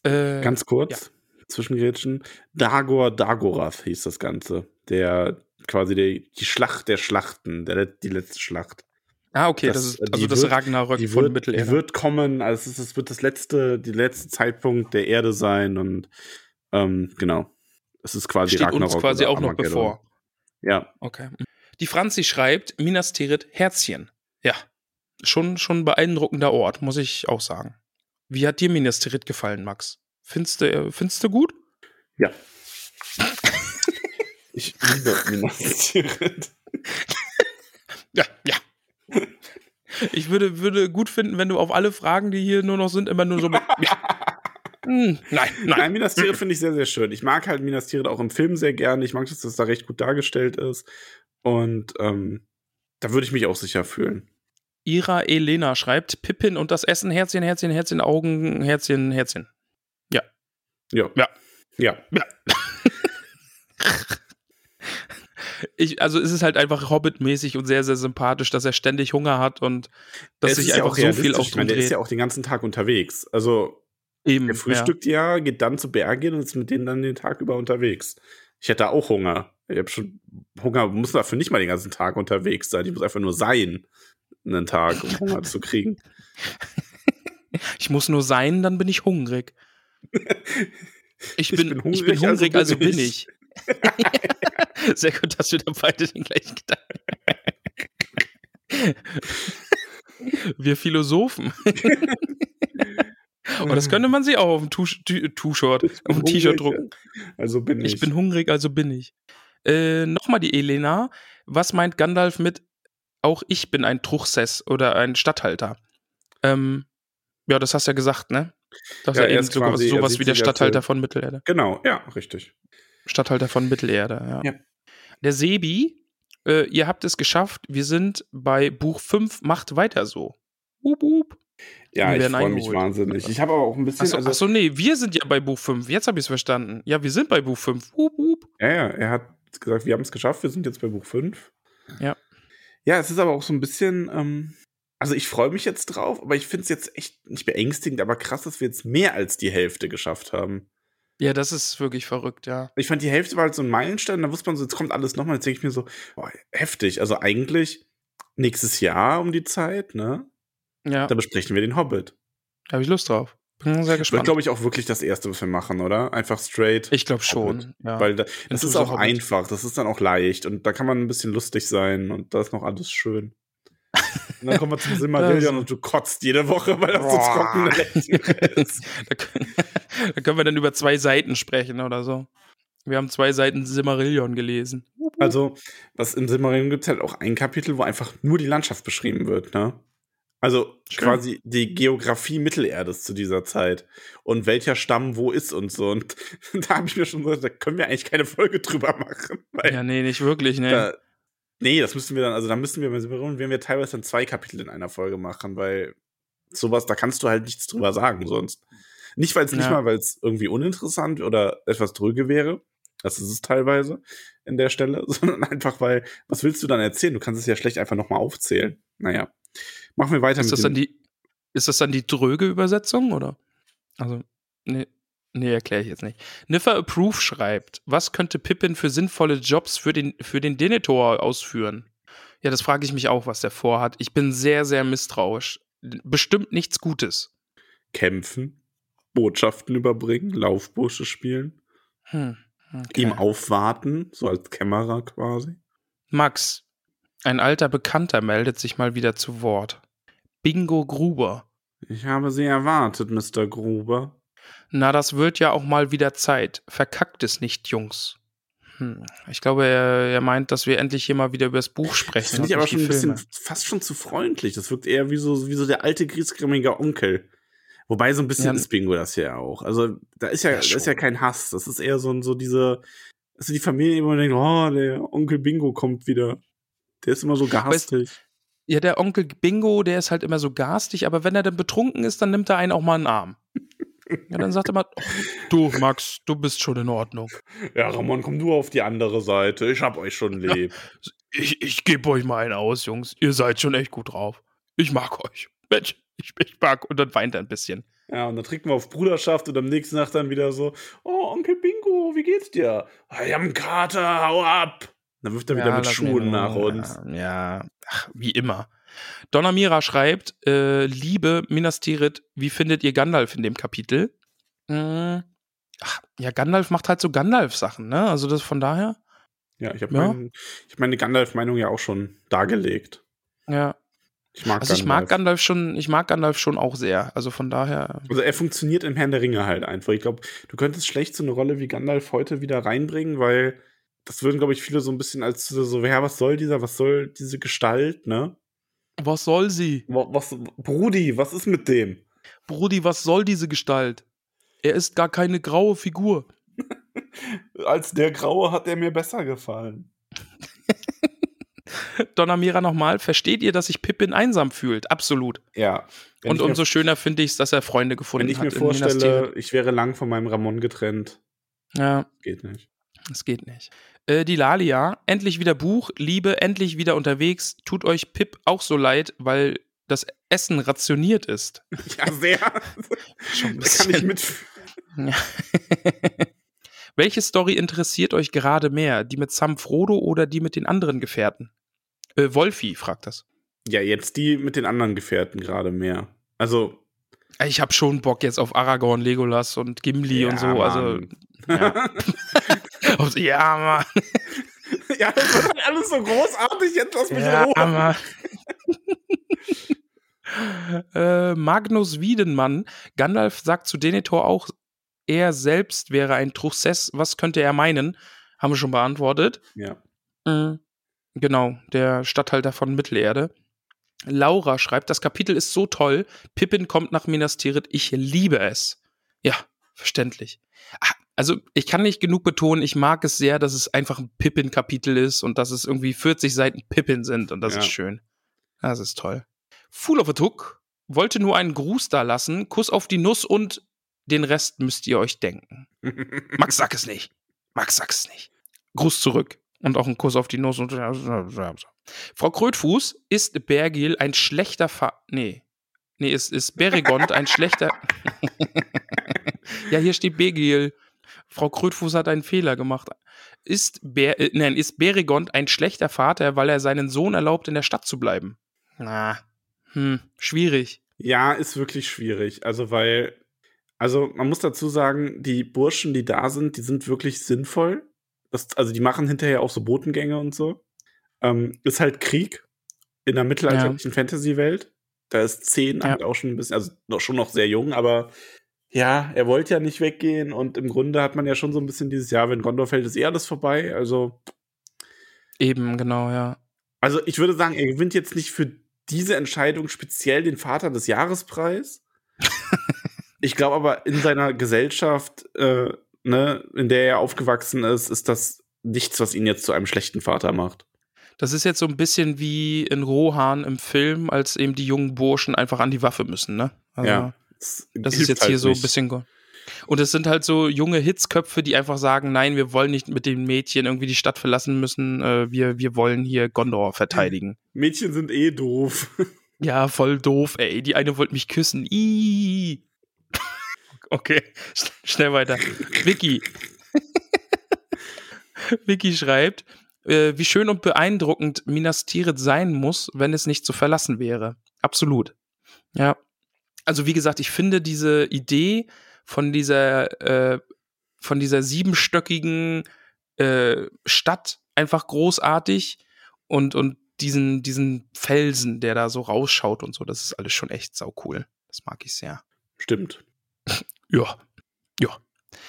Äh, Ganz kurz, Zwischengrätschen. Dagor Dagorath hieß das Ganze. Der quasi die, die Schlacht der Schlachten, der, die letzte Schlacht. Ah, okay, das, das- ist die also das wird- Ragnarök Die von wird, die Mittelerde. wird kommen, also es, ist, es wird das letzte, die letzte Zeitpunkt der Erde sein und ähm, genau. Es ist quasi Steht Ragnarok uns quasi auch noch bevor. Ja, Okay. Die Franzi schreibt, Minas Tirith, Herzchen. Ja. schon, schon ein beeindruckender Ort, muss ich auch sagen. Wie hat dir Minas Tirith gefallen, Max? Findest du, äh, findest du gut? Ja. ich liebe Minas Tirith. Ja, ja. Ich würde, würde gut finden, wenn du auf alle Fragen, die hier nur noch sind, immer nur so mit. ja. Hm, nein, nein. Nein, Minas Tirith finde ich sehr, sehr schön. Ich mag halt Minas Tirith auch im Film sehr gerne. Ich mag, dass das da recht gut dargestellt ist. Und ähm, da würde ich mich auch sicher fühlen. Ira Elena schreibt: Pippin und das Essen, Herzchen, Herzchen, Herzchen, Augen, Herzchen, Herzchen. Ja. Ja. Ja. Ja. ich, also es ist halt einfach Hobbit-mäßig und sehr, sehr sympathisch, dass er ständig Hunger hat und dass Es sich ja einfach auch so viel auf Ich meine, der ist ja auch den ganzen Tag unterwegs. Also, Eben, der frühstückt ja. geht dann zu Bergen und ist mit denen dann den Tag über unterwegs. Ich hätte auch Hunger. Ich habe schon Hunger, muss dafür nicht mal den ganzen Tag unterwegs sein. Ich muss einfach nur sein, einen Tag, um Hunger zu kriegen. Ja. Ich muss nur sein, dann bin ich hungrig. Ich bin, ich bin hungrig, hungrig, hungrig also, also bin bin ich. Sehr gut, dass wir da beide den gleichen Gedanken Wir Philosophen. Und das könnte man sich auch auf dem Tu-Shirt, auf dem T-Shirt drucken. Also bin ich. Ich bin hungrig, also bin ich. Äh, Nochmal die Elena. Was meint Gandalf mit auch ich bin ein Truchsess oder ein Statthalter? Ähm, ja, das hast du ja gesagt, ne? Dass Ja, er eben ist sogar quasi- sowas wie der Statthalter von Mittelerde. Genau, ja, richtig. Statthalter von Mittelerde, ja. Ja. Der Sebi, äh, ihr habt es geschafft. Wir sind bei Buch 5, macht weiter so. Hup, hup. Ja, ich freue mich wahnsinnig. Ich habe aber auch ein bisschen. Achso, also, achso, nee, wir sind ja bei Buch 5. Jetzt habe ich es verstanden. Ja, wir sind bei Buch 5. Hup, hup. Ja, ja, er hat gesagt, wir haben es geschafft, wir sind jetzt bei Buch 5. Ja. Ja, es ist aber auch so ein bisschen, ähm, also ich freue mich jetzt drauf, aber ich finde es jetzt echt nicht beängstigend, aber krass, dass wir jetzt mehr als die Hälfte geschafft haben. Ja, das ist wirklich verrückt, ja. Ich fand, die Hälfte war halt so ein Meilenstein, da wusste man so, jetzt kommt alles nochmal, jetzt denke ich mir so, boah, heftig. Also eigentlich nächstes Jahr um die Zeit, ne? Ja, Da da besprechen wir den Hobbit. habe ich Lust drauf. Bin sehr Das wird, gespannt. glaube ich, auch wirklich das Erste, was wir machen, oder? Einfach straight. Ich glaube schon. Ja. Weil da, das ist auch Hobbit. einfach, das ist dann auch leicht und da kann man ein bisschen lustig sein und da ist noch alles schön. Und dann kommen wir zum Silmarillion Das- und du kotzt jede Woche, weil das so trockene Lektüre ist. da, können, da können wir dann über zwei Seiten sprechen oder so. Wir haben zwei Seiten Simmerillion gelesen. Also, was im Silmarillion gibt es halt auch ein Kapitel, wo einfach nur die Landschaft beschrieben wird, ne? Also Schön. quasi die Geografie Mittelerdes zu dieser Zeit und welcher Stamm wo ist und so. Und da habe ich mir schon gesagt, da können wir eigentlich keine Folge drüber machen. Weil Ja, nee, nicht wirklich, ne. Da, nee, das müssten wir dann, also da müssten wir werden wir teilweise dann zwei Kapitel in einer Folge machen, weil sowas, da kannst du halt nichts drüber sagen sonst. Nicht, weil es nicht Ja. mal, weil es irgendwie uninteressant oder etwas dröge wäre, das ist es teilweise in der Stelle, sondern einfach, weil, was willst du dann erzählen? Du kannst es ja schlecht einfach nochmal aufzählen. Naja. Machen wir weiter ist, mit das dann die, ist das dann die dröge Übersetzung, oder? Also, nee, nee erkläre ich jetzt nicht. Niffer Approve schreibt, was könnte Pippin für sinnvolle Jobs für den, für den Denethor ausführen? Ja, das frage ich mich auch, was der vorhat. Ich bin sehr, sehr misstrauisch. Bestimmt nichts Gutes. Kämpfen, Botschaften überbringen, Laufbursche spielen, Hm. Okay. ihm aufwarten, so als Kämmerer quasi. Max, ein alter Bekannter meldet sich mal wieder zu Wort. Bingo Gruber. Ich habe sie erwartet, Mr. Gruber. Na, das wird ja auch mal wieder Zeit. Verkackt es nicht, Jungs. Hm. Ich glaube, er, er meint, dass wir endlich hier mal wieder über das Buch sprechen. finde ich aber schon ein bisschen, fast schon zu freundlich. Das wirkt eher wie so, wie so der alte griesgrämige Onkel. Wobei so ein bisschen Ja. ist Bingo das ja auch. Also da ist ja, Ja, da ist ja kein Hass. Das ist eher so, so diese, also die Familie immer denkt, oh, der Onkel Bingo kommt wieder. Der ist immer so garstig. Ja, der Onkel Bingo, der ist halt immer so garstig, aber wenn er dann betrunken ist, dann nimmt er einen auch mal einen Arm. Ja, dann sagt er mal, "Oh, du Max, du bist schon in Ordnung. Ja, Ramon, komm du auf die andere Seite. Ich hab euch schon lieb. Ich, ich gebe euch mal einen aus, Jungs. Ihr seid schon echt gut drauf. Ich mag euch. Mensch, ich, ich mag. Und dann weint er ein bisschen. Ja, und dann trinken wir auf Bruderschaft und am nächsten Tag dann wieder so, oh, Onkel Bingo, wie geht's dir? Ich hab einen Kater, hau ab. Dann wirft er wieder mit Schuhen nach uns. Ja, ach, wie immer. Donna Mira schreibt, äh, liebe Minas Tirith, wie findet ihr Gandalf in dem Kapitel? Mm, ach, ja, Gandalf macht halt so Gandalf-Sachen, ne? Also das von daher, Ja, ich habe Ja. mein, ich hab meine Gandalf-Meinung ja auch schon dargelegt. ja. Ich mag Also ich mag Gandalf schon, ich mag Gandalf schon auch sehr. Also von daher. Also er funktioniert im Herrn der Ringe halt einfach. Ich glaube, du könntest schlecht so eine Rolle wie Gandalf heute wieder reinbringen, weil das würden, glaube ich, viele so ein bisschen als so, ja, was soll dieser, was soll diese Gestalt, ne? Was soll sie? Wa- Was, Brudi, was ist mit dem? Brudi, was soll diese Gestalt? Er ist gar keine graue Figur. Als der Graue hat er mir besser gefallen. Donamira nochmal, versteht ihr, dass sich Pippin einsam fühlt? Absolut. Ja. Und ich mir- umso schöner finde ich es, dass er Freunde gefunden Wenn ich hat. mir vorstelle, ich wäre lang von meinem Ramon getrennt, Ja, geht nicht. das geht nicht. Äh, die Lalia, endlich wieder Buch, Liebe, endlich wieder unterwegs. Tut euch Pip auch so leid, weil das Essen rationiert ist. Ja, sehr. Schon ein da kann ich mit. Ja. Welche Story interessiert euch gerade mehr? Die mit Sam Frodo oder die mit den anderen Gefährten? Äh, Wolfi fragt das. Ja, jetzt die mit den anderen Gefährten gerade mehr. Also. Ich habe schon Bock jetzt auf Aragorn, Legolas und Gimli und so. Also, ja. Auf- ja, Mann. ja, das wird halt alles so großartig. Jetzt lass mich in Ja, Ruhe. Mann. äh, Magnus Wiedenmann. Gandalf sagt zu Denethor auch, er selbst wäre ein Truchsess. Was könnte er meinen? Haben wir schon beantwortet. Ja. Mhm. Genau, der Statthalter von Mittelerde. Laura schreibt, das Kapitel ist so toll. Pippin kommt nach Minas Tirith. Ich liebe es. Ja, verständlich. Ah, Also, ich kann nicht genug betonen, ich mag es sehr, dass es einfach ein Pippin-Kapitel ist und dass es irgendwie 40 Seiten Pippin sind und das Ja. ist schön. Das ist toll. Fool of a Took wollte nur einen Gruß da lassen, Kuss auf die Nuss und den Rest müsst ihr euch denken. Max sag es nicht. Max sag es nicht. Gruß zurück. Und auch ein Kuss auf die Nuss. Und Frau Krötfuß, ist Bergil ein schlechter Fa Nee. Nee, ist, ist Berigond ein schlechter. ja, hier steht Bergil. Frau Krötfuß hat einen Fehler gemacht. Ist, Ber äh, nein, ist Berigond ein schlechter Vater, weil er seinen Sohn erlaubt, in der Stadt zu bleiben? Na, hm, schwierig. Ja, ist wirklich schwierig. Also, weil, also man muss dazu sagen, die Burschen, die da sind, die sind wirklich sinnvoll. Das, also die machen hinterher auch so Botengänge und so. Ähm, ist halt Krieg in der mittelalterlichen Fantasy-Welt. Da ist zehn Ja. halt auch schon ein bisschen, also noch, schon noch sehr jung, aber ja, er wollte ja nicht weggehen und im Grunde hat man ja schon so ein bisschen dieses Jahr, wenn Gondor fällt, ist eh alles vorbei. Also, Eben, genau, ja. also ich würde sagen, er gewinnt jetzt nicht für diese Entscheidung speziell den Vater des Jahrespreis. ich glaube aber in seiner Gesellschaft, äh, ne, in der er aufgewachsen ist, ist das nichts, was ihn jetzt zu einem schlechten Vater macht. Das ist jetzt so ein bisschen wie in Rohan im Film, als eben die jungen Burschen einfach an die Waffe müssen, ne? Also, Ja. Das hilft ist jetzt halt hier so ein bisschen. Und es sind halt so junge Hitzköpfe, die einfach sagen, nein, wir wollen nicht mit den Mädchen irgendwie die Stadt verlassen müssen, äh, wir, wir wollen hier Gondor verteidigen. Mädchen sind eh doof. Ja, voll doof, ey. Die eine wollte mich küssen. Ih. Okay, sch- schnell weiter. Vicky. Vicky schreibt, äh, wie schön und beeindruckend Minas Tirith sein muss, wenn es nicht zu verlassen wäre. Absolut. Ja. Also wie gesagt, ich finde diese Idee von dieser, äh, von dieser siebenstöckigen äh, Stadt einfach großartig und, und diesen, diesen Felsen, der da so rausschaut und so, das ist alles schon echt sau cool. Das mag ich sehr. Stimmt. Ja. Ja.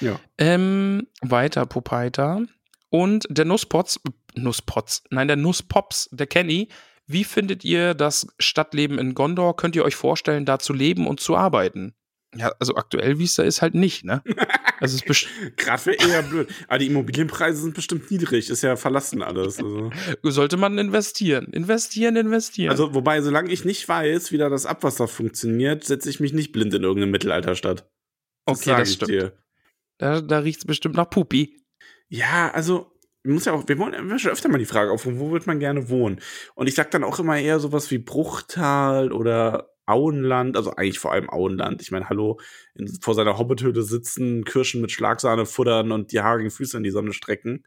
Ja. Ähm, weiter, Popaita. Und der Nusspotz, Nusspotz, nein, der Nusspops, der Kenny. Wie findet ihr das Stadtleben in Gondor? Könnt ihr euch vorstellen, da zu leben und zu arbeiten? Ja, also aktuell, wie es da ist, halt nicht, ne? Also ist Gerade für eher blöd. Aber die Immobilienpreise sind bestimmt niedrig. Ist ja verlassen alles. Also, sollte man investieren. Investieren, investieren. also wobei, solange ich nicht weiß, wie da das Abwasser funktioniert, setze ich mich nicht blind in irgendeine Mittelalterstadt. okay, sag das stimmt. dir. Da, da riecht es bestimmt nach Pupi. Ja, also, muss ja auch, wir wollen wir schon öfter mal die Frage auf, wo wird man gerne wohnen? Und ich sag dann auch immer eher sowas wie Bruchtal oder Auenland, also eigentlich vor allem Auenland. Ich meine, hallo, in, vor seiner Hobbithöhle sitzen, Kirschen mit Schlagsahne futtern und die haarigen Füße in die Sonne strecken.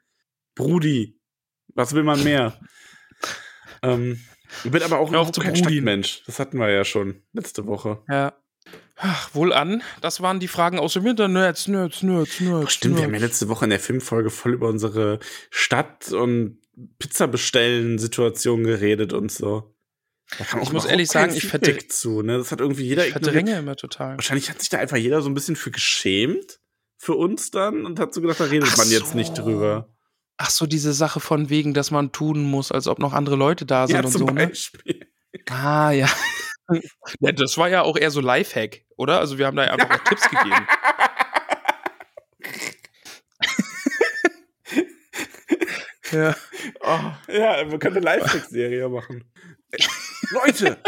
Brudi, was will man mehr? ähm, ich bin aber auch zu kein brudin. Stadtmensch. Das hatten wir ja schon letzte Woche. Ja. Ach, wohl an. Das waren die Fragen aus dem Internet. Nerds, Nerds, Nerds. Stimmt, wir haben ja Nerds. letzte Woche in der Filmfolge voll über unsere Stadt- und Pizza bestellen Situation geredet und so. Da kam Ich auch muss ehrlich sagen, ich verdr- zu. Ne? Das hat irgendwie jeder Ich ignoriert. verdränge immer total. Wahrscheinlich hat sich da einfach jeder so ein bisschen für geschämt für uns dann und hat so gedacht, da redet Ach man jetzt nicht so. drüber. Ach so, diese Sache von wegen, dass man tun muss, als ob noch andere Leute da sind Ja, und so, ne? Beispiel. Ah, ja. Ja. Das war ja auch eher so Lifehack, oder? Also wir haben da ja einfach auch Tipps gegeben. ja. Oh, ja, man könnte eine Live-Serie machen. Leute,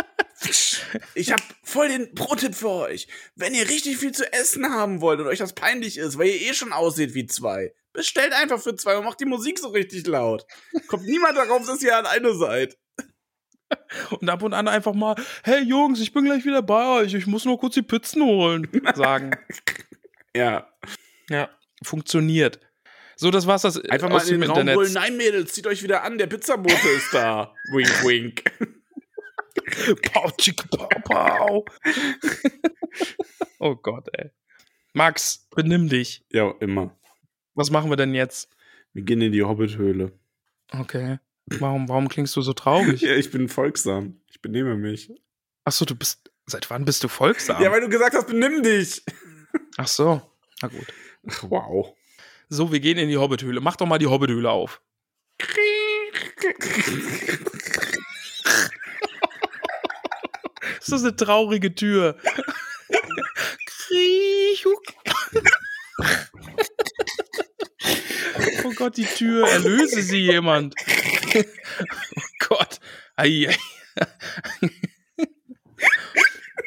ich habe voll den Pro-Tipp für euch. Wenn ihr richtig viel zu essen haben wollt und euch das peinlich ist, weil ihr eh schon aussieht wie zwei, bestellt einfach für zwei und macht die Musik so richtig laut. Kommt niemand darauf, dass ihr alleine seid. Und ab und an einfach mal, hey Jungs, ich bin gleich wieder bei euch, ich muss nur kurz die Pizzen holen, sagen. Ja. ja, funktioniert. So, das war's das Einfach mal in den Raum Internet. holen. Nein, Mädels, zieht euch wieder an, der Pizzabote ist da. wink, wink. Pau, tschick, pau, pau. oh Gott, ey. Max, benimm dich. Ja, immer. Was machen wir denn jetzt? Wir gehen in die Hobbithöhle. Okay. Warum, warum klingst du so traurig? Ja, ich bin folgsam. Ich benehme mich. Achso, du bist. Seit wann bist du folgsam? Ja, weil du gesagt hast, benimm dich. Ach so. Na gut. Ach, wow. So, wir gehen in die Hobbithöhle. Mach doch mal die Hobbithöhle auf. Das ist eine traurige Tür. Oh Gott, die Tür. Erlöse sie jemand. Oh Gott. Ei, ei.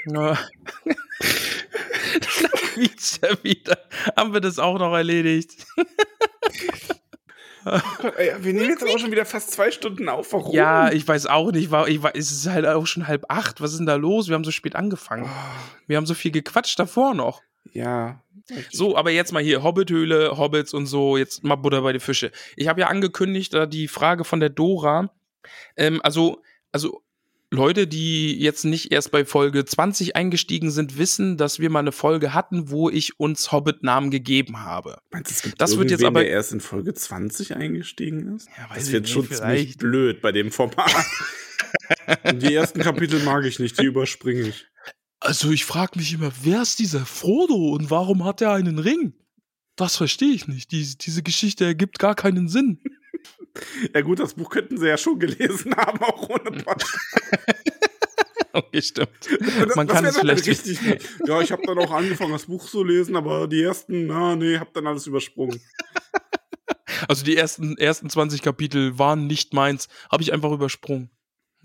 Na. wieder, wieder. Haben wir das auch noch erledigt? Gott, ey, wir nehmen jetzt auch schon wieder fast zwei Stunden auf. Warum? Ja, ich weiß auch nicht. War, ich war, es ist halt auch schon halb acht. Was ist denn da los? Wir haben so spät angefangen. Wir haben so viel gequatscht davor noch. Ja. So, aber jetzt mal hier Hobbithöhle, Hobbits und so. Jetzt mal Butter bei die Fische. Ich habe ja angekündigt, da die Frage von der Dora. Ähm, also, also Leute, die jetzt nicht erst bei Folge 20 eingestiegen sind, wissen, dass wir mal eine Folge hatten, wo ich uns Hobbit-Namen gegeben habe. Meinst du, es gibt Das wird jetzt aber- der erst in Folge 20 eingestiegen ist? Ja, weiß das wird schon ziemlich blöd bei dem Format. Die ersten Kapitel mag ich nicht, die überspringe ich. Also ich frage mich immer, wer ist dieser Frodo und warum hat er einen Ring? Das verstehe ich nicht. Die, diese Geschichte ergibt gar keinen Sinn. Ja gut, das Buch könnten sie ja schon gelesen haben, auch ohne Podcast. Okay, stimmt. Das, Man das kann es vielleicht. richtig. nicht. Ja, ich habe dann auch angefangen, das Buch zu lesen, aber die ersten, na, nee, hab dann alles übersprungen. Also die ersten, ersten 20 Kapitel waren nicht meins. Habe ich einfach übersprungen.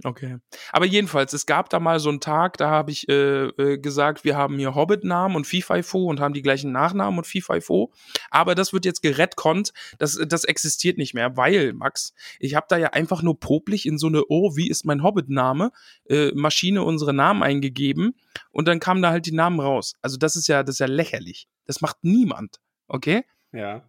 Okay. Aber jedenfalls, es gab da mal so einen Tag, da habe ich äh, äh, gesagt, wir haben hier Hobbit-Namen und Fifo und haben die gleichen Nachnamen und Fifo. Aber das wird jetzt geretconnt. Das, das existiert nicht mehr, weil, Max, ich habe da ja einfach nur poplich in so eine, oh, wie ist mein Hobbit-Name, äh, Maschine unsere Namen eingegeben und dann kamen da halt die Namen raus. Also das ist ja, das ist ja lächerlich. Das macht niemand. Okay? Ja.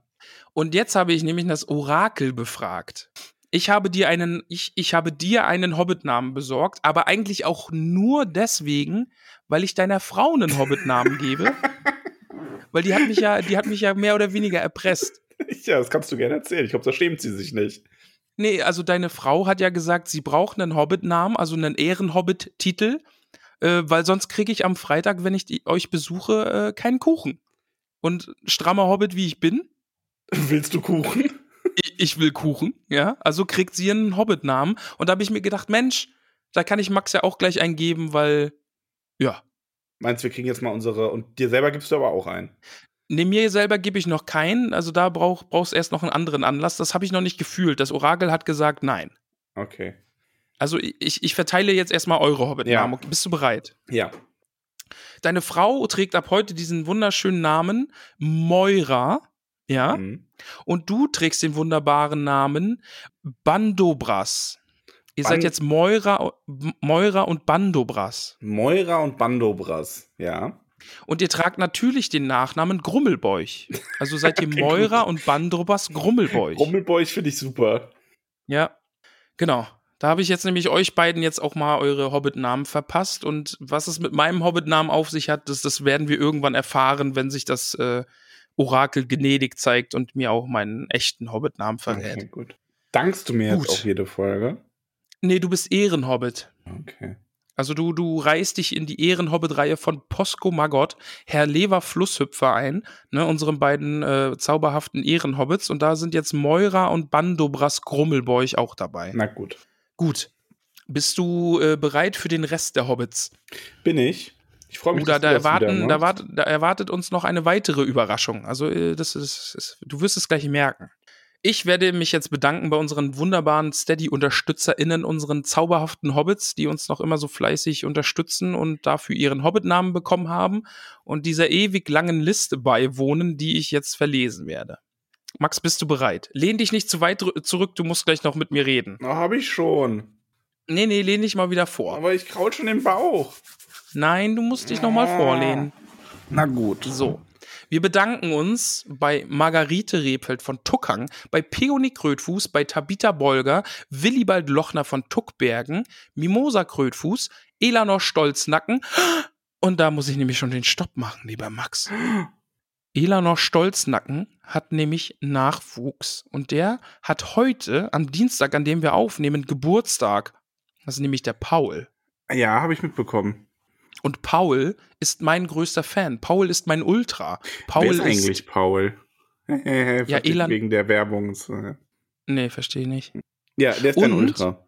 Und jetzt habe ich nämlich das Orakel befragt. Ich habe dir einen, ich, ich habe dir einen Hobbit-Namen besorgt, aber eigentlich auch nur deswegen, weil ich deiner Frau einen Hobbit-Namen gebe. Weil die hat mich ja, die hat mich ja mehr oder weniger erpresst. Ja, das kannst du gerne erzählen. Ich glaube, da schämt sie sich nicht. Nee, also deine Frau hat ja gesagt, sie braucht einen Hobbit-Namen, also einen Ehren-Hobbit-Titel, äh, weil sonst kriege ich am Freitag, wenn ich die, euch besuche, äh, keinen Kuchen. Und strammer Hobbit, wie ich bin, Willst du Kuchen? Ich, ich will Kuchen, ja. Also kriegt sie einen Hobbit-Namen. Und da habe ich mir gedacht, Mensch, da kann ich Max ja auch gleich eingeben, weil, ja. Meinst du, wir kriegen jetzt mal unsere. Und dir selber gibst du aber auch einen. Ne, mir selber gebe ich noch keinen. Also da brauch, brauchst erst noch einen anderen Anlass. Das habe ich noch nicht gefühlt. Das Orakel hat gesagt, nein. Okay. Also ich, ich verteile jetzt erstmal eure Hobbit-Namen. Bist du bereit? Ja. Deine Frau trägt ab heute diesen wunderschönen Namen Moira, ja. Mhm. Und du trägst den wunderbaren Namen Bandobras. Ihr Ban- seid jetzt Moira, Moira und Bandobras. Moira und Bandobras. Ja. Und ihr tragt natürlich den Nachnamen Grummelbeuch. Also seid ihr Moira und Bandobras Grummelbeuch. Rummelbeuch finde ich super. Ja, genau. Da habe ich jetzt nämlich euch beiden jetzt auch mal eure Hobbit-Namen verpasst. Und was es mit meinem Hobbit-Namen auf sich hat, das, das werden wir irgendwann erfahren, wenn sich das äh, Orakel gnädig zeigt und mir auch meinen echten Hobbit-Namen verrät. Okay, gut. Dankst du mir Gut. jetzt auf jede Folge? Nee, du bist Ehrenhobbit. Okay. Also du, du reißt dich in die Ehrenhobbit-Reihe von Posco Maggot, Herr Lever Flusshüpfer ein, ne, unseren beiden äh, zauberhaften Ehrenhobbits. Und da sind jetzt Moira und Bandobras Grummelbeuch auch dabei. Na gut. Gut. Bist du äh, bereit für den Rest der Hobbits? Bin ich. Ich freue mich. Oder dass da erwarten, da, wart, da erwartet uns noch eine weitere Überraschung. Also äh, das ist, ist, du wirst es gleich merken. Ich werde mich jetzt bedanken bei unseren wunderbaren Steady-UnterstützerInnen, unseren zauberhaften Hobbits, die uns noch immer so fleißig unterstützen und dafür ihren Hobbit-Namen bekommen haben und dieser ewig langen Liste beiwohnen, die ich jetzt verlesen werde. Max, bist du bereit? Lehn dich nicht zu weit zurück, du musst gleich noch mit mir reden. Na, hab ich schon. Nee, nee, lehn dich mal wieder vor. Aber ich kraul schon den Bauch. Nein, du musst dich noch mal vorlehnen. Na gut. So. Wir bedanken uns bei Margarete Rebfeld von Tuckang, bei Peony Krötfuß, bei Tabitha Bolger, Willibald Lochner von Tuckbergen, Mimosa Krötfuß, Elanor Stolznacken und da muss ich nämlich schon den Stopp machen, lieber Max. Elanor Stolznacken hat nämlich Nachwuchs und der hat heute, am Dienstag, an dem wir aufnehmen, Geburtstag. Das ist nämlich der Paul. Ja, habe ich mitbekommen. Und Paul ist mein größter Fan. Paul ist mein Ultra. Paul Wer ist eigentlich Paul? ja, Elan- Wegen der Werbung. Nee, verstehe ich nicht. Ja, der ist dein Und- Ultra.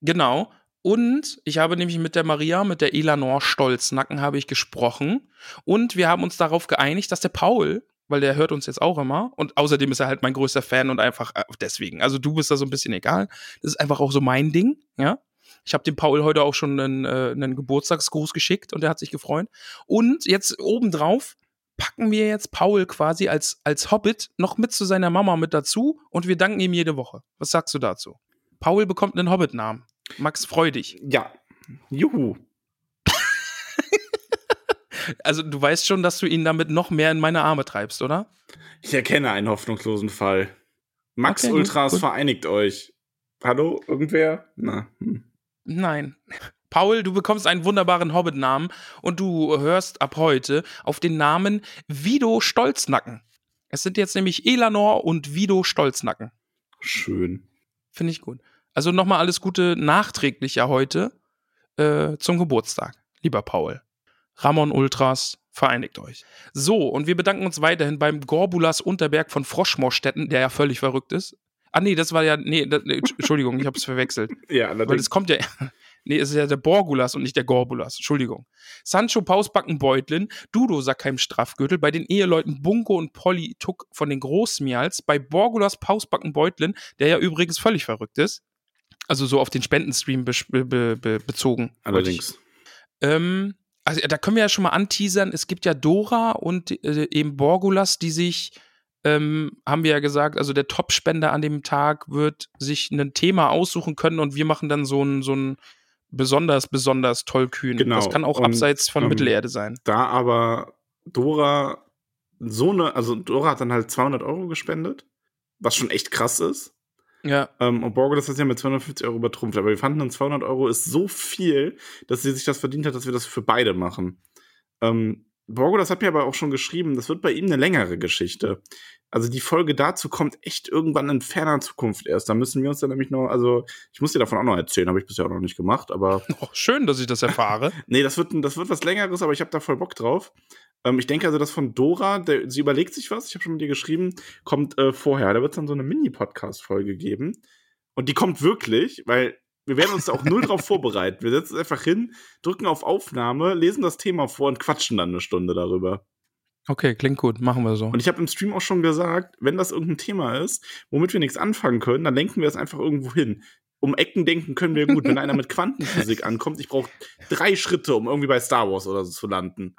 Genau. Und ich habe nämlich mit der Maria, mit der Elanor Stolznacken habe ich gesprochen. Und wir haben uns darauf geeinigt, dass der Paul, weil der hört uns jetzt auch immer, und außerdem ist er halt mein größter Fan und einfach äh, deswegen. Also du bist da so ein bisschen egal. Das ist einfach auch so mein Ding, ja. Ich habe dem Paul heute auch schon einen, äh, einen Geburtstagsgruß geschickt und er hat sich gefreut. Und jetzt obendrauf packen wir jetzt Paul quasi als, als Hobbit noch mit zu seiner Mama mit dazu und wir danken ihm jede Woche. Was sagst du dazu? Paul bekommt einen Hobbit-Namen. Max, freu dich. Ja. Juhu. Also du weißt schon, dass du ihn damit noch mehr in meine Arme treibst, oder? Ich erkenne einen hoffnungslosen Fall. Max Okay, gut, Ultras, gut. vereinigt euch. Hallo, irgendwer? Na. Hm. Nein. Paul, du bekommst einen wunderbaren Hobbit-Namen und du hörst ab heute auf den Namen Vido Stolznacken. Es sind jetzt nämlich Elanor und Vido Stolznacken. Schön. Finde ich gut. Also nochmal alles Gute nachträglich ja heute äh, zum Geburtstag, lieber Paul. Ramon Ultras, vereinigt euch. So, und wir bedanken uns weiterhin beim Gorbulas Unterberg von Froschmorstetten, der ja völlig verrückt ist. Ah, nee, das war ja, nee, das, nee Entschuldigung, ich habe es verwechselt. Ja, Weil allerdings. es kommt ja, nee, es ist ja der Borgulas und nicht der Gorbulas, Entschuldigung. Sancho Pausbacken Beutlin, Dudo Sackheim Straffgürtel, bei den Eheleuten Bungo und Polly Tuck von den Großmials, bei Borgulas Pausbacken Beutlin, der ja übrigens völlig verrückt ist. Also so auf den Spendenstream be be be bezogen. allerdings. ähm, also da können wir ja schon mal anteasern, es gibt ja Dora und äh, eben Borgulas, die sich, ähm, haben wir ja gesagt, also der Top-Spender an dem Tag wird sich ein Thema aussuchen können und wir machen dann so ein, so ein besonders, besonders tollkühn. Genau. Das kann auch Und, abseits von ähm, Mittelerde sein. Da aber Dora so eine, also Dora hat dann halt 200 Euro gespendet, was schon echt krass ist. Ja, Ähm, und Borgo, das hat ja mit 250 Euro übertrumpft. Aber wir fanden dann 200 Euro ist so viel, dass sie sich das verdient hat, dass wir das für beide machen. Ähm, Borgo, das hat mir aber auch schon geschrieben, das wird bei ihm eine längere Geschichte. Also die Folge dazu kommt echt irgendwann in ferner Zukunft erst. Da müssen wir uns dann nämlich noch, also ich muss dir davon auch noch erzählen, habe ich bisher auch noch nicht gemacht, aber oh, schön, dass ich das erfahre. Nee, das wird, das wird was längeres, aber ich habe da voll Bock drauf. Ähm, ich denke also, das von Dora, der, sie überlegt sich was, ich habe schon mit ihr geschrieben, kommt äh, vorher. Da wird es dann so eine Mini-Podcast-Folge geben. Und die kommt wirklich, weil wir werden uns auch null drauf vorbereiten. Wir setzen uns einfach hin, drücken auf Aufnahme, lesen das Thema vor und quatschen dann eine Stunde darüber. Okay, klingt gut, machen wir so. Und ich habe im Stream auch schon gesagt, wenn das irgendein Thema ist, womit wir nichts anfangen können, dann lenken wir es einfach irgendwo hin. Um Ecken denken können wir gut. Wenn einer mit Quantenphysik ankommt, ich brauche drei Schritte, um irgendwie bei Star Wars oder so zu landen.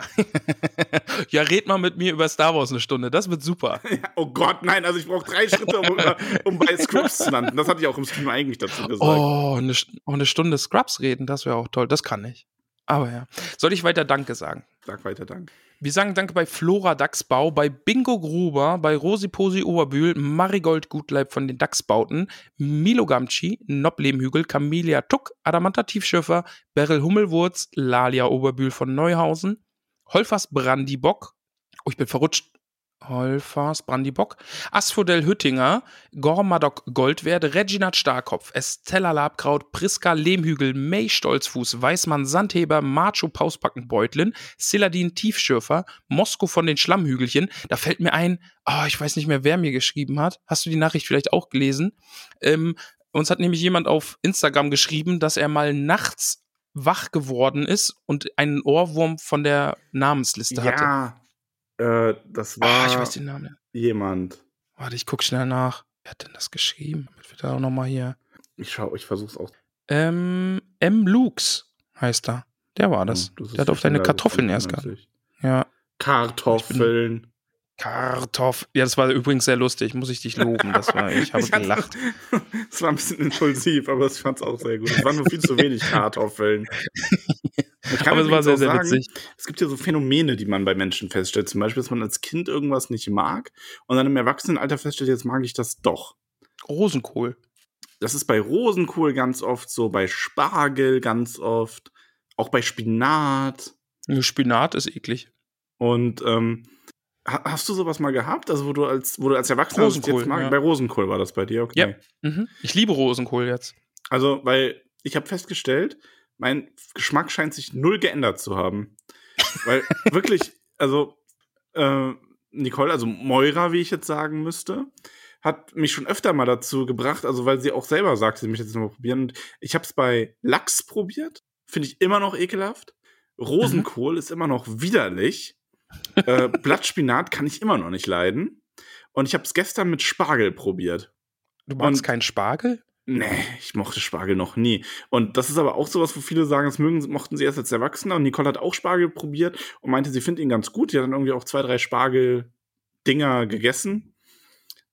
ja, red mal mit mir über Star Wars eine Stunde, das wird super. Oh Gott, nein, also ich brauche drei Schritte, um, um bei Scripts zu landen. Das hatte ich auch im Stream eigentlich dazu gesagt. Oh, eine, oh, eine Stunde Scrubs reden, das wäre auch toll. Das kann ich. Aber ja. Soll ich weiter Danke sagen? Sag weiter, Dank. Wir sagen Danke bei Flora Dachsbau, bei Bingo Gruber, bei Rosi Posi Oberbühl, Marigold Gutleib von den Dachsbauten, Milo Gamci, Noblehmhügel, Camelia Tuck, Adamanta Tiefschiffer, Beryl Hummelwurz, Lalia Oberbühl von Neuhausen, Holfers Brandibock, oh, ich bin verrutscht, Holfers, Brandibock, Asphodel Hüttinger, Gormadok Goldwert, Reginat Starkopf, Estella Labkraut, Priska Lehmhügel, May Stolzfuß, Weißmann Sandheber, Macho Pausbacken Beutlin, Siladin Tiefschürfer, Mosko von den Schlammhügelchen. Da fällt mir ein, oh, ich weiß nicht mehr, wer mir geschrieben hat. Hast du die Nachricht vielleicht auch gelesen? Ähm, uns hat nämlich jemand auf Instagram geschrieben, dass er mal nachts wach geworden ist und einen Ohrwurm von der Namensliste hatte. Äh, das war Ah, ich weiß den Namen. jemand. Warte, ich guck schnell nach. Wer hat denn das geschrieben? Damit wir da auch nochmal hier. Ich schau, ich versuch's auch. Ähm, M. Lux heißt er. Der war das. Hm, ist Der hat auf deine Kartoffeln erst gehabt. Ja. Kartoffeln. Kartoff. Ja, das war übrigens sehr lustig. Muss ich dich loben. Das war, ich habe Ich gelacht. Es war ein bisschen impulsiv, aber ich fand's auch sehr gut. Es waren nur viel zu wenig Kartoffeln. Ich kann Aber es war sehr, sehr sagen, witzig. Es gibt ja so Phänomene, die man bei Menschen feststellt. Zum Beispiel, dass man als Kind irgendwas nicht mag und dann im Erwachsenenalter feststellt, jetzt mag ich das doch. Rosenkohl. Das ist bei Rosenkohl ganz oft so, bei Spargel ganz oft, auch bei Spinat. Spinat ist eklig. Und ähm, ha- hast du sowas mal gehabt? Also, wo du als, wo du als Erwachsener Rosenkohl, jetzt mag? ja. Bei Rosenkohl war das bei dir, okay. Ja. Mhm. Ich liebe Rosenkohl jetzt. Also, weil ich habe festgestellt, mein Geschmack scheint sich null geändert zu haben. Weil wirklich, also äh, Nicole, also Moira, wie ich jetzt sagen müsste, hat mich schon öfter mal dazu gebracht, also weil sie auch selber sagte, sie möchte jetzt mal probieren. Und ich habe es bei Lachs probiert, finde ich immer noch ekelhaft. Rosenkohl ist immer noch widerlich. äh, Blattspinat kann ich immer noch nicht leiden. Und ich habe es gestern mit Spargel probiert. Du magst Und- keinen Spargel? Nee, ich mochte Spargel noch nie. Und das ist aber auch sowas, wo viele sagen, das mögen, mochten sie erst als Erwachsener. Und Nicole hat auch Spargel probiert und meinte, sie findet ihn ganz gut. Die hat dann irgendwie auch zwei, drei Spargel-Dinger gegessen.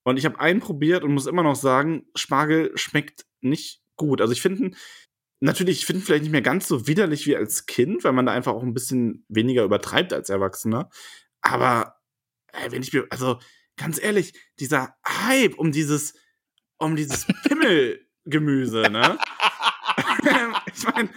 Und ich habe einen probiert und muss immer noch sagen, Spargel schmeckt nicht gut. Also ich finde, natürlich, ich finde ihn vielleicht nicht mehr ganz so widerlich wie als Kind, weil man da einfach auch ein bisschen weniger übertreibt als Erwachsener. Aber ey, wenn ich mir, also ganz ehrlich, dieser Hype um dieses, um dieses Pimmelgemüse, ne? ich meine,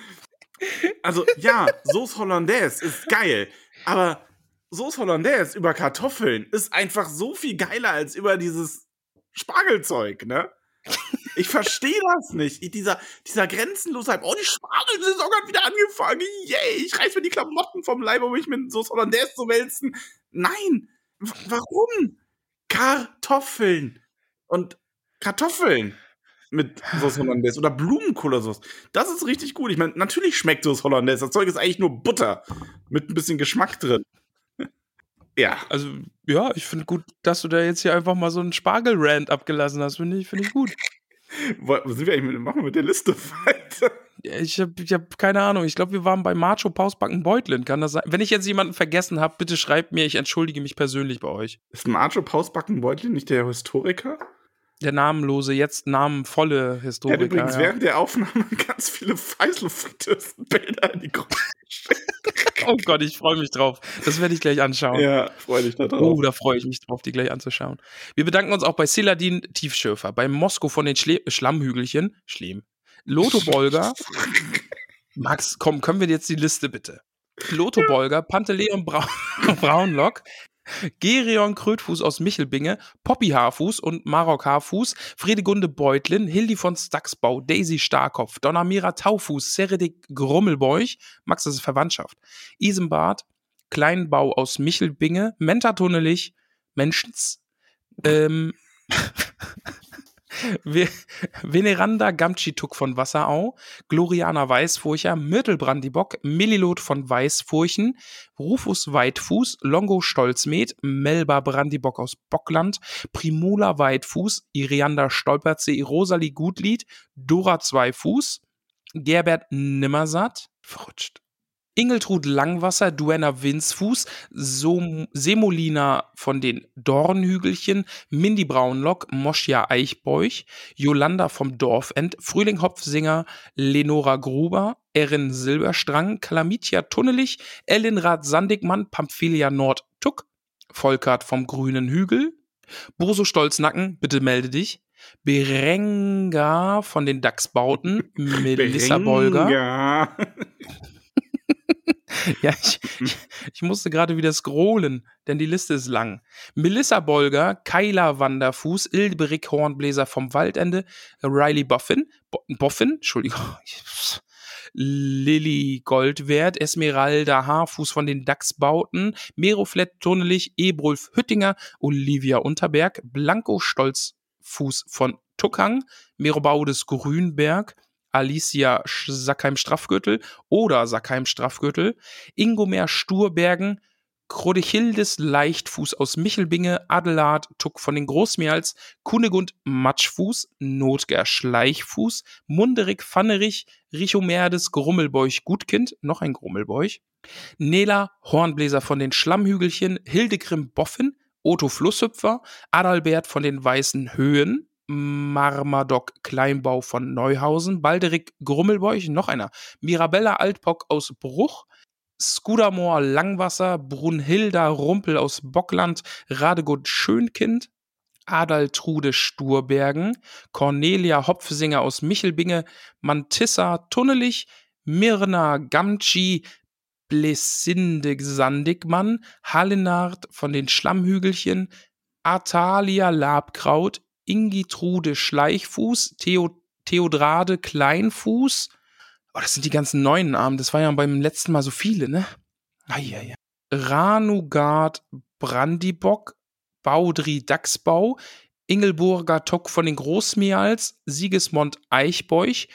also ja, Sauce Hollandaise ist geil, aber Sauce Hollandaise über Kartoffeln ist einfach so viel geiler als über dieses Spargelzeug, ne? Ich verstehe das nicht. Ich, dieser, dieser grenzenlose Hype. Oh, die Spargelsaison hat wieder angefangen. Yay, ich reiß mir die Klamotten vom Leib, um mich mit Sauce Hollandaise zu wälzen. Nein, warum? Kartoffeln. Und Kartoffeln mit Sauce Hollandaise oder Blumenkohl oder sowas. Das ist richtig gut. Ich meine, natürlich schmeckt Sauce Hollandaise. Das Zeug ist eigentlich nur Butter mit ein bisschen Geschmack drin. Ja. Also, ja, ich finde gut, dass du da jetzt hier einfach mal so einen Spargel-Rant abgelassen hast. Finde ich, finde ich gut. Wo sind wir eigentlich mit, machen wir mit der Liste weiter? Ich habe ich hab keine Ahnung. Ich glaube, wir waren bei Macho Pausbacken Beutlin. Kann das sein? Wenn ich jetzt jemanden vergessen habe, bitte schreibt mir. Ich entschuldige mich persönlich bei euch. Ist Marjo Pausbackenbeutel nicht der Historiker? Der namenlose, jetzt namenvolle Er hat Historiker. übrigens ja. während der Aufnahme ganz viele Feiselfritteusen-Bilder in die Gruppe. Oh Gott, ich freue mich drauf. Das werde ich gleich anschauen. Ja, freu dich da drauf. Oh, da freue ich mich drauf, die gleich anzuschauen. Wir bedanken uns auch bei Siladin Tiefschürfer, bei Mosko von den Schle Schlammhügelchen, Schlemm, Lotto Bolger. Max, komm, können wir jetzt die Liste bitte? Lotto Bolger, Panteleon Braun Braunlock, Gerion Krötfuß aus Michelbinge, Poppy Haarfuß und Marok Haarfuß, Fredegunde Beutlin, Hildi von Stacksbau, Daisy Starkopf, Donamira Taufuß, Seredik Grummelbeuch, Max, das ist Verwandtschaft, Isenbart, Kleinbau aus Michelbinge, Menta Tunnelich, Menschens, ähm, Veneranda Gamtschituk von Wasserau, Gloriana Weißfurcher, Myrtelbrandibock, Millilot von Weißfurchen, Rufus Weitfuß, Longo Stolzmet, Melba Brandibock aus Bockland, Primula Weitfuß, Irianda Stolperzee, Rosalie Gutlied, Dora Zweifuß, Gerbert Nimmersatt, verrutscht. Ingeltrud Langwasser, Duenna Winsfuß, Som Semolina von den Dornhügelchen, Mindy Braunlock, Moschia Eichbeuch, Jolanda vom Dorfend, Frühling Hopfsinger, Lenora Gruber, Erin Silberstrang, Kalamitia Tunnelich, Ellen Rath Sandigmann, Pamphilia Nord Tuck, Volkart vom Grünen Hügel, Boso Stolznacken, bitte melde dich, Berenga von den Dachsbauten, Melissa Bolger, Ja. Ich, ich, ich musste gerade wieder scrollen, denn die Liste ist lang. Melissa Bolger, Kyla Wanderfuß, Ilberik Hornbläser vom Waldende, Riley Boffin, Bo Boffin, Entschuldigung, Lilly Goldwert, Esmeralda Haarfuß von den Dachsbauten, Meroflett Tunnelich, Ebrulf Hüttinger, Olivia Unterberg, Blanco Stolzfuß von Tuckang, Merobaudes Grünberg, Alicia Sackheim-Straffgürtel oder Sackheim-Straffgürtel, Ingomer Sturbergen, Krodechildes Leichtfuß aus Michelbinge, Adelard Tuck von den Großmeerls, Kunegund Matschfuß, Notger Schleichfuß, Munderig Pfannerich, Richomerdes Grummelbeuch Gutkind, noch ein Grummelbeuch, Nela Hornbläser von den Schlammhügelchen, Hildegrim Boffin, Otto Flusshüpfer, Adalbert von den Weißen Höhen, Marmadoc Kleinbau von Neuhausen, Balderik Grummelbeuch, noch einer, Mirabella Altpock aus Bruch, Skudamor Langwasser, Brunhilda Rumpel aus Bockland, Radegut Schönkind, Adaltrude Sturbergen, Cornelia Hopfsinger aus Michelbinge, Mantissa Tunnelich, Mirna Gamci, Blesinde Sandigmann, Hallenard von den Schlammhügelchen, Atalia Labkraut, Ingitrude Schleichfuß, Theo, Theodrade Kleinfuß. Oh, das sind die ganzen neuen Namen. Das war ja beim letzten Mal so viele, ne? Eieiei. Ranugard Brandibock, Baudri Dachsbau, Ingelburger Tock von den Großmeals, Siegesmond Eichbeuch,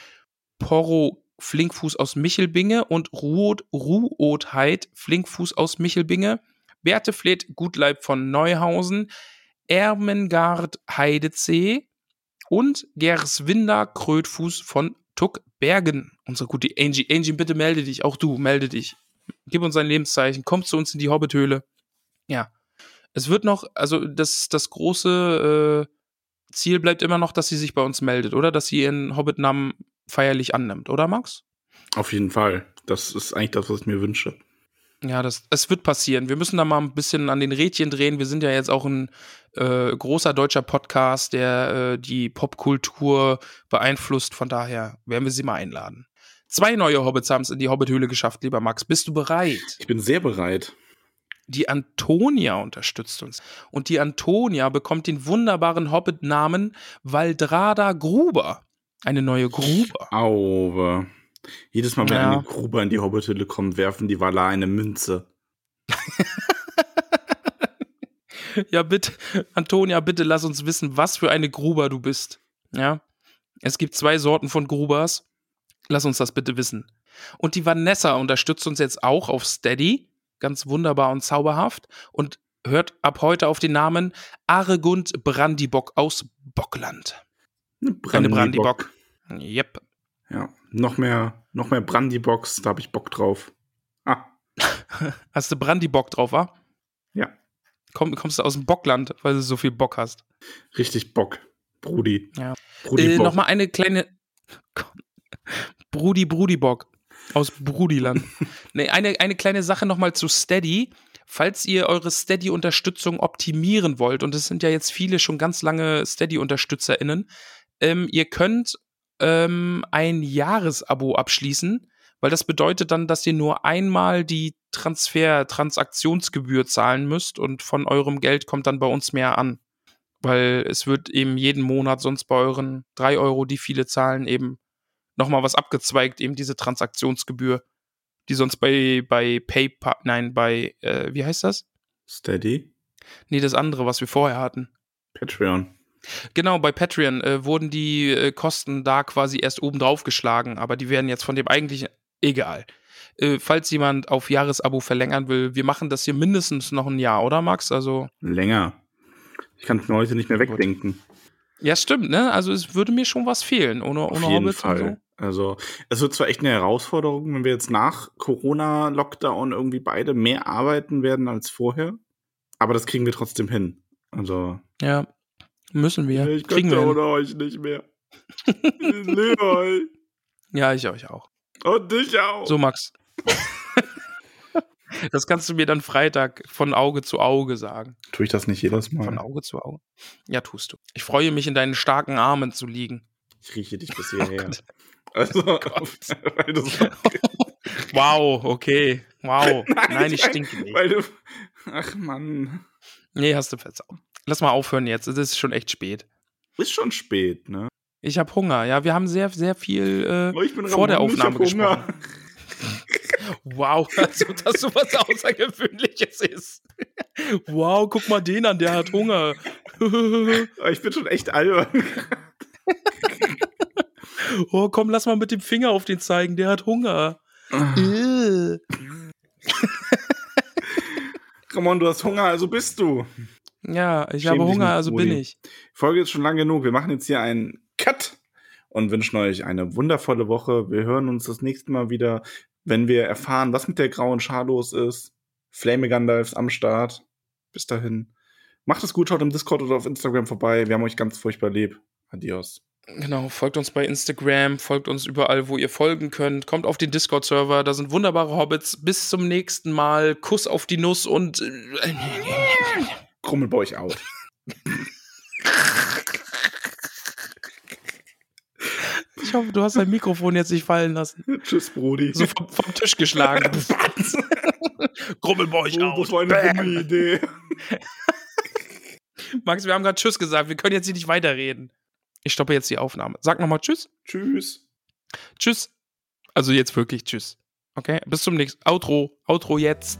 Porro Flinkfuß aus Michelbinge und Ruot Ruotheit Flinkfuß aus Michelbinge, Bertefleth Gutleib von Neuhausen, Ermengard Heidezee und Gerswinder Krötfuß von Tuckbergen. Unsere gute Angie. Angie, bitte melde dich. Auch du, melde dich. Gib uns ein Lebenszeichen. Komm zu uns in die Hobbithöhle. Ja. Es wird noch, also das, das große äh, Ziel bleibt immer noch, dass sie sich bei uns meldet, oder? Dass sie ihren Hobbit-Namen feierlich annimmt, oder Max? Auf jeden Fall. Das ist eigentlich das, was ich mir wünsche. Ja, das, es wird passieren. Wir müssen da mal ein bisschen an den Rädchen drehen. Wir sind ja jetzt auch ein äh, großer deutscher Podcast, der äh, die Popkultur beeinflusst. Von daher werden wir sie mal einladen. Zwei neue Hobbits haben es in die Hobbithöhle geschafft, lieber Max. Bist du bereit? Ich bin sehr bereit. Die Antonia unterstützt uns. Und die Antonia bekommt den wunderbaren Hobbit-Namen Valdrada Gruber. Eine neue Gruber. Auwe. Jedes Mal, wenn Ja. eine Gruber in die Hobbithülle kommt, werfen die Valar eine Münze. Ja, bitte, Antonia, bitte lass uns wissen, was für eine Gruber du bist. Ja. Es gibt zwei Sorten von Grubers. Lass uns das bitte wissen. Und die Vanessa unterstützt uns jetzt auch auf Steady. Ganz wunderbar und zauberhaft. Und hört ab heute auf den Namen Aregund Brandibock aus Bockland. Eine Brandibock. Yep. Ja, noch mehr, noch mehr Brandibox, da habe ich Bock drauf. Ah, Hast du Brandibock drauf, wa? ja, Komm, kommst du aus dem Bockland, weil du so viel Bock hast. richtig Bock. Brudi. Ja. Brudi Äh, Bock. Nochmal eine kleine. Brudi Brudibock aus Brudiland. nee, eine, eine kleine Sache nochmal zu Steady. Falls ihr eure Steady-Unterstützung optimieren wollt, und es sind ja jetzt viele schon ganz lange Steady-UnterstützerInnen, ähm, ihr könnt ähm, ein Jahresabo abschließen, weil das bedeutet dann, dass ihr nur einmal die Transfer-Transaktionsgebühr zahlen müsst und von eurem Geld kommt dann bei uns mehr an weil es wird eben jeden Monat sonst bei euren drei Euro, die viele zahlen, eben nochmal was abgezweigt, eben diese Transaktionsgebühr, die sonst bei, bei PayPal, nein, bei, äh, wie heißt das? Steady. Nee, das andere, was wir vorher hatten. Patreon. Genau, bei Patreon äh, wurden die äh, Kosten da quasi erst oben drauf geschlagen, aber die werden jetzt von dem eigentlichen, egal. Äh, falls jemand auf Jahresabo verlängern will, wir machen das hier mindestens noch ein Jahr, oder Max? Also, Länger. Ich kann es mir heute nicht mehr Gut. wegdenken. ja, stimmt, ne? Also es würde mir schon was fehlen, ohne, Auf ohne jeden Hobbits und so. Fall. Also, es wird zwar echt eine Herausforderung, wenn wir jetzt nach Corona-Lockdown irgendwie beide mehr arbeiten werden als vorher, aber das kriegen wir trotzdem hin. Also, Ja, müssen wir. ich Kriegen wir. könnte hin. ohne euch nicht mehr. Ich liebe euch. Ja, ich euch auch. Und dich auch. So, Max. das kannst du mir dann Freitag von Auge zu Auge sagen. Tue ich das nicht jedes Von Mal? Auge zu Auge. Ja, tust du. Ich freue mich, in deinen starken Armen zu liegen. Ich rieche dich bis Oh hierher. Gott. also, so Wow, okay. Wow. Nein, ich stinke nicht. Weil du. Ach Mann. Nee, hast du versaut. Lass mal aufhören jetzt. Es ist schon echt spät. Ist schon spät, ne? Ich habe Hunger. Ja, wir haben sehr, sehr viel äh, Oh, ich bin vor der Aufnahme gesprochen. Wow, also, dass sowas Außergewöhnliches ist. Wow, guck mal den an, der hat Hunger. Aber Ich bin schon echt albern. Oh, komm, lass mal mit dem Finger auf den zeigen, der hat Hunger. Ramon, du hast Hunger, also bist du. Ja, ich Schäm habe Hunger, also Brudi. bin ich. Folge ist schon lang genug. Wir machen jetzt hier einen Cut und wünschen euch eine wundervolle Woche. Wir hören uns das nächste Mal wieder, wenn wir erfahren, was mit der grauen Schar los ist. Flame Gandalfs am Start. Bis dahin. Macht es gut, schaut im Discord oder auf Instagram vorbei. Wir haben euch ganz furchtbar lieb. Adios. Genau, folgt uns bei Instagram, folgt uns überall, wo ihr folgen könnt. Kommt auf den Discord-Server, da sind wunderbare Hobbits. Bis zum nächsten Mal. Kuss auf die Nuss und. Krummel bei euch out. Ich hoffe, du hast dein Mikrofon jetzt nicht fallen lassen. Tschüss, Brudi. So vom, vom Tisch geschlagen. Grummel bei euch oh, das war eine dumme Idee. Max, wir haben gerade Tschüss gesagt. Wir können jetzt hier nicht weiterreden. Ich stoppe jetzt die Aufnahme. Sag nochmal Tschüss. Tschüss. Tschüss. Also jetzt wirklich Tschüss. Okay, bis zum nächsten. Outro. Outro jetzt.